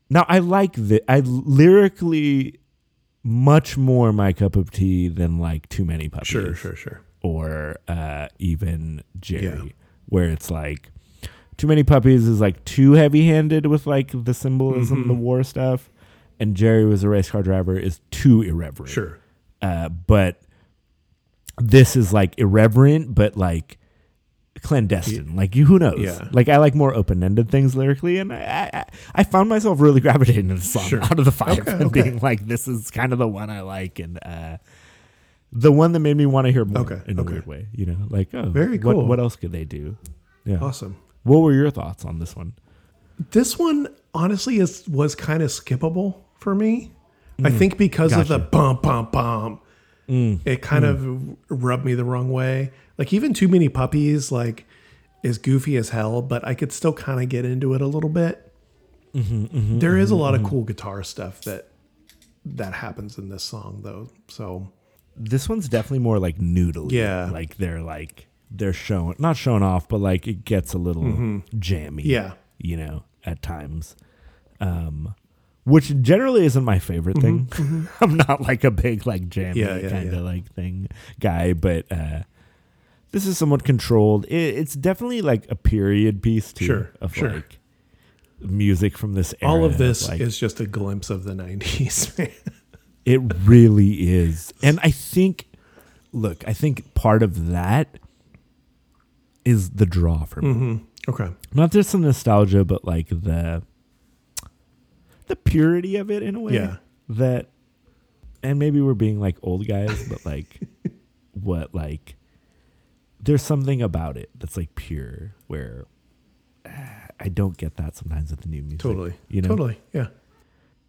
S2: now I like the I lyrically much more my cup of tea than like too many puppies
S1: Sure, sure, sure.
S2: or uh, even Jerry,
S1: Yeah.
S2: where it's like too many puppies is like too heavy handed with like the symbolism,
S1: Mm-hmm.
S2: the war stuff, and Jerry was a race car driver is too irreverent.
S1: Sure.
S2: uh, but this is like irreverent, but like clandestine. Like you, who knows?
S1: Yeah.
S2: Like I like more open ended things lyrically, and I, I I found myself really gravitating to the song
S1: Sure.
S2: out of the five
S1: Okay,
S2: and
S1: okay.
S2: being like, this is kind of the one I like, and uh, the one that made me want to hear more
S1: Okay,
S2: in a weird way. You know, like oh,
S1: Very
S2: What,
S1: cool.
S2: what else could they do? Yeah.
S1: Awesome.
S2: What were your thoughts on this one?
S1: This one honestly is was kind of skippable for me. I think because of the
S2: Gotcha.
S1: bump bump bump, mm, it kind mm. of rubbed me the wrong way. Like even too many puppies, like is goofy as hell, but I could still kind of get into it a little bit. Mm-hmm, mm-hmm, there is a mm-hmm, lot of cool guitar stuff that that happens in this song, though. So
S2: This one's definitely more like noodly.
S1: Yeah.
S2: like they're like they're showing not showing off, but like it gets a little jammy.
S1: Mm-hmm. Yeah.
S2: you know, at times. Um, which generally isn't my favorite thing. I'm not like a big like jammy
S1: Mm-hmm. Yeah, yeah,
S2: kind of
S1: yeah.
S2: like thing guy, but uh, this is somewhat controlled. It, it's definitely like a period piece too.
S1: Sure,
S2: of
S1: sure.
S2: like music from this era.
S1: All of this
S2: like,
S1: is just a glimpse of the 90s, man.
S2: It really is. And I think, look, I think part of that is the draw for me.
S1: Okay.
S2: Not just the nostalgia, but like the the purity of it in a way.
S1: Yeah.
S2: That, and maybe we're being like old guys, but like, what like, there's something about it that's like pure where ah, I don't get that sometimes with the new music.
S1: Totally.
S2: You know,
S1: Totally. Yeah.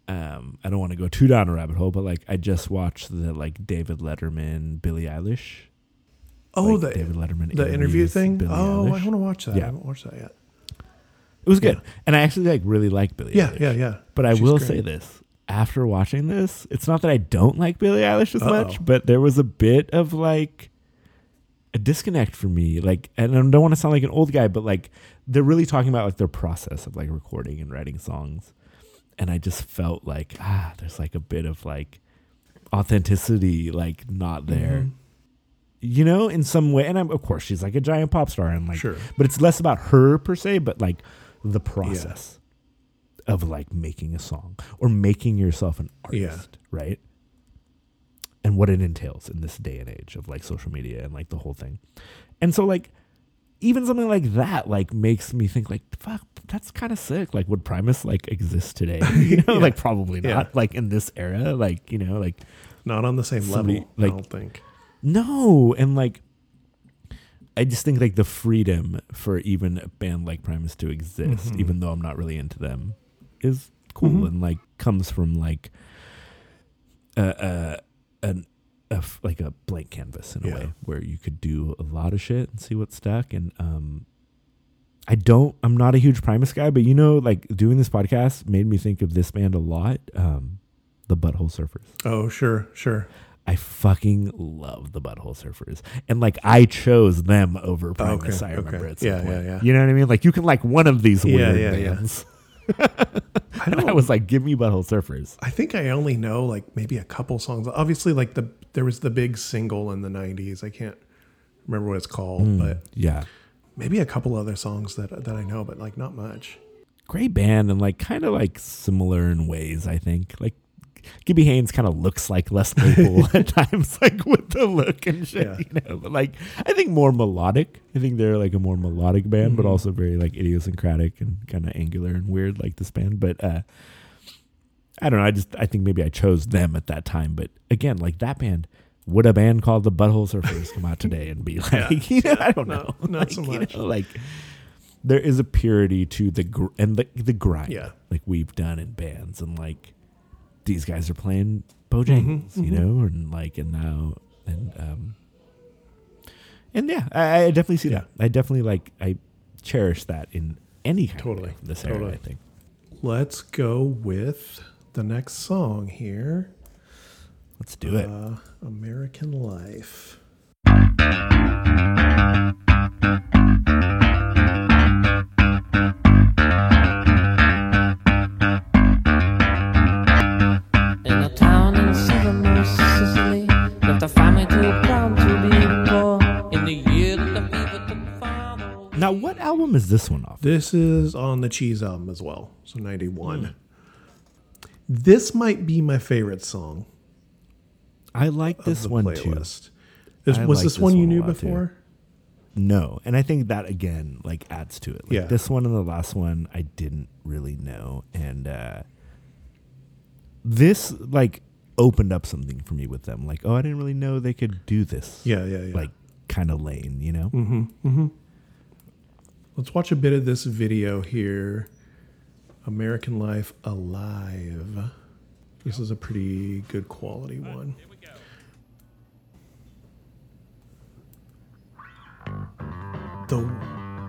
S2: um, I don't want to go too down a rabbit hole, but like I just watched the like David Letterman, Billie Eilish.
S1: Oh,
S2: like,
S1: the
S2: David Letterman
S1: the interview thing.
S2: Billie
S1: oh, I
S2: Eilish.
S1: want to watch that.
S2: Yeah.
S1: I haven't watched that yet.
S2: It was good,
S1: Yeah.
S2: and I actually like really like Billie.
S1: Yeah,
S2: Eilish.
S1: yeah, yeah.
S2: But I
S1: She's
S2: will
S1: great.
S2: say this: after watching this, it's not that I don't like Billie Eilish as
S1: Uh-oh.
S2: much, but there was a bit of like a disconnect for me. Like, and I don't want to sound like an old guy, but like they're really talking about like their process of like recording and writing songs, and I just felt like ah, there's like a bit of like authenticity like not there.
S1: Mm-hmm.
S2: You know, in some way, and I'm, of course she's like a giant pop star, and like,
S1: Sure.
S2: but it's less about her per se, but like the process of like making a song or making yourself an
S1: Yeah.
S2: artist, right? And what it entails in this day and age of like social media and like the whole thing. And so like even something like that like makes me think like fuck that's kind of sick. Like would Primus like exist today? You know,
S1: Yeah.
S2: like probably not
S1: Yeah.
S2: like in this era like, you know, like
S1: Not on the same
S2: Somebody,
S1: level,
S2: like-
S1: I don't think.
S2: No, and like I just think like the freedom for even a band like Primus to exist,
S1: Mm-hmm.
S2: even though I'm not really into them, is cool and like comes from like a a an a f- like a blank canvas in a
S1: Yeah.
S2: way where you could do a lot of shit and see what stuck and um I don't I'm not a huge Primus guy, but you know like doing this podcast made me think of this band a lot. Um the Butthole Surfers.
S1: Oh, sure, sure.
S2: I fucking love the Butthole Surfers, and like I chose them over Primus.
S1: Okay,
S2: I remember
S1: okay.
S2: at some
S1: Yeah,
S2: point.
S1: yeah, yeah.
S2: You know what I mean? Like you can like one of these
S1: Yeah,
S2: weird
S1: yeah, yeah.
S2: bands.
S1: I
S2: And
S1: don't.
S2: I was like, give me Butthole Surfers.
S1: I think I only know like maybe a couple songs. Obviously, like the there was the big single in the '90s. I can't remember what it's called,
S2: Hmm.
S1: but
S2: Yeah,
S1: maybe a couple other songs that that I know, but like not much.
S2: great band and like kind of like similar in ways. I think like Gibby Haynes kind of looks like Les Claypool at times, like with the look and shit.
S1: Yeah.
S2: You know, but like I think more melodic. I think they're like a more melodic band, but
S1: Mhm.
S2: also very like idiosyncratic and kind of angular and weird, like this band. But uh I don't know. I just I think maybe I chose them at that time. But again, like that band. Would a band called the Butthole Surfers come out today and be like, you know, I don't
S1: No,
S2: know,
S1: not
S2: Like,
S1: so
S2: you
S1: much.
S2: know, like there is a purity to the gr- and the, the grind
S1: Yeah.
S2: like we've done in bands and like these guys are playing Bojangles,
S1: Mhm,
S2: you know, and like and now and um and yeah, I, I definitely see
S1: Yeah.
S2: that. I definitely like I cherish that in any kind
S1: Totally,
S2: of this era.
S1: totally.
S2: I think.
S1: Let's go with the next song here.
S2: Let's do it.
S1: Uh, American Life.
S2: Album is this one off?
S1: This is on the Cheese album as well, so 91.
S2: Hmm.
S1: This might be my favorite song
S2: I like this one too.
S1: playlist. Is,
S2: I
S1: was
S2: like
S1: this one you
S2: one
S1: knew
S2: lot, too.
S1: before?
S2: No, and I think that again like adds to it. Like
S1: Yeah.
S2: this one and the last one I didn't really know, and uh this like opened up something for me with them. Like, oh, I didn't really know they could do this.
S1: Yeah, yeah, yeah.
S2: like kind of lane, you know.
S1: Mm-hmm. Mm-hmm. Let's watch a bit of this video here. American Life Alive. This is a pretty good quality one. The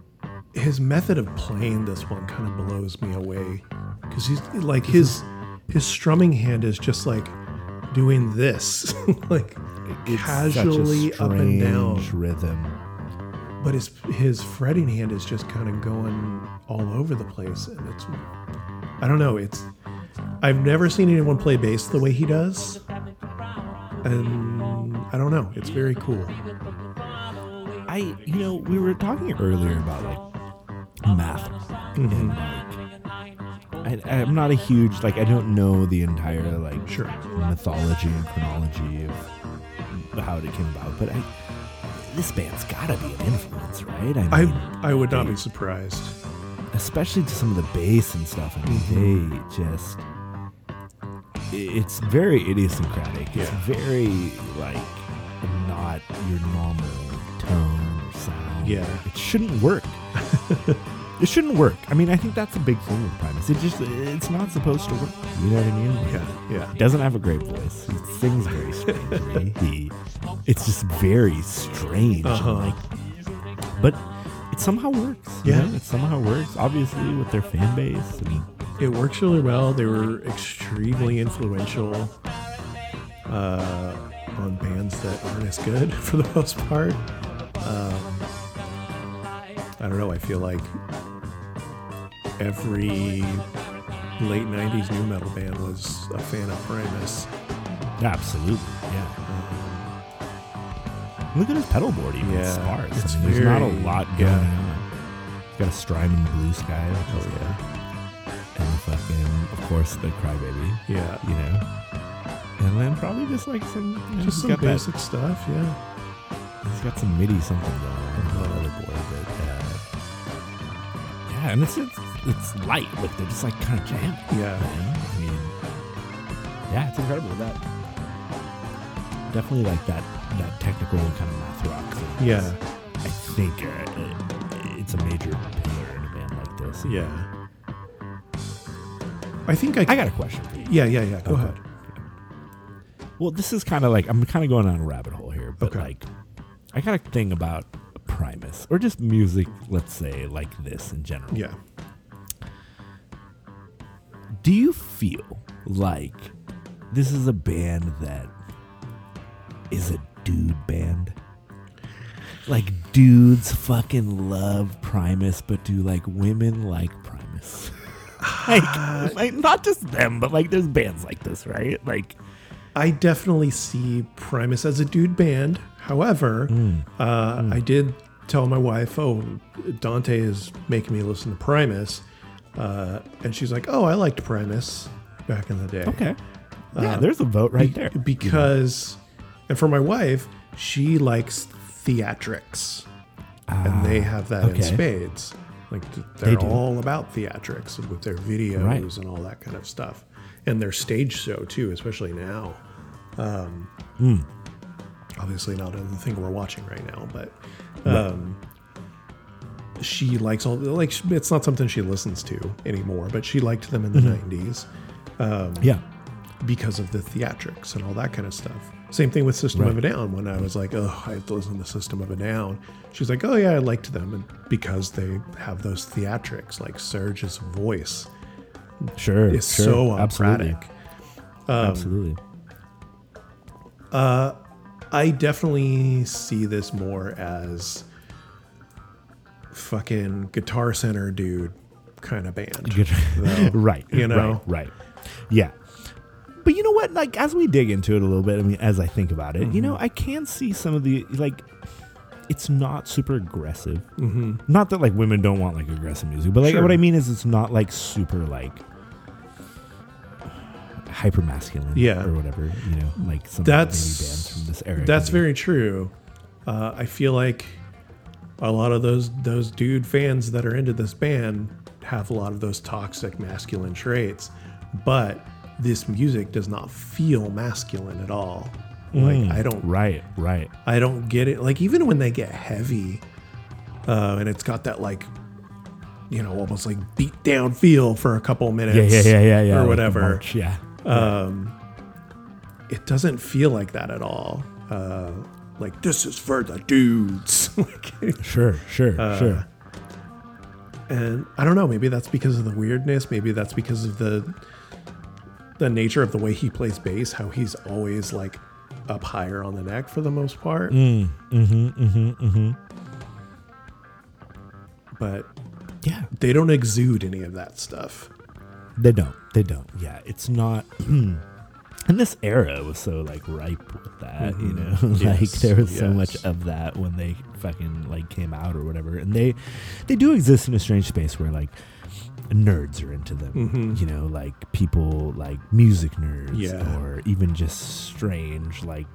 S1: his method of playing this one kind of blows me away because he's like his his strumming hand is just like doing this like
S2: It's
S1: casually
S2: such a
S1: up and down
S2: rhythm.
S1: But his his fretting hand is just kind of going all over the place and it's i don't know it's i've never seen anyone play bass the way he does and i don't know it's very cool
S2: I, you know, we were talking earlier about like math
S1: Mm-hmm.
S2: and like I, I'm not a huge like I don't know the entire like
S1: Sure.
S2: mythology and chronology of how it came about, but I this band's gotta be an influence, right? I mean,
S1: I I would not be surprised.
S2: especially to some of the bass and stuff. I mean, mm-hmm. they just it's very idiosyncratic. It's
S1: Yeah.
S2: very like not your normal tone or sound.
S1: Yeah.
S2: it shouldn't work. it shouldn't work. I mean, I think that's a big thing with Primus. It just it's not supposed to work. You know what I mean?
S1: Yeah, yeah.
S2: He doesn't have a great voice. He sings very strangely. he, it's just very strange.
S1: Uh-huh.
S2: like, but it somehow works.
S1: Yeah.
S2: know? it somehow works. Obviously, with their fan base. And
S1: It works really well. They were extremely influential uh, on bands that aren't as good for the most part. Um, I don't know. I feel like every late 90s nu metal band was a fan of Primus.
S2: absolutely, yeah. Look at his pedal board, even
S1: Yeah,
S2: sparse.
S1: it's
S2: I mean, there's not a
S1: very-
S2: lot
S1: yeah.
S2: going on. He's got a Strymon Blue Sky, which is
S1: Oh, yeah.
S2: and the fucking, of course, the Crybaby.
S1: Yeah.
S2: You know, and then probably just like some, you know,
S1: Just some
S2: got that
S1: basic stuff. Yeah.
S2: He's got some MIDI something going on yeah, and it's, it's it's light. Like they're just like kind of jam.
S1: Yeah.
S2: man. I mean, yeah, it's incredible. That definitely like that that technical kind of math rock. Thing.
S1: Yeah.
S2: I think uh, it, it's a major pillar in a band like this.
S1: Yeah. I think I.
S2: I got a question for you.
S1: Yeah, yeah, yeah. Go
S2: Okay.
S1: ahead.
S2: Well, this is kind of like I'm kind of going on a rabbit hole here, but
S1: Okay.
S2: like I got a thing about Primus or just music, let's say like this in general.
S1: Yeah.
S2: Do you feel like this is a band that is a dude band? Like dudes fucking love Primus, but do like women like Primus? like, uh, like not just them, but like there's bands like this, right? Like
S1: I definitely see Primus as a dude band. However, uh, I did tell my wife, "Oh, Dante is making me listen to Primus," uh, and she's like, "Oh, I liked Primus back in the day."
S2: okay, yeah, there's a vote right there.
S1: Because, and for my wife, she likes theatrics, and they have that in
S2: Ah,
S1: spades. Like
S2: They
S1: they're
S2: do.
S1: all about theatrics with their videos
S2: Right.
S1: and all that kind of stuff, and their stage show too, especially now. Um,
S2: Hmm.
S1: Obviously, not the thing we're watching right now, but um, she likes all like it's not something she listens to anymore. But she liked them in the
S2: Mm-hmm.
S1: '90s
S2: yeah,
S1: because of the theatrics and all that kind of stuff. Same thing with System of a Down. When I was like, oh, I have to listen to System of a Down, she's like, oh yeah, I liked them, and because they have those theatrics, like Serj's voice
S2: sure,
S1: is
S2: sure,
S1: so
S2: absolutely,
S1: operatic.
S2: absolutely.
S1: I definitely see this more as fucking Guitar Center dude kind of band. though.
S2: right,
S1: you know?
S2: right, right, yeah. But you know what? Like as we dig into it a little bit, I mean, as I think about it, you know,
S1: Mm-hmm.
S2: I can see some of the like. It's not super aggressive. Mm-hmm. Not that like women don't want like aggressive music, but like
S1: Sure.
S2: what I mean is it's not like super like hyper masculine,
S1: Yeah.
S2: or whatever. You know, like some
S1: That's-
S2: bands from this era.
S1: That's very true. Uh, I feel like a lot of those those dude fans that are into this band have a lot of those toxic masculine traits, but this music does not feel masculine at all. Like I don't
S2: right, right.
S1: I don't get it. Like even when they get heavy, uh, and it's got that like, you know, almost like beat down feel for a couple minutes.
S2: Yeah, yeah, yeah, yeah, yeah.
S1: Or
S2: like
S1: whatever.
S2: march, yeah.
S1: It doesn't feel like that at all. Uh, like this is for the dudes. like,
S2: Sure, sure,
S1: Uh,
S2: sure.
S1: and I don't know. Maybe that's because of the weirdness. Maybe that's because of the the nature of the way he plays bass. How he's always like up higher on the neck for the most part.
S2: Mm, mm-hmm, mm-hmm, mm-hmm.
S1: But
S2: Yeah.
S1: they don't exude any of that stuff.
S2: They don't. They don't. Yeah. It's not. And this era was so like ripe with that, you know. like
S1: Mm-hmm. Yes,
S2: there was so much of that when they fucking like came out or whatever. And they they do exist in a strange space where like nerds are into them.
S1: Mm-hmm.
S2: You know, like people like music nerds
S1: Yeah.
S2: or even just strange like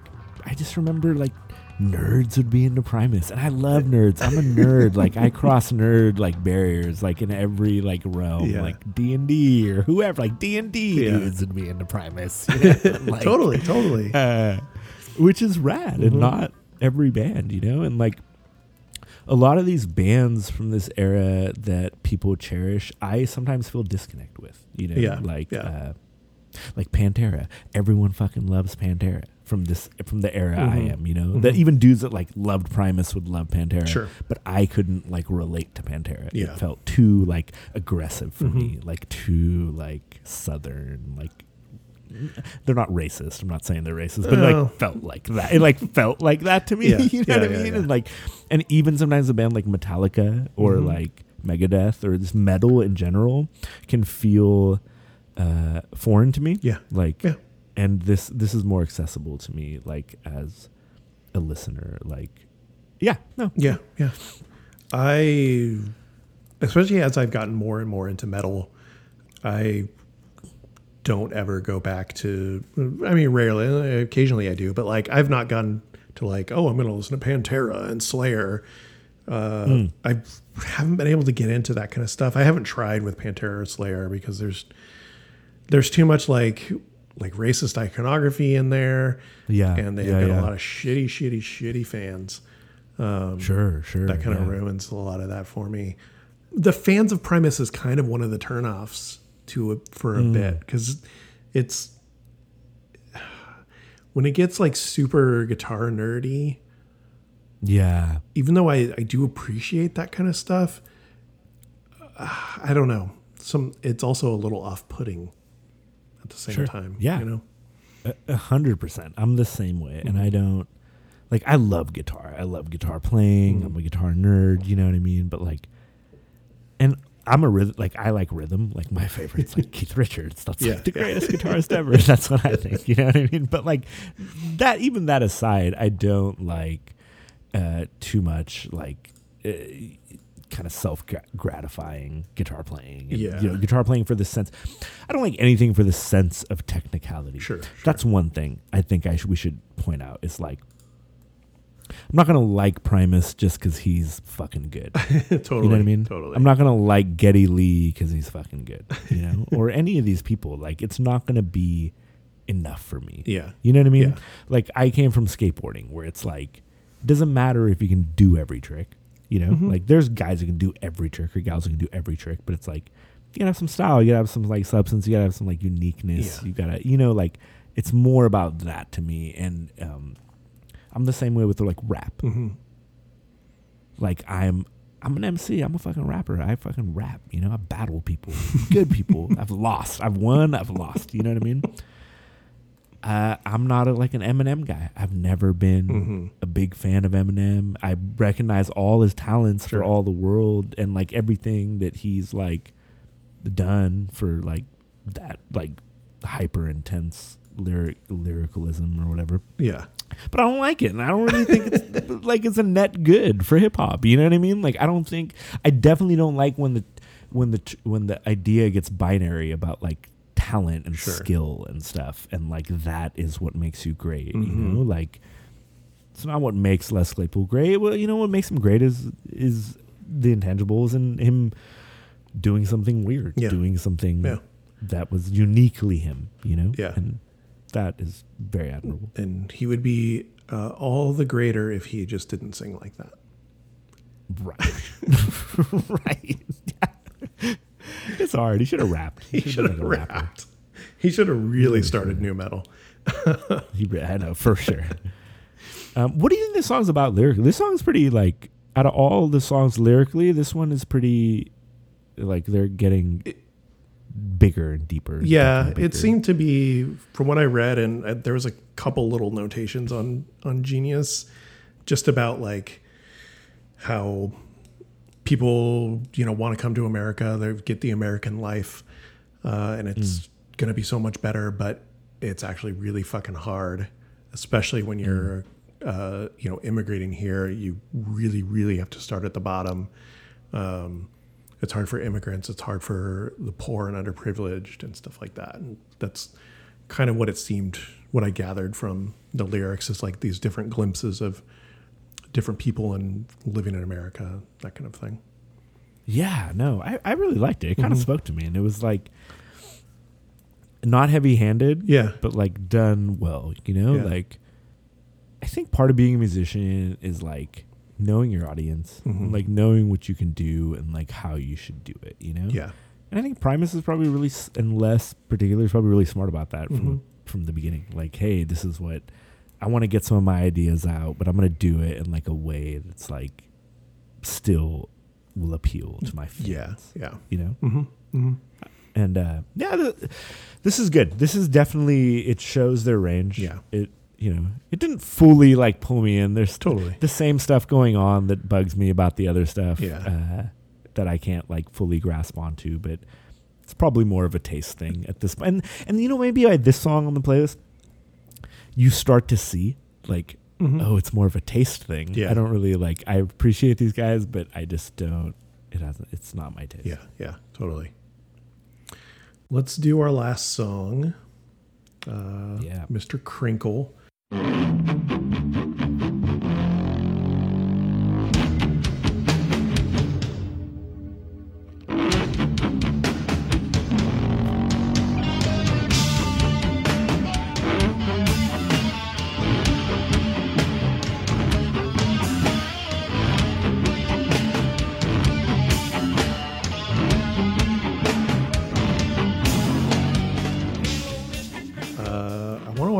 S2: I just remember like nerds would be into Primus and I love nerds. I'm a nerd. like I cross nerd like barriers like in every like realm
S1: Yeah.
S2: like D&D or whoever like D&D dudes would be into Primus. you know? Like,
S1: totally, totally.
S2: uh, which is rad and not every band, you know? And like a lot of these bands from this era that people cherish, I sometimes feel disconnect with, you know?
S1: Yeah,
S2: Like,
S1: yeah.
S2: uh, like Pantera. Everyone fucking loves Pantera from this from the era I
S1: Mhm.
S2: am, you know. That even dudes that like loved Primus would love Pantera.
S1: Sure.
S2: But I couldn't like relate to Pantera.
S1: Yeah.
S2: It felt too like aggressive for
S1: Mhm.
S2: me, like too like southern, like they're not racist. I'm not saying they're racist, but like felt like that. It like felt like that to me.
S1: Yeah.
S2: you know
S1: Yeah,
S2: what I mean? And like, and even sometimes a band like Metallica or
S1: Mhm.
S2: like Megadeth or this metal in general can feel uh, foreign to me.
S1: Yeah.
S2: Like,
S1: Yeah.
S2: And this this is more accessible to me, like as a listener. Like, yeah, no,
S1: Yeah, yeah. I, especially as I've gotten more and more into metal, I don't ever go back to. I mean, rarely. Occasionally, I do, but like I've not gone to like, oh, I'm going to listen to Pantera and Slayer. Uh, I haven't been able to get into that kind of stuff. I haven't tried with Pantera or Slayer because there's there's too much like like racist iconography in there,
S2: yeah,
S1: and they've
S2: yeah,
S1: got
S2: yeah.
S1: a lot of shitty, shitty, shitty fans
S2: sure, sure.
S1: that kind of
S2: yeah.
S1: ruins a lot of that for me. The fans of Primus is kind of one of the turnoffs to it for
S2: Mm.
S1: a bit because it's when it gets like super guitar nerdy.
S2: Yeah,
S1: Even though I, I do appreciate that kind of stuff, uh, I don't know. Some it's also a little off putting at the same
S2: Sure.
S1: time.
S2: Yeah.
S1: you know.
S2: A- hundred percent. I'm the same way, and
S1: Mm-hmm.
S2: I don't like. I love guitar. I love guitar playing.
S1: Mm-hmm.
S2: I'm a guitar nerd. You know what I mean? But like, and I'm a rhythm. Like I like rhythm. Like my favorite's like Keith Richards. That's
S1: Yeah,
S2: like the greatest guitarist ever. That's what I think. You know what I mean? But like that. Even that aside, I don't like uh, too much like. Uh, kind of self gratifying guitar playing and,
S1: Yeah.
S2: you know guitar playing for the sense i don't like anything for the sense of technicality
S1: Sure, sure.
S2: that's one thing I think I should, we should point out. Is like, I'm not gonna like Primus just because he's fucking good.
S1: totally.
S2: You know what I mean?
S1: Totally.
S2: I'm not gonna like Geddy Lee because he's fucking good. You know, or any of these people. Like, it's not gonna be enough for me.
S1: Yeah.
S2: You know what I mean?
S1: Yeah.
S2: Like, I came from skateboarding where it's like, it doesn't matter if you can do every trick. You know,
S1: Mm-hmm.
S2: like there's guys who can do every trick or gals who can do every trick, but it's like you gotta have some style, you gotta have some like substance, you gotta have some like uniqueness.
S1: Yeah.
S2: You gotta, you know, like it's more about that to me. And um, I'm the same way with like rap.
S1: Mm-hmm.
S2: Like I'm, I'm an MC. I'm a fucking rapper. I fucking rap. You know, I battle people, good people. I've lost. I've won. I've lost. You know what I mean? Uh, I'm not a, like an Eminem guy. I've never been
S1: Mm-hmm.
S2: a big fan of Eminem. I recognize all his talents
S1: Sure.
S2: for all the world and like everything that he's like done for like that like hyper intense lyric lyricalism or whatever
S1: Yeah.
S2: but I don't like it, and I don't really think it's like it's a net good for hip hop. You know what I mean? Like I don't think I definitely don't like when the when the when the idea gets binary about like talent and
S1: Sure.
S2: skill and stuff, and like that is what makes you great. You
S1: Mhm.
S2: know, like it's not what makes Les Claypool great. Well, you know what makes him great is is the intangibles and him doing something weird,
S1: Yeah.
S2: doing something
S1: Yeah.
S2: that was uniquely him. You know,
S1: Yeah.
S2: and that is very admirable.
S1: And he would be uh, all the greater if he just didn't sing like that.
S2: Right. right. it's hard. He should have rapped. He,
S1: He
S2: should have been rapper.
S1: rapped. He should have really started nu metal.
S2: He, I know for sure. Um, what do you think this song's about lyrically? This song's pretty like out of all the songs lyrically, this one is pretty like they're getting bigger and deeper. and
S1: Yeah,
S2: bigger
S1: it seemed to be from what I read, and uh, there was a couple little notations on on Genius, just about like how people you know want to come to America, they get the American life, uh, and it's
S2: Mm.
S1: going to be so much better. But it's actually really fucking hard, especially when you're, uh, you know, immigrating here. You really, really have to start at the bottom. Um, it's hard for immigrants. It's hard for the poor and underprivileged and stuff like that. And that's kind of what it seemed. What I gathered from the lyrics is like these different glimpses of different people and living in America, that kind of thing.
S2: Yeah, no, I, I really liked it. It
S1: Mm-hmm.
S2: kind of spoke to me, and it was like not heavy handed,
S1: Yeah.
S2: but like done well. You know,
S1: Yeah.
S2: like I think part of being a musician is like knowing your audience,
S1: Mhm.
S2: like knowing what you can do and like how you should do it. You know,
S1: Yeah.
S2: And I think Primus is probably really, s- and less particular, is probably really smart about that from
S1: Mhm.
S2: from the beginning. Like, hey, this is what I want to get some of my ideas out, but I'm gonna do it in like a way that's like still will appeal to my fans.
S1: Yeah. Yeah.
S2: you know.
S1: Mm-hmm. Mm-hmm.
S2: And uh, yeah, the, this is good. This is definitely it shows their range.
S1: Yeah.
S2: it you know it didn't fully like pull me in. There's
S1: Totally.
S2: the same stuff going on that bugs me about the other stuff.
S1: Yeah.
S2: uh, that I can't like fully grasp onto, but it's probably more of a taste thing at this point. And and you know maybe by this song on the playlist, you start to see like
S1: Mhm.
S2: oh it's more of a taste thing.
S1: Yeah.
S2: I don't really like. I appreciate these guys, but I just don't. It hasn't. It's not my taste.
S1: Yeah, yeah, totally. Let's do our last song. Uh,
S2: Yeah.
S1: Mr. Krinkle.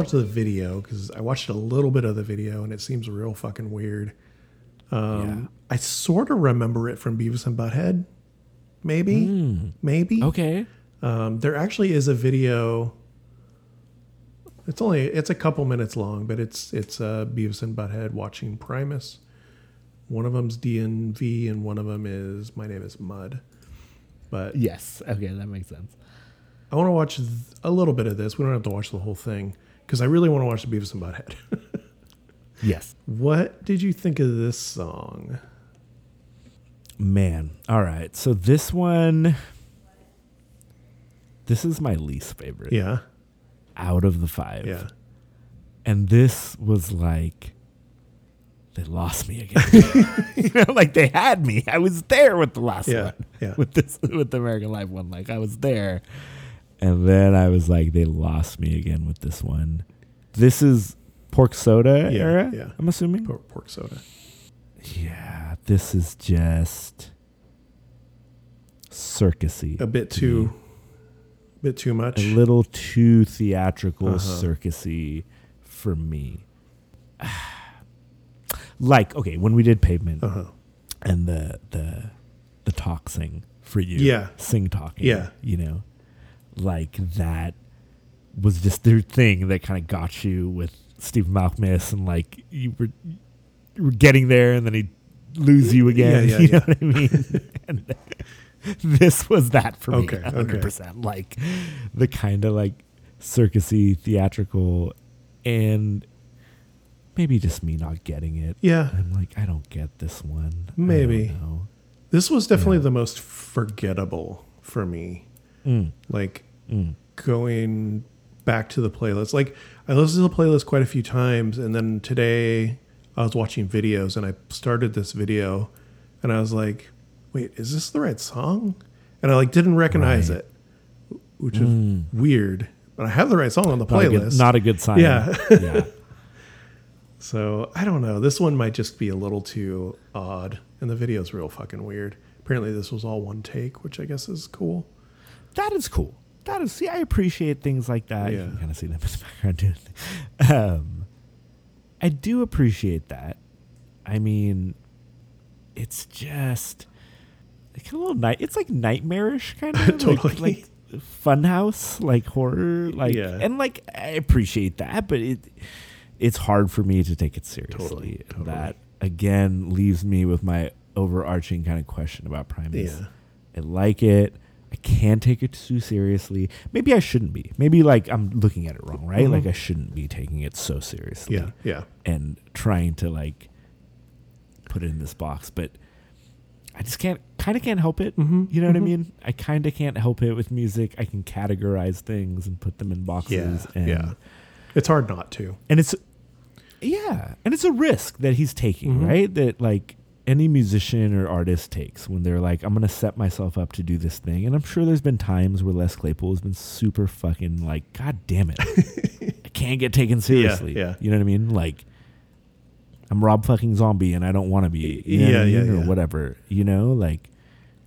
S1: Watch the video because I watched a little bit of the video and it seems real fucking weird. Um, I sort of remember it from Beavis and Butthead. Maybe, maybe.
S2: Okay.
S1: Um, there actually is a video. It's only it's a couple minutes long, but it's it's uh, Beavis and Butthead watching Primus. One of them's DMV and one of them is My Name Is Mud. But
S2: Yes. Okay, that makes sense.
S1: I want to watch a little bit of this. We don't have to watch the whole thing because I really want to watch the Beavis and Butthead.
S2: Yes.
S1: what did you think of this song?
S2: Man. All right. So this one this is my least favorite
S1: Yeah,
S2: out of the 5.
S1: yeah,
S2: And this was like they lost me again. you know, like they had me. I was there with the last
S1: Yeah,
S2: one.
S1: yeah.
S2: With this with the American Life one. Like I was there. And then I was like, they lost me again with this one. This is pork soda
S1: Yeah,
S2: era,
S1: yeah.
S2: I'm assuming.
S1: pork, pork soda.
S2: Yeah, this is just circusy.
S1: A bit
S2: to
S1: too,
S2: me.
S1: bit too much.
S2: a little too theatrical,
S1: Uh-huh.
S2: circusy for me. like, okay, when we did Pavement
S1: Uh huh.
S2: and the the the talk sing for you,
S1: Yeah.
S2: sing talking,
S1: Yeah.
S2: you know, like that was just their thing that kind of got you with Steve Malkmus, and like you were you were getting there, and then he'd lose you again.
S1: Yeah, yeah,
S2: you know
S1: yeah.
S2: what I mean? and this was that for
S1: Okay,
S2: me, hundred percent. Like the kind of like circusy, theatrical, and maybe just me not getting it.
S1: Yeah,
S2: I'm like, I don't get this one.
S1: Maybe. this was definitely the most forgettable for me.
S2: Mm,
S1: Like
S2: mm.
S1: going back to the playlist. Like I listened to the playlist quite a few times, and then today I was watching videos, and I started this video, and I was like, "Wait, is this the right song?" And I like didn't recognize
S2: Right.
S1: it, which is weird. But I have the right song on the
S2: Not, a good,
S1: playlist.
S2: not a good sign.
S1: Yeah.
S2: yeah.
S1: So I don't know. This one might just be a little too odd, and the video's real fucking weird. Apparently, this was all one take, which I guess is cool.
S2: That is cool. That is see, I appreciate things like that. You can kind of see them in the background doing. Um, I do appreciate that. I mean, it's just like a little night. It's like nightmarish kind of
S1: Totally.
S2: like, like funhouse, like horror, like
S1: Yeah.
S2: and like I appreciate that, but it it's hard for me to take it seriously.
S1: Totally, totally.
S2: That again leaves me with my overarching kind of question about Primus.
S1: Yeah.
S2: I like it. I can't take it too seriously. Maybe I shouldn't be. Maybe like I'm looking at it wrong, right? Like I shouldn't be taking it so seriously.
S1: Mm-hmm. Yeah, yeah.
S2: And trying to like put it in this box, but I just can't kind of can't help it.
S1: Mm-hmm.
S2: You know what I mean? I kind of can't help it with music. I can categorize things and put them in
S1: Yeah,
S2: boxes and
S1: yeah. It's hard not to.
S2: and it's yeah and it's a risk that he's taking
S1: Mm-hmm.
S2: right that like any musician or artist takes when they're like i'm gonna set myself up to do this thing and i'm sure there's been times where les claypool has been super fucking like god damn it i can't get taken seriously
S1: yeah.
S2: yeah, you know what i mean like i'm rob fucking zombie and i don't want to be you know what I
S1: Yeah, yeah,
S2: or
S1: yeah.
S2: whatever you know like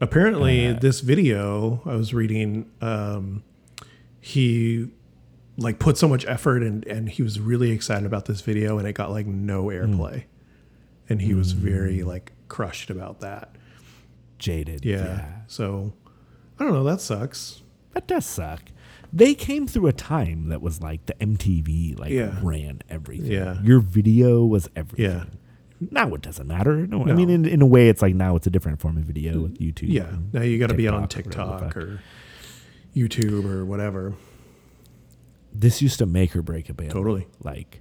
S1: Apparently,
S2: Uh,
S1: this video I was reading, um, he like put so much effort and and he was really excited about this video, and it got like no
S2: Hmm.
S1: airplay, and he was very mm. like crushed about that.
S2: jaded
S1: Yeah. So I don't know. That sucks.
S2: That does suck. They came through a time that was like the MTV like
S1: Yeah.
S2: ran everything.
S1: Yeah.
S2: Your video was everything.
S1: Yeah.
S2: Now it doesn't matter. No, I mean in, in a way it's like now it's a different form of video with mm. YouTube.
S1: Yeah. Now you got to be on
S2: TikTok or whatever the
S1: TikTok
S2: fuck.
S1: or YouTube or whatever.
S2: This used to make or break a band.
S1: Totally.
S2: Like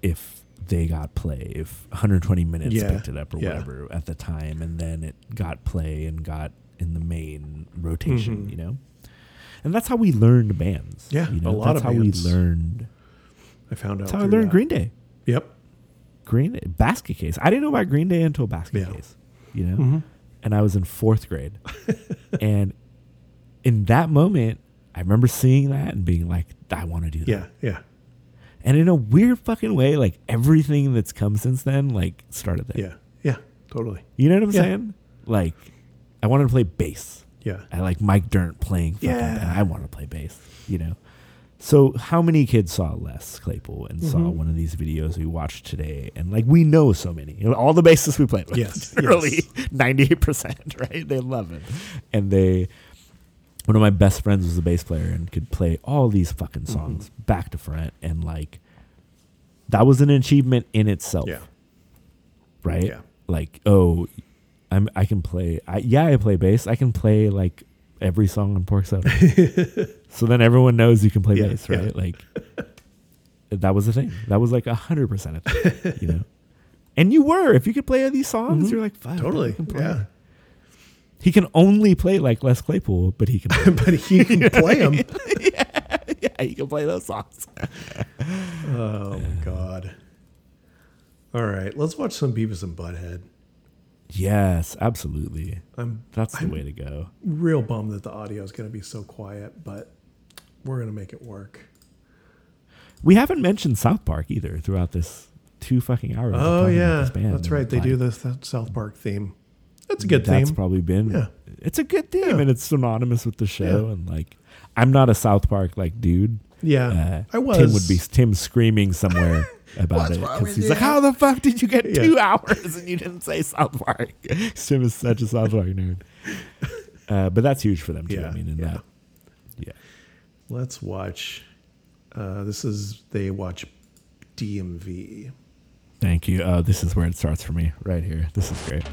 S2: if they got play, if 120 minutes
S1: Yeah.
S2: picked it up or
S1: Yeah.
S2: whatever at the time and then it got play and got in the main rotation,
S1: Mhm.
S2: you know? And that's how we learned bands.
S1: Yeah,
S2: you
S1: a lot
S2: that's
S1: of
S2: how
S1: bands.
S2: we learned
S1: I found out.
S2: That's how I learned
S1: that.
S2: Green Day.
S1: Yep.
S2: Green Day, Basket Case. I didn't know about Green Day until Basket
S1: Yeah.
S2: Case, you know.
S1: Mhm.
S2: And I was in fourth grade, and in that moment, I remember seeing that and being like, "I want to do that."
S1: Yeah. Yeah.
S2: And in a weird fucking way, like everything that's come since then, like started there.
S1: Yeah. Yeah. Totally.
S2: You know what I'm
S1: Yeah.
S2: saying? Like, I wanted to play bass.
S1: Yeah.
S2: I like Mike Dirnt playing fucking
S1: Yeah.
S2: I want to play bass, you know. So how many kids saw Les Claypool and saw
S1: Mm-hmm.
S2: one of these videos we watched today? And like we know so many. You know, all the bassists we played with.
S1: Yes,
S2: Literally
S1: yes.
S2: ninety eight percent, right? They love it. And they one of my best friends was a bass player and could play all these fucking
S1: Mm-hmm.
S2: songs back to front and like that was an achievement in itself
S1: Yeah.
S2: right?
S1: Yeah.
S2: Like, oh, I'm I can play. I, yeah, I play bass. I can play like every song on Pork Soda. so then everyone knows you can play
S1: Yeah,
S2: bass,
S1: yeah.
S2: right? Like that was the thing. That was like a hundred percent of it, you know. And you were if you could play these songs, you're like, fuck,
S1: Mm-hmm. Totally.
S2: I can play.
S1: Yeah.
S2: He can only play like Les Claypool, but he can. Play.
S1: but he can play them.
S2: yeah, yeah, he can play those songs.
S1: Oh my god. All right, let's watch some Beavis and Butthead.
S2: Yes, absolutely.
S1: I'm
S2: That's the
S1: I'm
S2: way to go.
S1: real bummed that the audio is going to be so quiet, but we're going to make it work.
S2: We haven't mentioned South Park either throughout this two fucking hours.
S1: Oh yeah, that's right. They
S2: like,
S1: do this that South Park theme. That's a good
S2: That's
S1: theme.
S2: probably been.
S1: Yeah.
S2: It's a good theme,
S1: Yeah.
S2: and it's synonymous with the show.
S1: Yeah.
S2: And like, I'm not a South Park like dude.
S1: yeah,
S2: Uh,
S1: I was.
S2: Tim would be Tim screaming somewhere about it because he's like, "How the fuck did you get two hours and you didn't say South Park?" Tim is such a South Park nerd. Uh, but that's huge for them too. I mean, in
S1: yeah.
S2: that, yeah.
S1: Let's watch. Uh, this is they watch DMV.
S2: Thank you. Uh, this is where it starts for me, right here. This is great.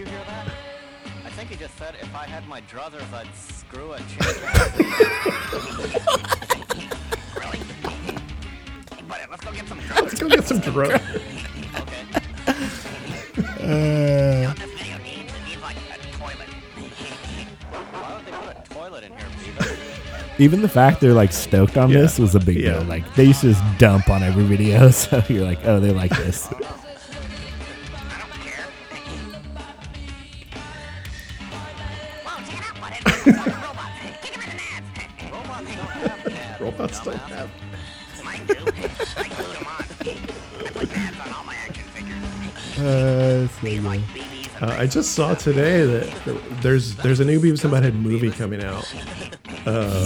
S3: You hear that? I think he just said if I had my druthers, I'd screw a chick.
S6: Really? Hey, uh, let's go get some drugs.
S1: Let's go get some drugs.
S6: You
S3: okay.
S6: know what this video needs? It needs like a toilet.
S3: Why would they put a toilet in here, Beavis?
S2: Even the fact they're like stoked on
S1: Yeah.
S2: this was a big
S1: Yeah.
S2: deal. Like they used to just dump on every video, so you're like, oh, they like this.
S6: My action figures.
S2: Uh,
S6: These like BBs and
S1: Uh, I just saw today that there's there's a new Beavis and Butthead movie coming out,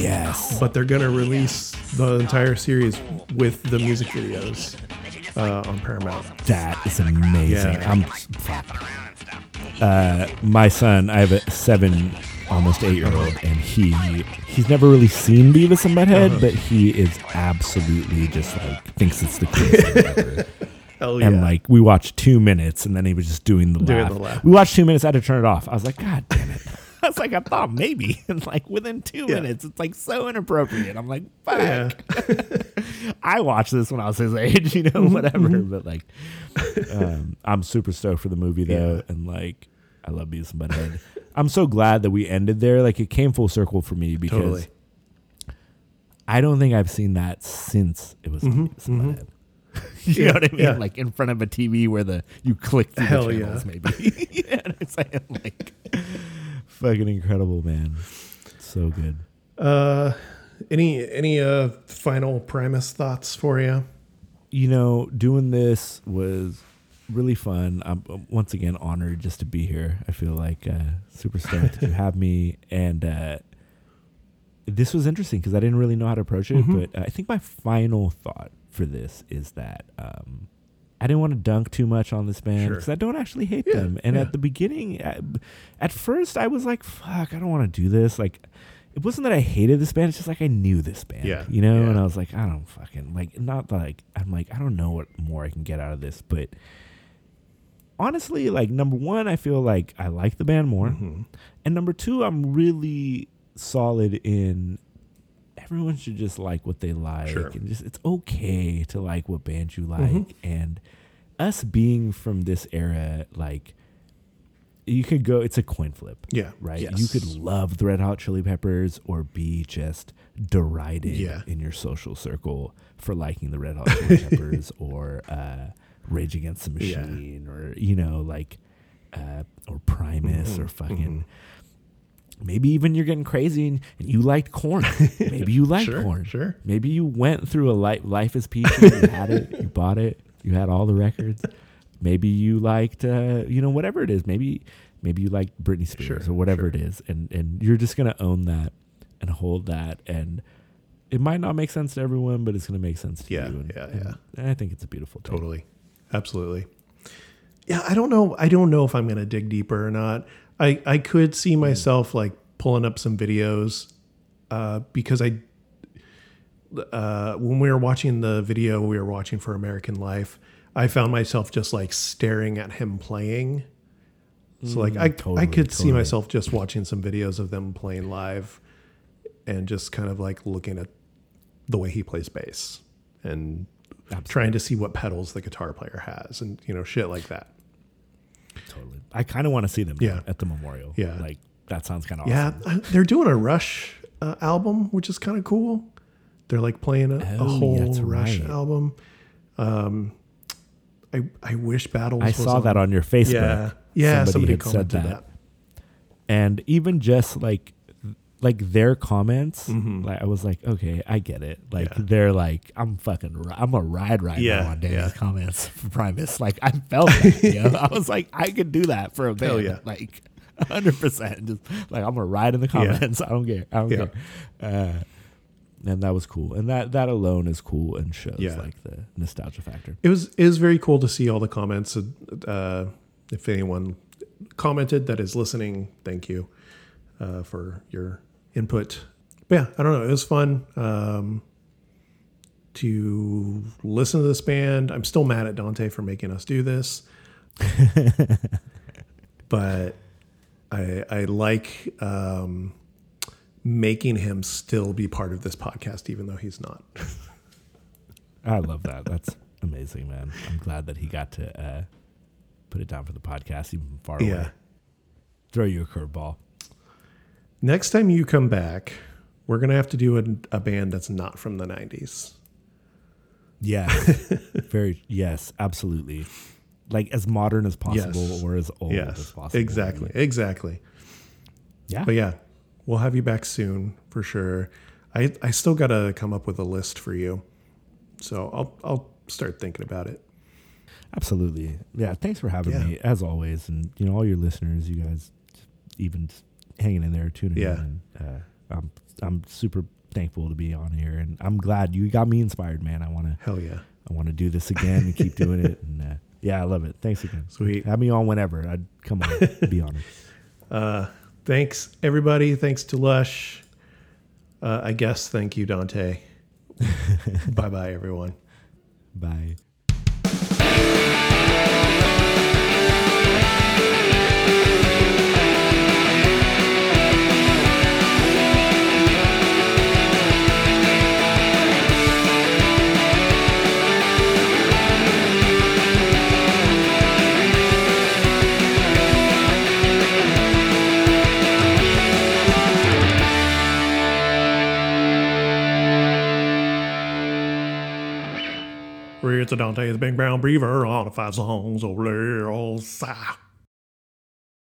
S2: yes.
S1: but they're gonna release the entire series with the music videos.
S6: They should just
S1: uh, on Paramount.
S2: That is amazing.
S1: Yeah.
S2: I'm
S6: Flapping around and stuff.
S2: uh, my son. I have a seven, almost eight year old, and he he's never really seen Beavis and Butthead,
S1: Uh-huh.
S2: but he is absolutely just like thinks it's the coolest thing ever.
S1: Hell yeah.
S2: And like we watched two minutes, and then he was just doing the
S1: Doing
S2: laugh.
S1: the laugh.
S2: We watched two minutes. I had to turn it off. I was like, God damn it. I was like, I thought maybe. And like within two
S1: Yeah.
S2: minutes, it's like so inappropriate. I'm like, fuck.
S1: yeah.
S2: I watched this when I was his age, you know,
S1: Mm-hmm,
S2: whatever. But like, um, I'm super stoked for the movie though, and like, I love Beavis and Butthead. I'm so glad that we ended there. Like, it came full circle for me because
S1: Totally.
S2: I don't think I've seen that since it was on Beavis and you
S1: Mm-hmm, Yeah,
S2: know what I mean?
S1: yeah.
S2: Like in front of a TV where the you click through
S1: Hell
S2: the
S1: yeah.
S2: channels, maybe. yeah, it's like, like fucking incredible, man. So good.
S1: Uh, any any uh final Primus thoughts for you?
S2: you know, doing this was really fun. I'm uh, once again honored just to be here. I feel like uh, super stoked to have me, and uh, this was interesting because I didn't really know how to approach it.
S1: Mm-hmm.
S2: But I think my final thought for this is that um, I didn't want to dunk too much on this band
S1: Sure.
S2: because I don't actually hate
S1: Yeah,
S2: them. And
S1: yeah.
S2: at the beginning, at, at first, I was like, "Fuck, I don't want to do this." Like. It wasn't that I hated this band. It's just like I knew this band,
S1: Yeah,
S2: you know.
S1: yeah.
S2: And I was like, I don't fucking like. Not like I'm like I don't know what more I can get out of this, but honestly, like number one, I feel like I like the band more,
S1: Mm-hmm.
S2: and number two, I'm really solid in. Everyone should just like what they like,
S1: Sure.
S2: and just it's okay to like what bands you like, and us being from this era, like you could go. It's a coin flip,
S1: Yeah.
S2: right?
S1: Yes.
S2: You could love the Red Hot Chili Peppers or be just derided
S1: Yeah.
S2: in your social circle for liking the Red Hot Chili Peppers or uh, Rage Against the
S1: Yeah.
S2: Machine or you know like uh, or Primus
S1: Mm-hmm.
S2: or fucking. Maybe even you're getting crazy and, and you liked Korn. Maybe you liked
S1: Sure,
S2: Korn.
S1: sure.
S2: Maybe you went through a life, life is peachy. you had it. You bought it. You had all the records. Maybe you liked, uh, you know, whatever it is. Maybe, maybe you liked Britney Spears
S1: Sure,
S2: or whatever
S1: sure.
S2: it is, and and you're just gonna own that and hold that. And it might not make sense to everyone, but it's gonna make sense to
S1: Yeah,
S2: you. And,
S1: yeah,
S2: and I think it's a beautiful thing.
S1: Totally. Absolutely. Yeah, I don't know. I don't know if I'm going to dig deeper or not. I, I could see myself like pulling up some videos uh, because I, uh, when we were watching the video we were watching for American Life, I found myself just like staring at him playing. So like I, I
S2: totally,
S1: could see myself just watching some videos of them playing live and just kind of like looking at the way he plays bass and trying to see what pedals the guitar player has and you know shit like that.
S2: Totally. I kind of want to see them.
S1: Yeah.
S2: at the memorial.
S1: Yeah.
S2: like that sounds kind of
S1: Yeah,
S2: awesome.
S1: I- they're doing a Rush uh, album, which is kind of cool. They're like playing a, a
S2: Oh,
S1: whole
S2: that's
S1: Rush
S2: right.
S1: album. Um, I I wish Battles.
S2: I saw that on your Facebook.
S1: Yeah, yeah. Somebody,
S2: had
S1: commented that.
S2: and even just like like their comments
S1: Mm-hmm.
S2: like i was like okay i get it like
S1: Yeah.
S2: they're like i'm fucking i'm a ride right
S1: Yeah,
S2: now on Danny's
S1: yeah.
S2: comments for primus like i felt that you know? i was like i could do that for a
S1: Hell yeah.
S2: like 100% just like i'm a ride in the comments i don't care i don't care uh, and that was cool and that that alone is cool and shows like the nostalgia factor
S1: It was it was very cool to see all the comments. Uh, if anyone commented that is listening, thank you uh, for your input. But yeah, I don't know. It was fun um, to listen to this band. I'm still mad at Dante for making us do this, but I I like um, making him still be part of this podcast, even though he's not.
S2: I love that. That's amazing, man. I'm glad that he got to uh, put it down for the podcast, even far
S1: Yeah.
S2: away. Throw you a curveball.
S1: Next time you come back, we're gonna have to do a, a band that's not from the '90s.
S2: Yeah, very. Yes, absolutely. Like as modern as possible,
S1: Yes.
S2: or as old as possible.
S1: exactly, exactly.
S2: Yeah.
S1: But yeah, we'll have you back soon for sure. I I still gotta come up with a list for you, so I'll I'll start thinking about it.
S2: Absolutely. Yeah. Thanks for having
S1: Yeah.
S2: me, as always, and you know all your listeners, you guys, even hanging in there, tuning
S1: Yeah.
S2: in. And, uh, I'm I'm super thankful to be on here, and I'm glad you got me inspired, man. I want to
S1: Hell yeah,
S2: I want to do this again and keep doing it. And uh, yeah, I love it. Thanks again.
S1: Sweet.
S2: Have me on whenever. I'd come on. be honored.
S1: Thanks, everybody. Thanks to Lush. Uh, I guess thank you, Dante. bye bye, everyone.
S2: Bye.
S1: It's a Dante's Big Brown Beaver on the five songs of Lil Sa.